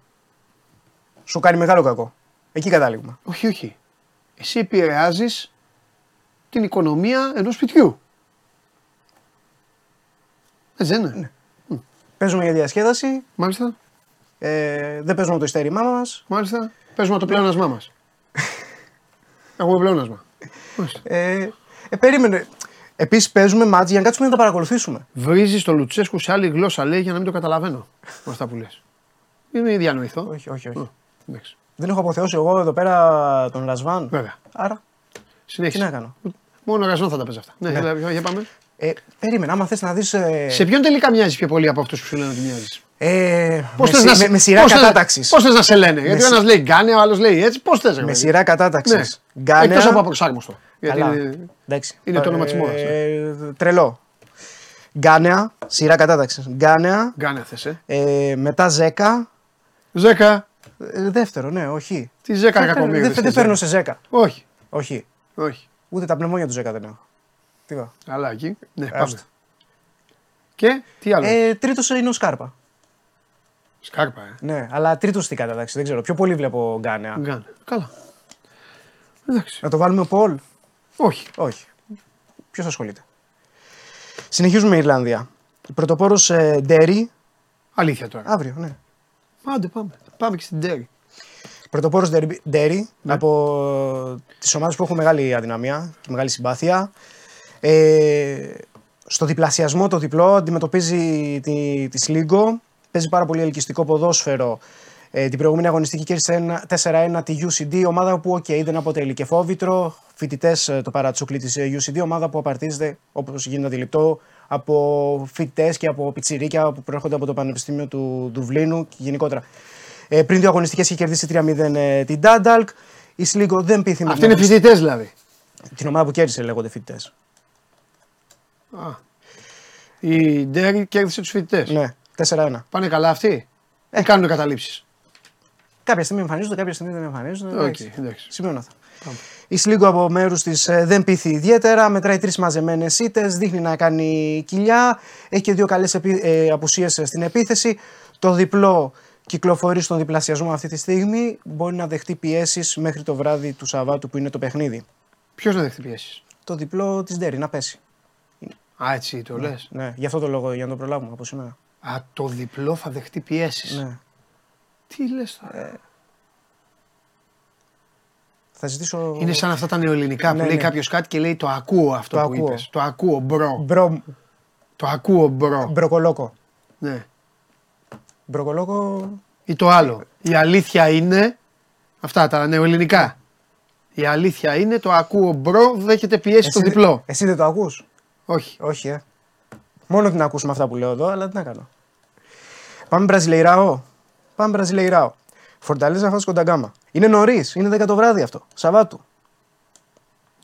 S7: Σου κάνει μεγάλο κακό. Εκεί κατάληγμα.
S1: όχι, όχι. Εσύ επηρεάζεις την οικονομία ενός σπιτιού. Έτσι δεν είναι; Μμ.
S7: Παίζουμε για διασκέδαση.
S1: Μάλιστα.
S7: Ε, δεν παίζουμε το ειστέρημά μας.
S1: Μάλιστα. Παίζουμε το πλεόνασμά μας. Έχουμε πλεόνασμα. Μάλιστα.
S7: Ε, ε, περίμενε. Επίσης παίζουμε μάτς για να κάτσουμε να τα παρακολουθήσουμε.
S1: Βρίζεις το Λουτσέσκου σε άλλη γλώσσα λέει για να μην το καταλαβαίνω. Με αυτά που λες. Μην διανοηθώ.
S7: Όχι, όχι, όχι.
S1: Ω, εντάξει.
S7: Δεν έχω αποθεώσει εγώ εδώ πέρα τον Ρασβάν.
S1: Βέβαια.
S7: Άρα, τι
S1: Συνέχισε.
S7: να κάνω.
S1: Μόνο ο Ραζόν θα τα παίζει αυτά. Ναι, ναι. για πάμε.
S7: Ε, περίμενε, άμα θες να δεις. Ε,
S1: Σε ποιον τελικά μοιάζει πιο πολύ από αυτούς που σου λένε ότι μοιάζεις;
S7: ε,
S1: Πώς
S7: με,
S1: θες
S7: συ-
S1: να
S7: με,
S1: σε-
S7: με σειρά
S1: πώς θες-
S7: κατάταξης.
S1: Πώς θες να σε λένε, γιατί ο
S7: σι-
S1: ένας λέει γκάνε, ο άλλος λέει έτσι, πώς θες. ρε
S7: Με
S1: παιδί;
S7: σειρά κατάταξης.
S1: Ναι. Εκτός από απροσάρμοστο. Γιατί
S7: Καλά.
S1: είναι-
S7: Εντάξει.
S1: είναι το όνομα της μόδας,
S7: Ε, τρελό. Γκάνεα, σειρά κατάταξης. Γκάνεα,
S1: Γκάνε θες, ε.
S7: ε, μετά Ζέκα.
S1: Ζέκα.
S7: Ε, δεύτερο, ναι, όχι.
S1: Τι Ζέκα
S7: Δεν
S1: κακομοίρη.
S7: φέρνω- Δεν δεν φέρνω σε Ζέκα.
S1: Όχι,
S7: Όχι.
S1: όχι.
S7: Ούτε τα πνευμόνια του Ζέκα δεν έχω. Τι είπα.
S1: Αλλά εκεί. Ναι, πάμε.
S7: Άστο.
S1: Και τι άλλο;
S7: Ε, τρίτος είναι ο Σκάρπα.
S1: Σκάρπα, ε.
S7: Ναι, αλλά τρίτος στην κατάταξη. Δεν ξέρω. Πιο πολύ βλέπω Γκάνεα.
S1: Γκάνε. Καλά. Εντάξει.
S7: Να το βάλουμε Πολ;
S1: Όχι.
S7: Όχι. Ποιος ασχολείται; Συνεχίζουμε με Ιρλανδία. Πρωτοπόρος ε, Ντέρι.
S1: Αλήθεια τώρα.
S7: Αύριο, ναι.
S1: Άντε πάμε. Πάμε και στην Τέρι.
S7: Πρωτοπόρος Ντέρι από τις ομάδες που έχουν μεγάλη αδυναμία και μεγάλη συμπάθεια. Ε, στο διπλασιασμό το διπλό αντιμετωπίζει τη, της Σλίγκο. Παίζει πάρα πολύ ελκυστικό ποδόσφαιρο. Ε, την προηγούμενη αγωνιστική κέρδισε ένα- 4-1 τη UCD, ομάδα που okay, δεν αποτελεί και φόβητρο. Φοιτητές το παρατσούκλι της UCD, ομάδα που απαρτίζεται όπως γίνεται αντιληπτό από φοιτητές και από πιτσιρίκια που προέρχονται από το Πανεπιστήμιο του Δουβλίνου και γενικότερα. Ε, πριν δύο αγωνιστικές είχε κερδίσει 3-0 ε, την Ντάνταλκ. Η Σλίγκο δεν πείθει με
S1: Αυτοί
S7: την
S1: είναι
S7: αγωνιστική-
S1: φοιτητές δηλαδή.
S7: την ομάδα που κέρδισε, λέγονται φοιτητές.
S1: Η Ντέρι κέρδισε τους φοιτητές.
S7: Ναι, 4-1.
S1: Πάνε καλά αυτοί;
S7: Ε.
S1: Ή κάνουν καταλήψεις;
S7: Κάποια στιγμή εμφανίζονται, κάποια στιγμή δεν εμφανίζονται.
S1: Οκ,
S7: εντάξει.
S1: εντάξει.
S7: Σημειώνω αυτά. Η Σλίγκο από μέρους της δεν πείθει ιδιαίτερα. Μετράει τρεις μαζεμένες ήττες. Δείχνει να κάνει κοιλιά. Έχει και δύο καλές ε, απουσίες στην επίθεση. Το διπλό κυκλοφορεί στον διπλασιασμό αυτή τη στιγμή. Μπορεί να δεχτεί πιέσεις μέχρι το βράδυ του Σαββάτου που είναι το παιχνίδι.
S1: Ποιος να δεχτεί πιέσεις;
S7: Το διπλό της Ντέρι να πέσει.
S1: Α, έτσι το λες.
S7: Ναι, γι' αυτό το λόγο για να το προλάβουμε από σήμερα.
S1: Α, το διπλό θα δεχτεί πιέσεις.
S7: Ναι.
S1: Τι λες τώρα.
S7: Θα ζητήσω.
S1: Είναι σαν αυτά τα νεοελληνικά
S7: Ναι,
S1: που λέει
S7: ναι.
S1: κάποιος κάτι και λέει το ακούω αυτό
S7: Το
S1: που
S7: ακούω.
S1: είπες. Το ακούω, bro.
S7: Bro...
S1: Το ακούω, bro.
S7: Μπροκολόκο.
S1: Ναι.
S7: Μπροκολόκο.
S1: Ή το άλλο. Η αλήθεια είναι. Αυτά τα νεοελληνικά. Η αλήθεια είναι το ακούω, bro, δέχεται πιέσεις το
S7: Εσύ-
S1: διπλό.
S7: Εσύ δεν το ακούς;
S1: Όχι.
S7: Όχι, ε. Μόνο την ακούσουμε αυτά που λέω εδώ, αλλά τι να κάνω. Πάμε Μπραζιλεϊράο. Πάμε Μπραζιλεϊράο. Φορταλέζα Βάσκο Ντα Γκάμα. Είναι νωρίς, είναι 10 το βράδυ αυτό. Σαββάτου.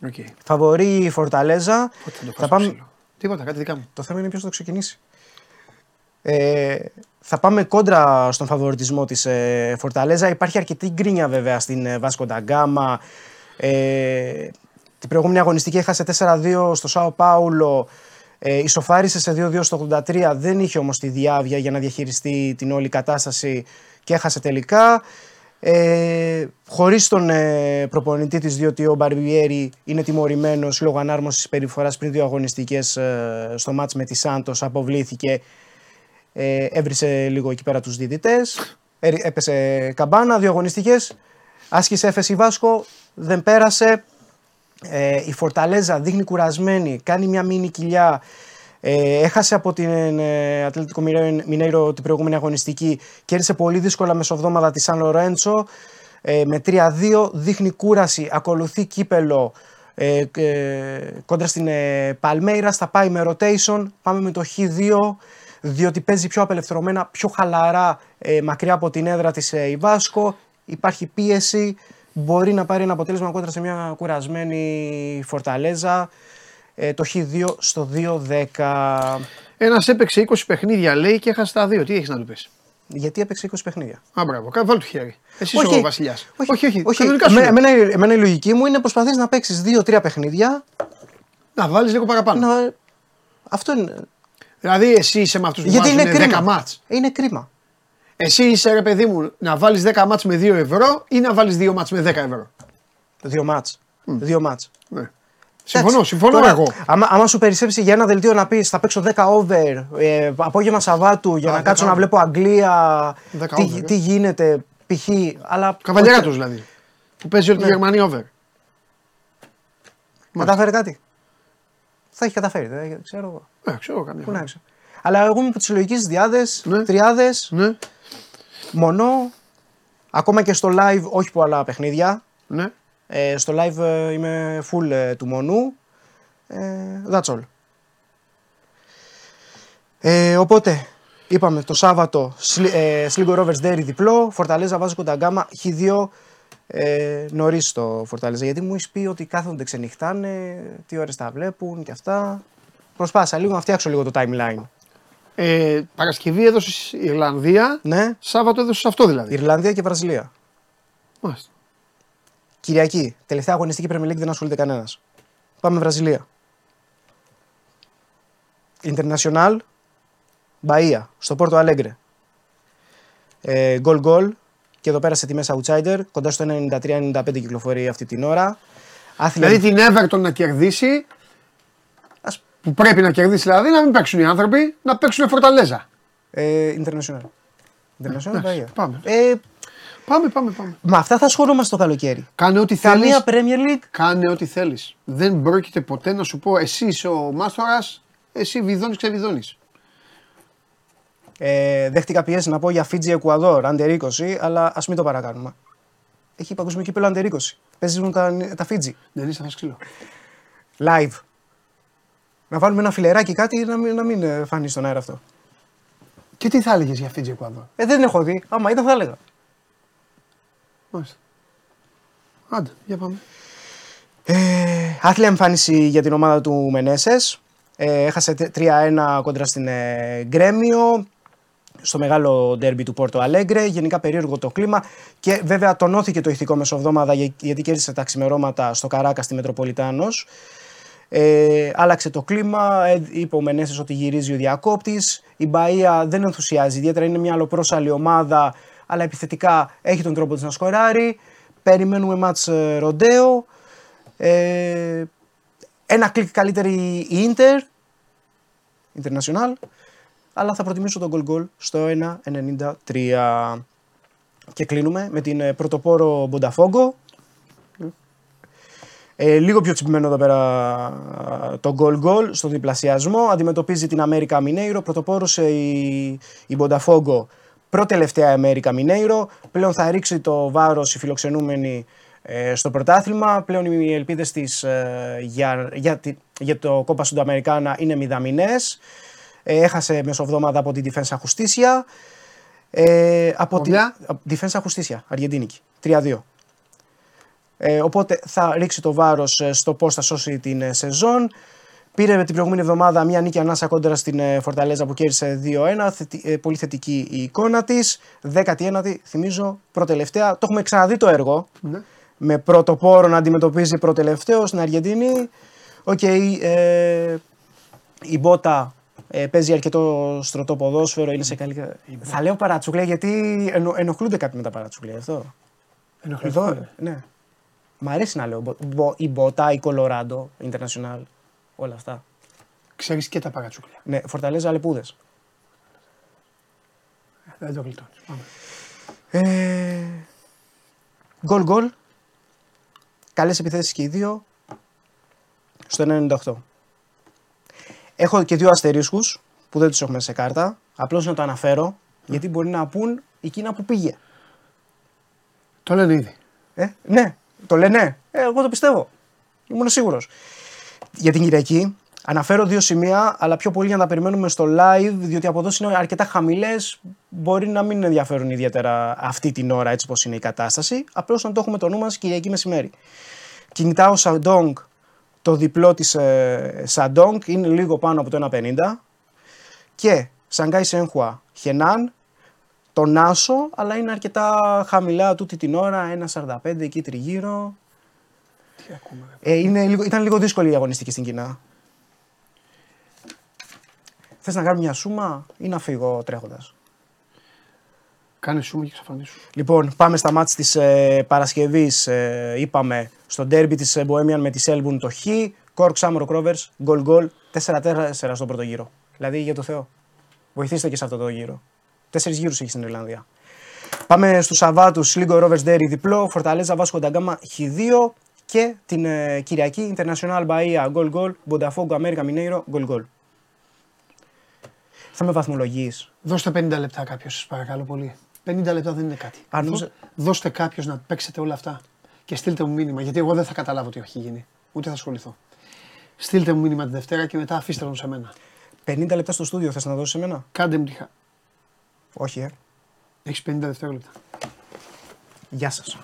S1: Οκ.
S7: Φαβορεί η Φορταλέζα.
S1: Πότε θα το
S7: Θα
S1: φας
S7: πάμε...
S1: το ξύλο. Τίποτα, κάτι δικά μου.
S7: Το θέμα είναι ποιος θα το ξεκινήσει. Ε, θα πάμε κόντρα στον φαβοριτισμό της ε, Φορταλέζα. Υπάρχει αρκετή γκρίνια βέβαια στην ε, Βάσκο Ντα Γκάμα. Ε, την προηγούμενη αγωνιστική έχασε 4-2 στο Σάο Πάουλο. Ε, ισοφάρισε σε 2-2 στο 83. Δεν είχε όμως τη διαύγεια για να διαχειριστεί την όλη κατάσταση και έχασε τελικά. Ε, χωρίς τον ε, προπονητή της διότι ο Μπαρμπιέρη είναι τιμωρημένος λόγω ανάρμοσης περιφοράς πριν δύο αγωνιστικές ε, στο μάτς με τη Σάντος αποβλήθηκε ε, έβρισε λίγο εκεί πέρα τους δίδυτες ε, έπεσε καμπάνα, δύο αγωνιστικές άσκησε έφεση Βάσκο, δεν πέρασε ε, η Φορταλέζα δείχνει κουρασμένη, κάνει μια μίνι κοιλιά ε, έχασε από την ε, Ατλέτικο Μινέιρο την προηγούμενη αγωνιστική. Κέρδισε πολύ δύσκολα μεσοβδόμαδα της Σαν Λορέντσο. Ε, με 3-2 δείχνει κούραση. Ακολουθεί κύπελο ε, ε, κόντρα στην ε, Παλμέιρα. Θα πάει με rotation. Πάμε με το Χ2 διότι παίζει πιο απελευθερωμένα, πιο χαλαρά ε, μακριά από την έδρα της ε, η Βάσκο. Υπάρχει πίεση. Μπορεί να πάρει ένα αποτέλεσμα κόντρα σε μια κουρασμένη Φορταλέζα. Ε, το Χ2 στο 2-10.
S1: Ένας έπαιξε 20 παιχνίδια λέει και έχασε τα δύο. Τι έχεις να του πεις;
S7: Γιατί έπαιξε 20 παιχνίδια.
S1: Α, μπράβο, κα- βάλ του χέρι. Εσύ είσαι ο Βασιλιάς. όχι, όχι.
S7: όχι.
S1: κανονικά σου
S7: Εμένα,
S1: λέω.
S7: εμένα, εμένα η λογική μου είναι προσπαθείς να παίξεις 2-3 παιχνίδια.
S1: Να βάλεις λίγο παραπάνω.
S7: Να... Αυτό είναι.
S1: Δηλαδή, εσύ είσαι με αυτούς που
S7: Γιατί είναι
S1: βάζουν
S7: κρίμα.
S1: 10 μάτς.
S7: Είναι κρίμα.
S1: Εσύ είσαι ρε παιδί μου να βάλεις 10 μάτς με 2 ευρώ ή να βάλεις 2 μάτς με 10 ευρώ;
S7: Δύο μάτς. Δύο μάτς.
S1: Ναι. Συμφωνώ,
S7: Εντάξει,
S1: συμφωνώ
S7: τώρα,
S1: εγώ.
S7: Άμα, άμα σου περισσέψει για ένα δελτίο να πεις θα παίξω 10 over, ε, απόγευμα Σαββάτου για
S1: Α,
S7: να
S1: 10
S7: κάτσω να
S1: over.
S7: βλέπω Αγγλία,
S1: 10
S7: τι,
S1: over, ε.
S7: τι γίνεται, π.χ. Αλλά.
S1: Καβαλιέρα δηλαδή. Που παίζει όλη τη
S7: Ναι.
S1: Γερμανία over.
S7: Κατάφερε κάτι; Θα έχει καταφέρει, δεν ξέρω εγώ.
S1: Ε, ξέρω καμιά.
S7: Πού να
S1: φορά.
S7: έξω. Αλλά εγώ είμαι από τις λογικέ διάδες,
S1: Ναι.
S7: τριάδες,
S1: Ναι,
S7: μονό. Ακόμα και στο live, όχι πολλά παιχνίδια.
S1: ναι.
S7: Ε, στο live ε, είμαι full ε, του μονού. Ε, that's all. Ε, οπότε, είπαμε το Σάββατο Σλι- ε, Sligo Rovers Dairy διπλό, Φορταλέζα Βάζο Κονταγκάμα, Χ2 ε, νωρίς το Φορταλέζα. Γιατί μου έχεις πει ότι κάθονται ξενυχτάνε, τι ώρες τα βλέπουν και αυτά. Προσπάθησα λίγο να φτιάξω λίγο το timeline.
S1: Ε, Παρασκευή έδωσε Ιρλανδία.
S7: Ναι,
S1: Σάββατο έδωσε αυτό δηλαδή.
S7: Ιρλανδία και Βραζιλία.
S1: Μάλιστα.
S7: Κυριακή, τελευταία αγωνιστική Premier League δεν ασχολείται κανένας. Πάμε Βραζιλία. International, Bahia, στο Πόρτο Αλέγκρε. Ε, goal goal και εδώ πέρα σε τιμές outsider, κοντά στο 93-95 κυκλοφορεί αυτή την ώρα. Άθλια,
S1: Δηλαδή την Everton να κερδίσει. Ας- Που πρέπει να κερδίσει δηλαδή, να μην παίξουν οι άνθρωποι, να παίξουν φορταλέζα.
S7: ε, international. International,
S1: Εντάξει,
S7: Bahia.
S1: πάμε.
S7: Ε,
S1: Πάμε, πάμε, πάμε.
S7: με αυτά θα ασχολούμαστε το καλοκαίρι.
S1: Κάνε ό,τι θέλεις.
S7: Καμία Premier League.
S1: Κάνε ό,τι θέλεις. Δεν πρόκειται ποτέ να σου πω εσύ είσαι ο μάστορας, εσύ βιδώνεις, ξεβιδώνεις.
S7: Ε, δέχτηκα πιέσει να πω για Φίτζι Εκουαδόρ, Under 20, αλλά ας μην το παρακάνουμε. Έχει παγκόσμιο κύπελο Under 20. Παίζουν τα, τα Φίτζι.
S1: Δεν είσαι θα ξύλο.
S7: Live. Να βάλουμε ένα φιλεράκι κάτι να μην, να μην ε, φανεί στον αέρα αυτό.
S1: Και τι θα έλεγες για Φίτζι Εκουαδόρ.
S7: Ε, δεν έχω δει. Άμα ήταν θα έλεγα.
S1: Μάλιστα. Άντε, για πάμε.
S7: Ε, άθλια εμφάνιση για την ομάδα του Μενέσες. Ε, έχασε τε- 3-1 κόντρα στην ε, Γκρέμιο στο μεγάλο ντέρμπι του Πόρτο Αλέγκρε. Γενικά περίεργο το κλίμα και βέβαια τονώθηκε το ηθικό μεσοβδόμαδα για- γιατί κέρδισε τα ξημερώματα στο Καράκα στη Μετροπολιτάνος. Ε, άλλαξε το κλίμα, ε, είπε ο Μενέσης ότι γυρίζει ο διακόπτης. Η Μπαΐα δεν ενθουσιάζει, ιδιαίτερα είναι μια αλλοπρόσαλη ομάδα, αλλά επιθετικά έχει τον τρόπο της να σκοράρει. Περιμένουμε μάτς ε, ροντέο. Ε, ένα κλικ καλύτερη η Inter, International, αλλά θα προτιμήσω τον goal goal στο 1.93. Και κλείνουμε με την ε, πρωτοπόρο Μπονταφόγκο. Ε, λίγο πιο τσιμπημένο εδώ πέρα α, το goal goal στο διπλασιασμό. Αντιμετωπίζει την Αμέρικα Μινέιρο. Πρωτοπόρωσε η, η Μπονταφόγκο προτελευταία Αμέρικα Μινέιρο. Πλέον θα ρίξει το βάρος η φιλοξενούμενη ε, στο πρωτάθλημα. Πλέον οι ελπίδες της ε, για, για, τη- για το Κόπα Σουνταμερικάνα είναι μηδαμινές. Ε, έχασε μεσοβδόμαδα από την Defensa Justicia. Ε, από την
S1: Ποια;
S7: από- Defensa Justicia, Αργεντίνικη. 3-2. Ε, οπότε θα ρίξει το βάρος ε, στο πώς θα σώσει την ε, σεζόν. Πήρε την προηγούμενη εβδομάδα μια νίκη ανάσα κόντρα στην ε, Φορταλέζα που κέρδισε 2-1. Θετι- ε, πολύ θετική η εικόνα της. 19η, θυμίζω, προτελευταία. Το έχουμε ξαναδεί το έργο.
S1: Ναι.
S7: Με πρωτοπόρο να αντιμετωπίζει προτελευταίο στην Αργεντινή. Οκ, ε, η Μπότα ε, παίζει αρκετό στρωτό ποδόσφαιρο. Είναι σε καλή... Θα λέω παρατσούκλια γιατί ενο, ενοχλούνται κάποιοι με τα παρατσούκλια. Αυτό.
S1: Ενοχλητικό.
S7: Εδώ, ναι. Μ' αρέσει να λέω μπο- μπο- η Μπότα, η Κολοράντο, International, όλα αυτά.
S1: Ξέρεις και τα παρατσούκλια.
S7: Ναι, Φορταλέζα Αλεπούδε.
S1: Δεν το γλιτώνεις. Πάμε.
S7: Ε, γκολ γκολ. Καλές επιθέσεις και οι δύο. Στο 98. Έχω και δύο αστερίσκους που δεν τους έχουμε σε κάρτα. Απλώς να το αναφέρω γιατί μπορεί να πούν εκείνα που πήγε.
S1: Το λένε ήδη.
S7: Ε, ναι, το λένε. Ε, εγώ το πιστεύω. Ήμουν σίγουρος. Για την Κυριακή αναφέρω δύο σημεία, αλλά πιο πολύ για να τα περιμένουμε στο live, διότι οι αποδόσεις είναι αρκετά χαμηλές. Μπορεί να μην ενδιαφέρουν ιδιαίτερα αυτή την ώρα, έτσι όπως είναι η κατάσταση. Απλώς να το έχουμε το νου μας Κυριακή μεσημέρι. Κινητάω Σαντόγκ, το διπλό της ε, Σαντόγκ είναι λίγο πάνω από το 1,50. Και Σανγκάι Σένχουα Χενάν, τον Άσο, αλλά είναι αρκετά χαμηλά τούτη την ώρα, 1,45 εκεί τριγύρω.
S1: Τι ακούμε. ρε.
S7: Ε, είναι λίγο, ήταν λίγο δύσκολη η αγωνιστική στην Κίνα. Θες να κάνω μια σούμα ή να φύγω τρέχοντας;
S1: Κάνε σούμα και εξαφανίσου.
S7: Λοιπόν, πάμε στα μάτς της ε, Παρασκευής. Ε, είπαμε στο ντέρμπι της ε, Bohemian με τη Σέλμπουρν το Χ. Κόρκ Σάμορο Κρόβερ, γκολ γκολ, 4-4 στον πρώτο γύρο. Δηλαδή για το Θεό. Βοηθήστε και σε αυτό το γύρο. Τέσσερις γύρους έχει στην Ιρλανδία. Πάμε στους Σαββάτου, Λίγκο Ρόβερς Ντέρι διπλό, Φορταλέζα Βάσκο Νταγκάμα Χ2 και την ε, Κυριακή International Bahia γκολ γκολ, Botafogo Αμέρικα Mineiro γκολ γκολ. Θα με βαθμολογείς.
S1: Δώστε 50 λεπτά κάποιος, σας παρακαλώ πολύ. 50 λεπτά δεν είναι κάτι.
S7: Αν
S1: Δώ-
S7: νόμιζα-
S1: Δώστε κάποιος να παίξετε όλα αυτά και στείλτε μου μήνυμα. Γιατί εγώ δεν θα καταλάβω τι έχει γίνει. Ούτε θα ασχοληθώ. Στείλτε μου μήνυμα τη Δευτέρα και μετά αφήστε τον σε μένα.
S7: 50 λεπτά στο στούντιο θες να δώσεις εμένα.
S1: Κάντε μου τη χα...
S7: Όχι, ε.
S1: Έχεις 50 δευτερόλεπτα.
S7: Γεια σας.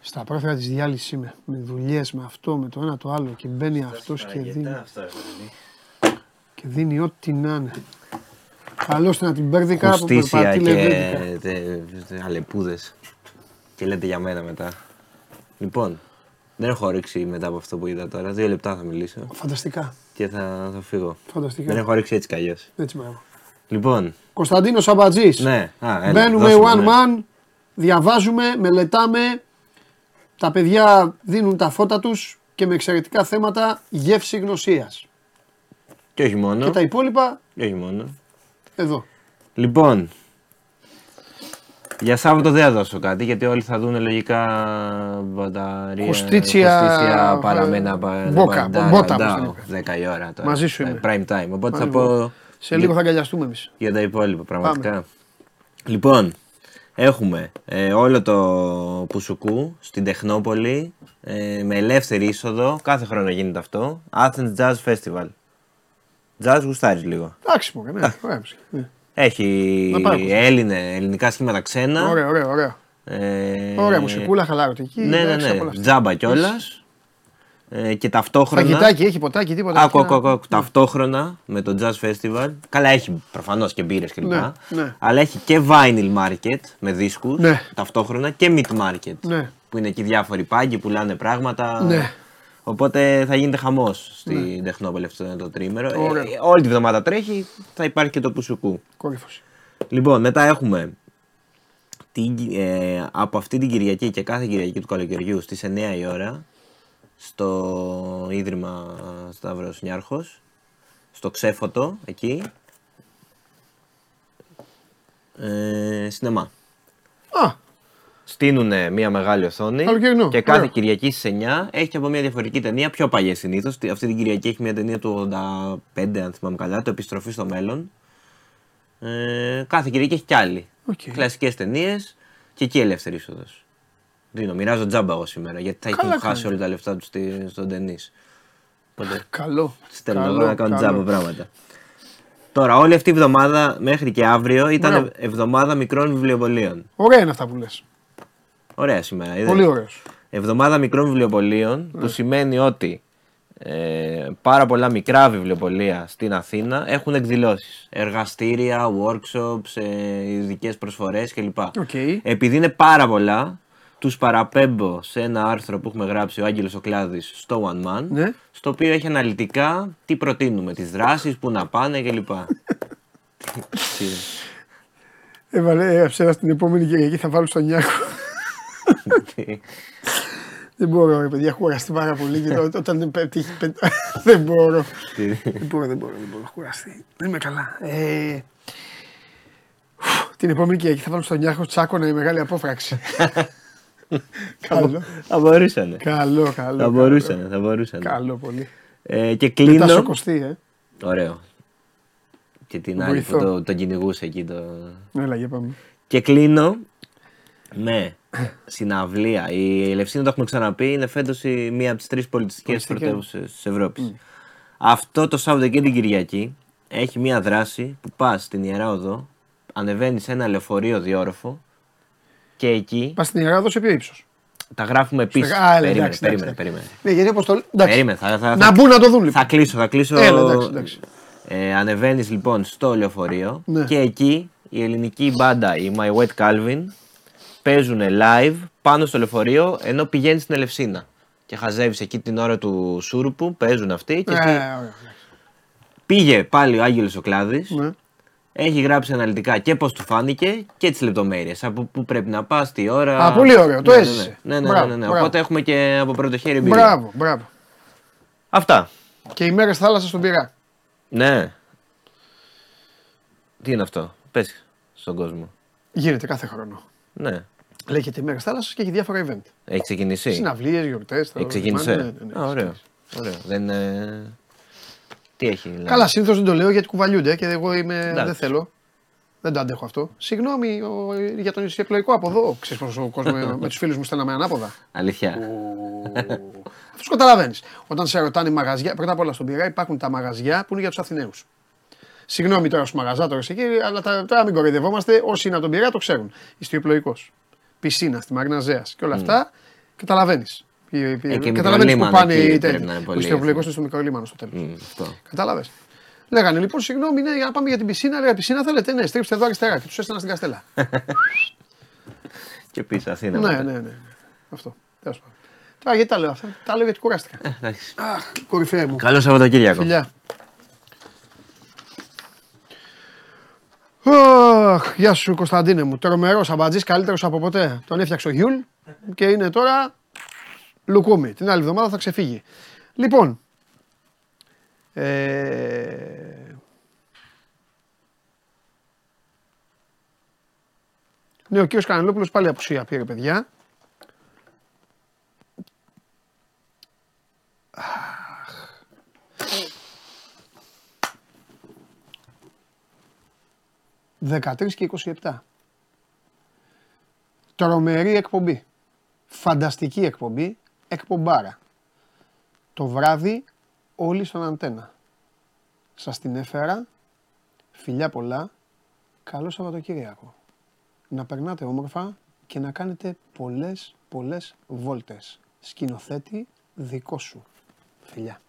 S1: Στα πρόθυρα της διάλυσης είμαι. Με δουλειές, με αυτό, με το ένα το άλλο. Και μπαίνει αυτός και δίνει. Και δίνει ό,τι να είναι. Καλώς να την μπέρδικα που
S8: Χουστίσια
S1: περπατεί
S8: και
S1: λεβέντικα.
S8: τε- τε- αλεπούδες. Και λέτε για μένα μετά. Λοιπόν, δεν έχω όρεξη μετά από αυτό που είδα τώρα. Δύο λεπτά θα μιλήσω
S1: Φανταστικά.
S8: και θα, θα φύγω.
S1: Φανταστικά.
S8: Δεν έχω όρεξη έτσι κι αλλιώς.
S1: Έτσι μπράβο.
S8: Λοιπόν,
S1: Κωνσταντίνος Αμπατζή.
S8: ναι. Α, έλα,
S1: Μπαίνουμε
S8: δώσε μου,
S1: one
S8: ναι.
S1: man, διαβάζουμε, μελετάμε. Τα παιδιά δίνουν τα φώτα τους και με εξαιρετικά θέματα γεύση γνωσίας.
S8: Και όχι μόνο.
S1: Και τα υπόλοιπα
S8: Και όχι μόνο.
S1: εδώ.
S8: Λοιπόν, για Σάββατο δεν θα δώσω κάτι γιατί όλοι θα δουν λογικά μπαταρία.
S1: Χουστίτσια,
S8: χουστίτσια,
S1: ε,
S8: παραμένα. πα-
S1: μπόκα,
S8: παντά-
S1: μπότα,
S8: παντά,
S1: όπως την είπε.
S8: 10 η ώρα τώρα.
S1: Μαζί σου
S8: Ε,
S1: είμαι.
S8: Prime time. Οπότε
S1: Μαζί
S8: θα
S1: μου.
S8: πω
S1: Σε λίγο θα αγκαλιαστούμε εμείς.
S8: για τα υπόλοιπα πραγματικά. Λοιπόν, έχουμε ε, όλο το Πουσουκού στην Τεχνόπολη ε, με ελεύθερη είσοδο. Κάθε χρόνο γίνεται αυτό. Athens Jazz Festival. Jazz γουστάρεις λίγο.
S1: Εντάξει μου, ναι, ωραία μουσική. Ναι.
S8: Έχει
S1: Να πάει ο κόσμος.
S8: Έλληνε, ελληνικά σχήματα ξένα.
S1: Ωραία, ωραία, ωραία.
S8: Ε,
S1: Ωραία μουσικούλα, χαλάρωτική.
S8: Ναι, ναι,
S1: εντάξει,
S8: ναι.
S1: απ' όλα αυτά.
S8: Τζάμπα κιόλας. Ε, και ταυτόχρονα.
S1: Φαγητάκι, έχει ποτάκι, τίποτα.
S8: Άκου,
S1: τέτοια.
S8: άκου, άκου, άκου. Ταυτόχρονα με το Jazz Festival. Καλά, έχει προφανώς και μπύρες κλπ.
S1: Ναι, ναι.
S8: Αλλά έχει και vinyl market με δίσκους
S1: Ναι.
S8: ταυτόχρονα και meat market.
S1: Ναι.
S8: Που είναι εκεί διάφοροι πάγκοι, πουλάνε πράγματα.
S1: Ναι.
S8: Οπότε θα γίνεται χαμός στην Τεχνόπολη αυτό το τρίμερο. Ε,
S1: Ωραία.
S8: όλη τη βδομάδα τρέχει, θα υπάρχει και το Πουσουκού.
S1: Κόρυφωση.
S8: Λοιπόν, μετά έχουμε την, ε, από αυτή την Κυριακή και κάθε Κυριακή του καλοκαιριού στις 9 η ώρα στο Ίδρυμα Σταύρος Νιάρχος, στο Ξέφωτο, εκεί, ε, σινεμά.
S1: Α,
S8: Στείνουν μια μεγάλη οθόνη
S1: Καλοκαιρινό,
S8: και κάθε
S1: ωραία.
S8: Κυριακή στις 9 έχει και από μια διαφορετική ταινία, πιο παλιές συνήθως. Αυτή την Κυριακή έχει μια ταινία του 85, αν θυμάμαι καλά, το Επιστροφή στο μέλλον. Ε, κάθε Κυριακή έχει κι άλλη.
S1: Οκ.
S8: Κλασικές ταινίες και εκεί ελεύθερη είσοδος. Δίνω, μοιράζω τζάμπα εγώ σήμερα γιατί θα
S1: Καλά
S8: έχουν χάσει
S1: κάνεις.
S8: όλα τα λεφτά τους στη- στον ταινίς. Οπότε
S1: καλό.
S8: στέλνω
S1: Καλό,
S8: εγώ να κάνω
S1: καλό.
S8: τζάμπα πράγματα. Τώρα, όλη αυτή η εβδομάδα μέχρι και αύριο ήταν
S1: Μπράβο.
S8: εβδομάδα μικρών βιβλιοπωλείων.
S1: Ωραία είναι αυτά που λες.
S8: Ωραία σήμερα. είδες.
S1: Πολύ ωραίος.
S8: Εβδομάδα μικρών βιβλιοπωλείων,
S1: Ναι.
S8: που σημαίνει ότι ε, πάρα πολλά μικρά βιβλιοπωλεία στην Αθήνα έχουν εκδηλώσεις. Εργαστήρια, workshops, ε, ειδικές προσφορές κλπ.
S1: Οκ.
S8: Επειδή είναι πάρα πολλά, τους παραπέμπω σε ένα άρθρο που έχουμε γράψει ο Άγγελος ο Κλάδης στο One Man,
S1: Ναι.
S8: στο οποίο έχει αναλυτικά τι προτείνουμε, τις δράσεις, που να πάνε κλπ. Τι-
S1: Έβαλε, έγραψε στην επόμενη Κυριακή θα βάλω στον Νιάκο.
S8: Τι-
S1: Δεν μπορώ, ρε παιδιά, έχω κουραστεί πάρα πολύ και το- όταν δεν πέφτει. έχει πε- Δεν μπορώ.
S8: τι-
S1: Δεν μπορώ, δεν μπορώ, δεν μπορώ. Έχω κουραστεί. Δεν είμαι καλά. Ε, την επόμενη Κυριακή θα βάλω στον Νιάκο τσάκωνα η μεγάλη απόφραξη. καλό.
S8: Θα μπορούσανε.
S1: Καλό, καλό.
S8: Θα
S1: καλό.
S8: μπορούσανε, θα μπορούσανε.
S1: Καλό πολύ.
S8: Ε, και
S1: Μετά
S8: κλείνω.
S1: σοκοστή, ε.
S8: Ωραίο. Και την άλλη
S1: Βοηθώ.
S8: που το, τον κυνηγούσε εκεί. Το...
S1: Έλα, για πάμε.
S8: Και κλείνω με συναυλία. Η Ελευσίνα, το έχουμε ξαναπεί, είναι φέτος μία από τις τρεις πολιτιστικές
S1: Πολιτιστικές.
S8: πρωτεύουσες της Ευρώπης. Αυτό το Σάββατο και την Κυριακή έχει μία δράση που πας στην Ιερά Οδό, ανεβαίνεις σε ένα λεωφορείο διόροφο και εκεί
S1: Πας στην Ιερά, σε ποιο ύψος;
S8: τα γράφουμε επίσης.
S1: Α, έλα,
S8: Περίμενε,
S1: εντάξει,
S8: περίμενε,
S1: εντάξει.
S8: περίμενε.
S1: Ναι, γιατί όπως το. Εντάξει.
S8: Περίμενε, θα, θα,
S1: Να
S8: θα-
S1: μπουν να το δουν λοιπόν.
S8: θα κλείσω, θα κλείσω.
S1: Έλα, εντάξει, εντάξει.
S8: Ε, Ανεβαίνεις λοιπόν στο λεωφορείο
S1: Ναι.
S8: και εκεί η ελληνική μπάντα, η My Wet Calvin, παίζουν live πάνω στο λεωφορείο ενώ πηγαίνει στην Ελευσίνα. Και χαζεύεις εκεί την ώρα του σούρουπου, παίζουν αυτοί και
S1: Ε,
S8: εκεί
S1: ωραία, εντάξει.
S8: Πήγε πάλι ο Άγγελος ο Κλάδης,
S1: Ναι.
S8: έχει γράψει αναλυτικά και πώς του φάνηκε και τις λεπτομέρειες. Από πού πρέπει να πας, τι ώρα.
S1: Α, πολύ ωραίο, το
S8: Ναι, ναι,
S1: έζησε.
S8: Ναι, ναι, ναι,
S1: Μπράβο,
S8: ναι, ναι.
S1: μπράβο.
S8: Οπότε έχουμε και από πρώτο χέρι εμπειρία.
S1: Μπράβο, μπράβο.
S8: Αυτά.
S1: Και οι μέρες θάλασσα στον πειρά.
S8: Ναι. Τι είναι αυτό; Πες στον κόσμο.
S1: Γίνεται κάθε χρόνο.
S8: Ναι.
S1: Λέγεται ημέρε θάλασσας και έχει διάφορα event.
S8: Έχει ξεκινήσει.
S1: Συναυλίες, γιορτές.
S8: Έχει ξεκίνησε. Α, ωραίο. ωραίο. Δεν, ε, Τι έχει, δηλαδή;
S1: Καλά, συνήθως δεν το λέω γιατί κουβαλιούνται και εγώ είμαι,
S8: Εντάξει.
S1: δεν θέλω. Δεν το αντέχω αυτό. Συγγνώμη ο, για τον εκλογικό από εδώ. Ξέρεις πόσο κόσμος με τους φίλους μου στέλναμε ανάποδα.
S8: Αλήθεια.
S1: Αυτό καταλαβαίνεις. Όταν σε ρωτάνε οι μαγαζιά, πρώτα απ' όλα στον Πειραιά υπάρχουν τα μαγαζιά που είναι για τους Αθηναίους. Συγγνώμη τώρα στους μαγαζάτορες εκεί, αλλά τα, τώρα μην κοροϊδευόμαστε. Όσοι είναι από τον Πειραιά το ξέρουν. Ιστιοπλοϊκός. Πισίνα στη Μαγναζέας και όλα αυτά. Καταλαβαίνεις. Καταλαβαίνεις που
S8: Μικρολίμανο
S1: πάνε
S8: εκεί
S1: οι
S8: πρέπει
S1: τέτοιοι.
S8: να είναι
S1: Ο
S8: πολύ
S1: ιστιοπλοϊκός
S8: έτσι.
S1: είναι στο Μικρολίμανο στο τέλος.
S8: Μμ, αυτό.
S1: Κατάλαβε. Λέγανε λοιπόν, συγγνώμη, ναι, για να πάμε για την πισίνα. Λέγα πισίνα θέλετε, ναι, στρίψτε εδώ αριστερά και τους έστελνα στην Καστέλλα.
S8: Και πίσω Αθήνα.
S1: ναι,
S8: μετά.
S1: ναι, ναι, ναι. Αυτό. Τέλος πάντων. Τώρα γιατί τα λέω αυτά; Τα λέω γιατί κουράστηκα.
S8: Εντάξει.
S1: Αχ, κορυφαία μου.
S8: Καλό Σαββατοκύριακο.
S1: Φιλιά. Αχ, γεια σου Κωνσταντίνε μου. Τρομερός αμπατζής, καλύτερος από ποτέ. Τον έφτιαξε ο Γιούλ και είναι τώρα λουκούμι. Την άλλη εβδομάδα θα ξεφύγει. Λοιπόν. Ε... Ναι, ο κύριος Κανελόπουλος πάλι απουσία πήρε, παιδιά. 13 και 27. Τρομερή εκπομπή. Φανταστική εκπομπή. Εκπομπάρα. Το βράδυ όλοι στον αντένα. Σας την έφερα. Φιλιά πολλά. Καλό Σαββατοκύριακο. Να περνάτε όμορφα και να κάνετε πολλές πολλές βόλτες. Σκηνοθέτη δικό σου. Φιλιά.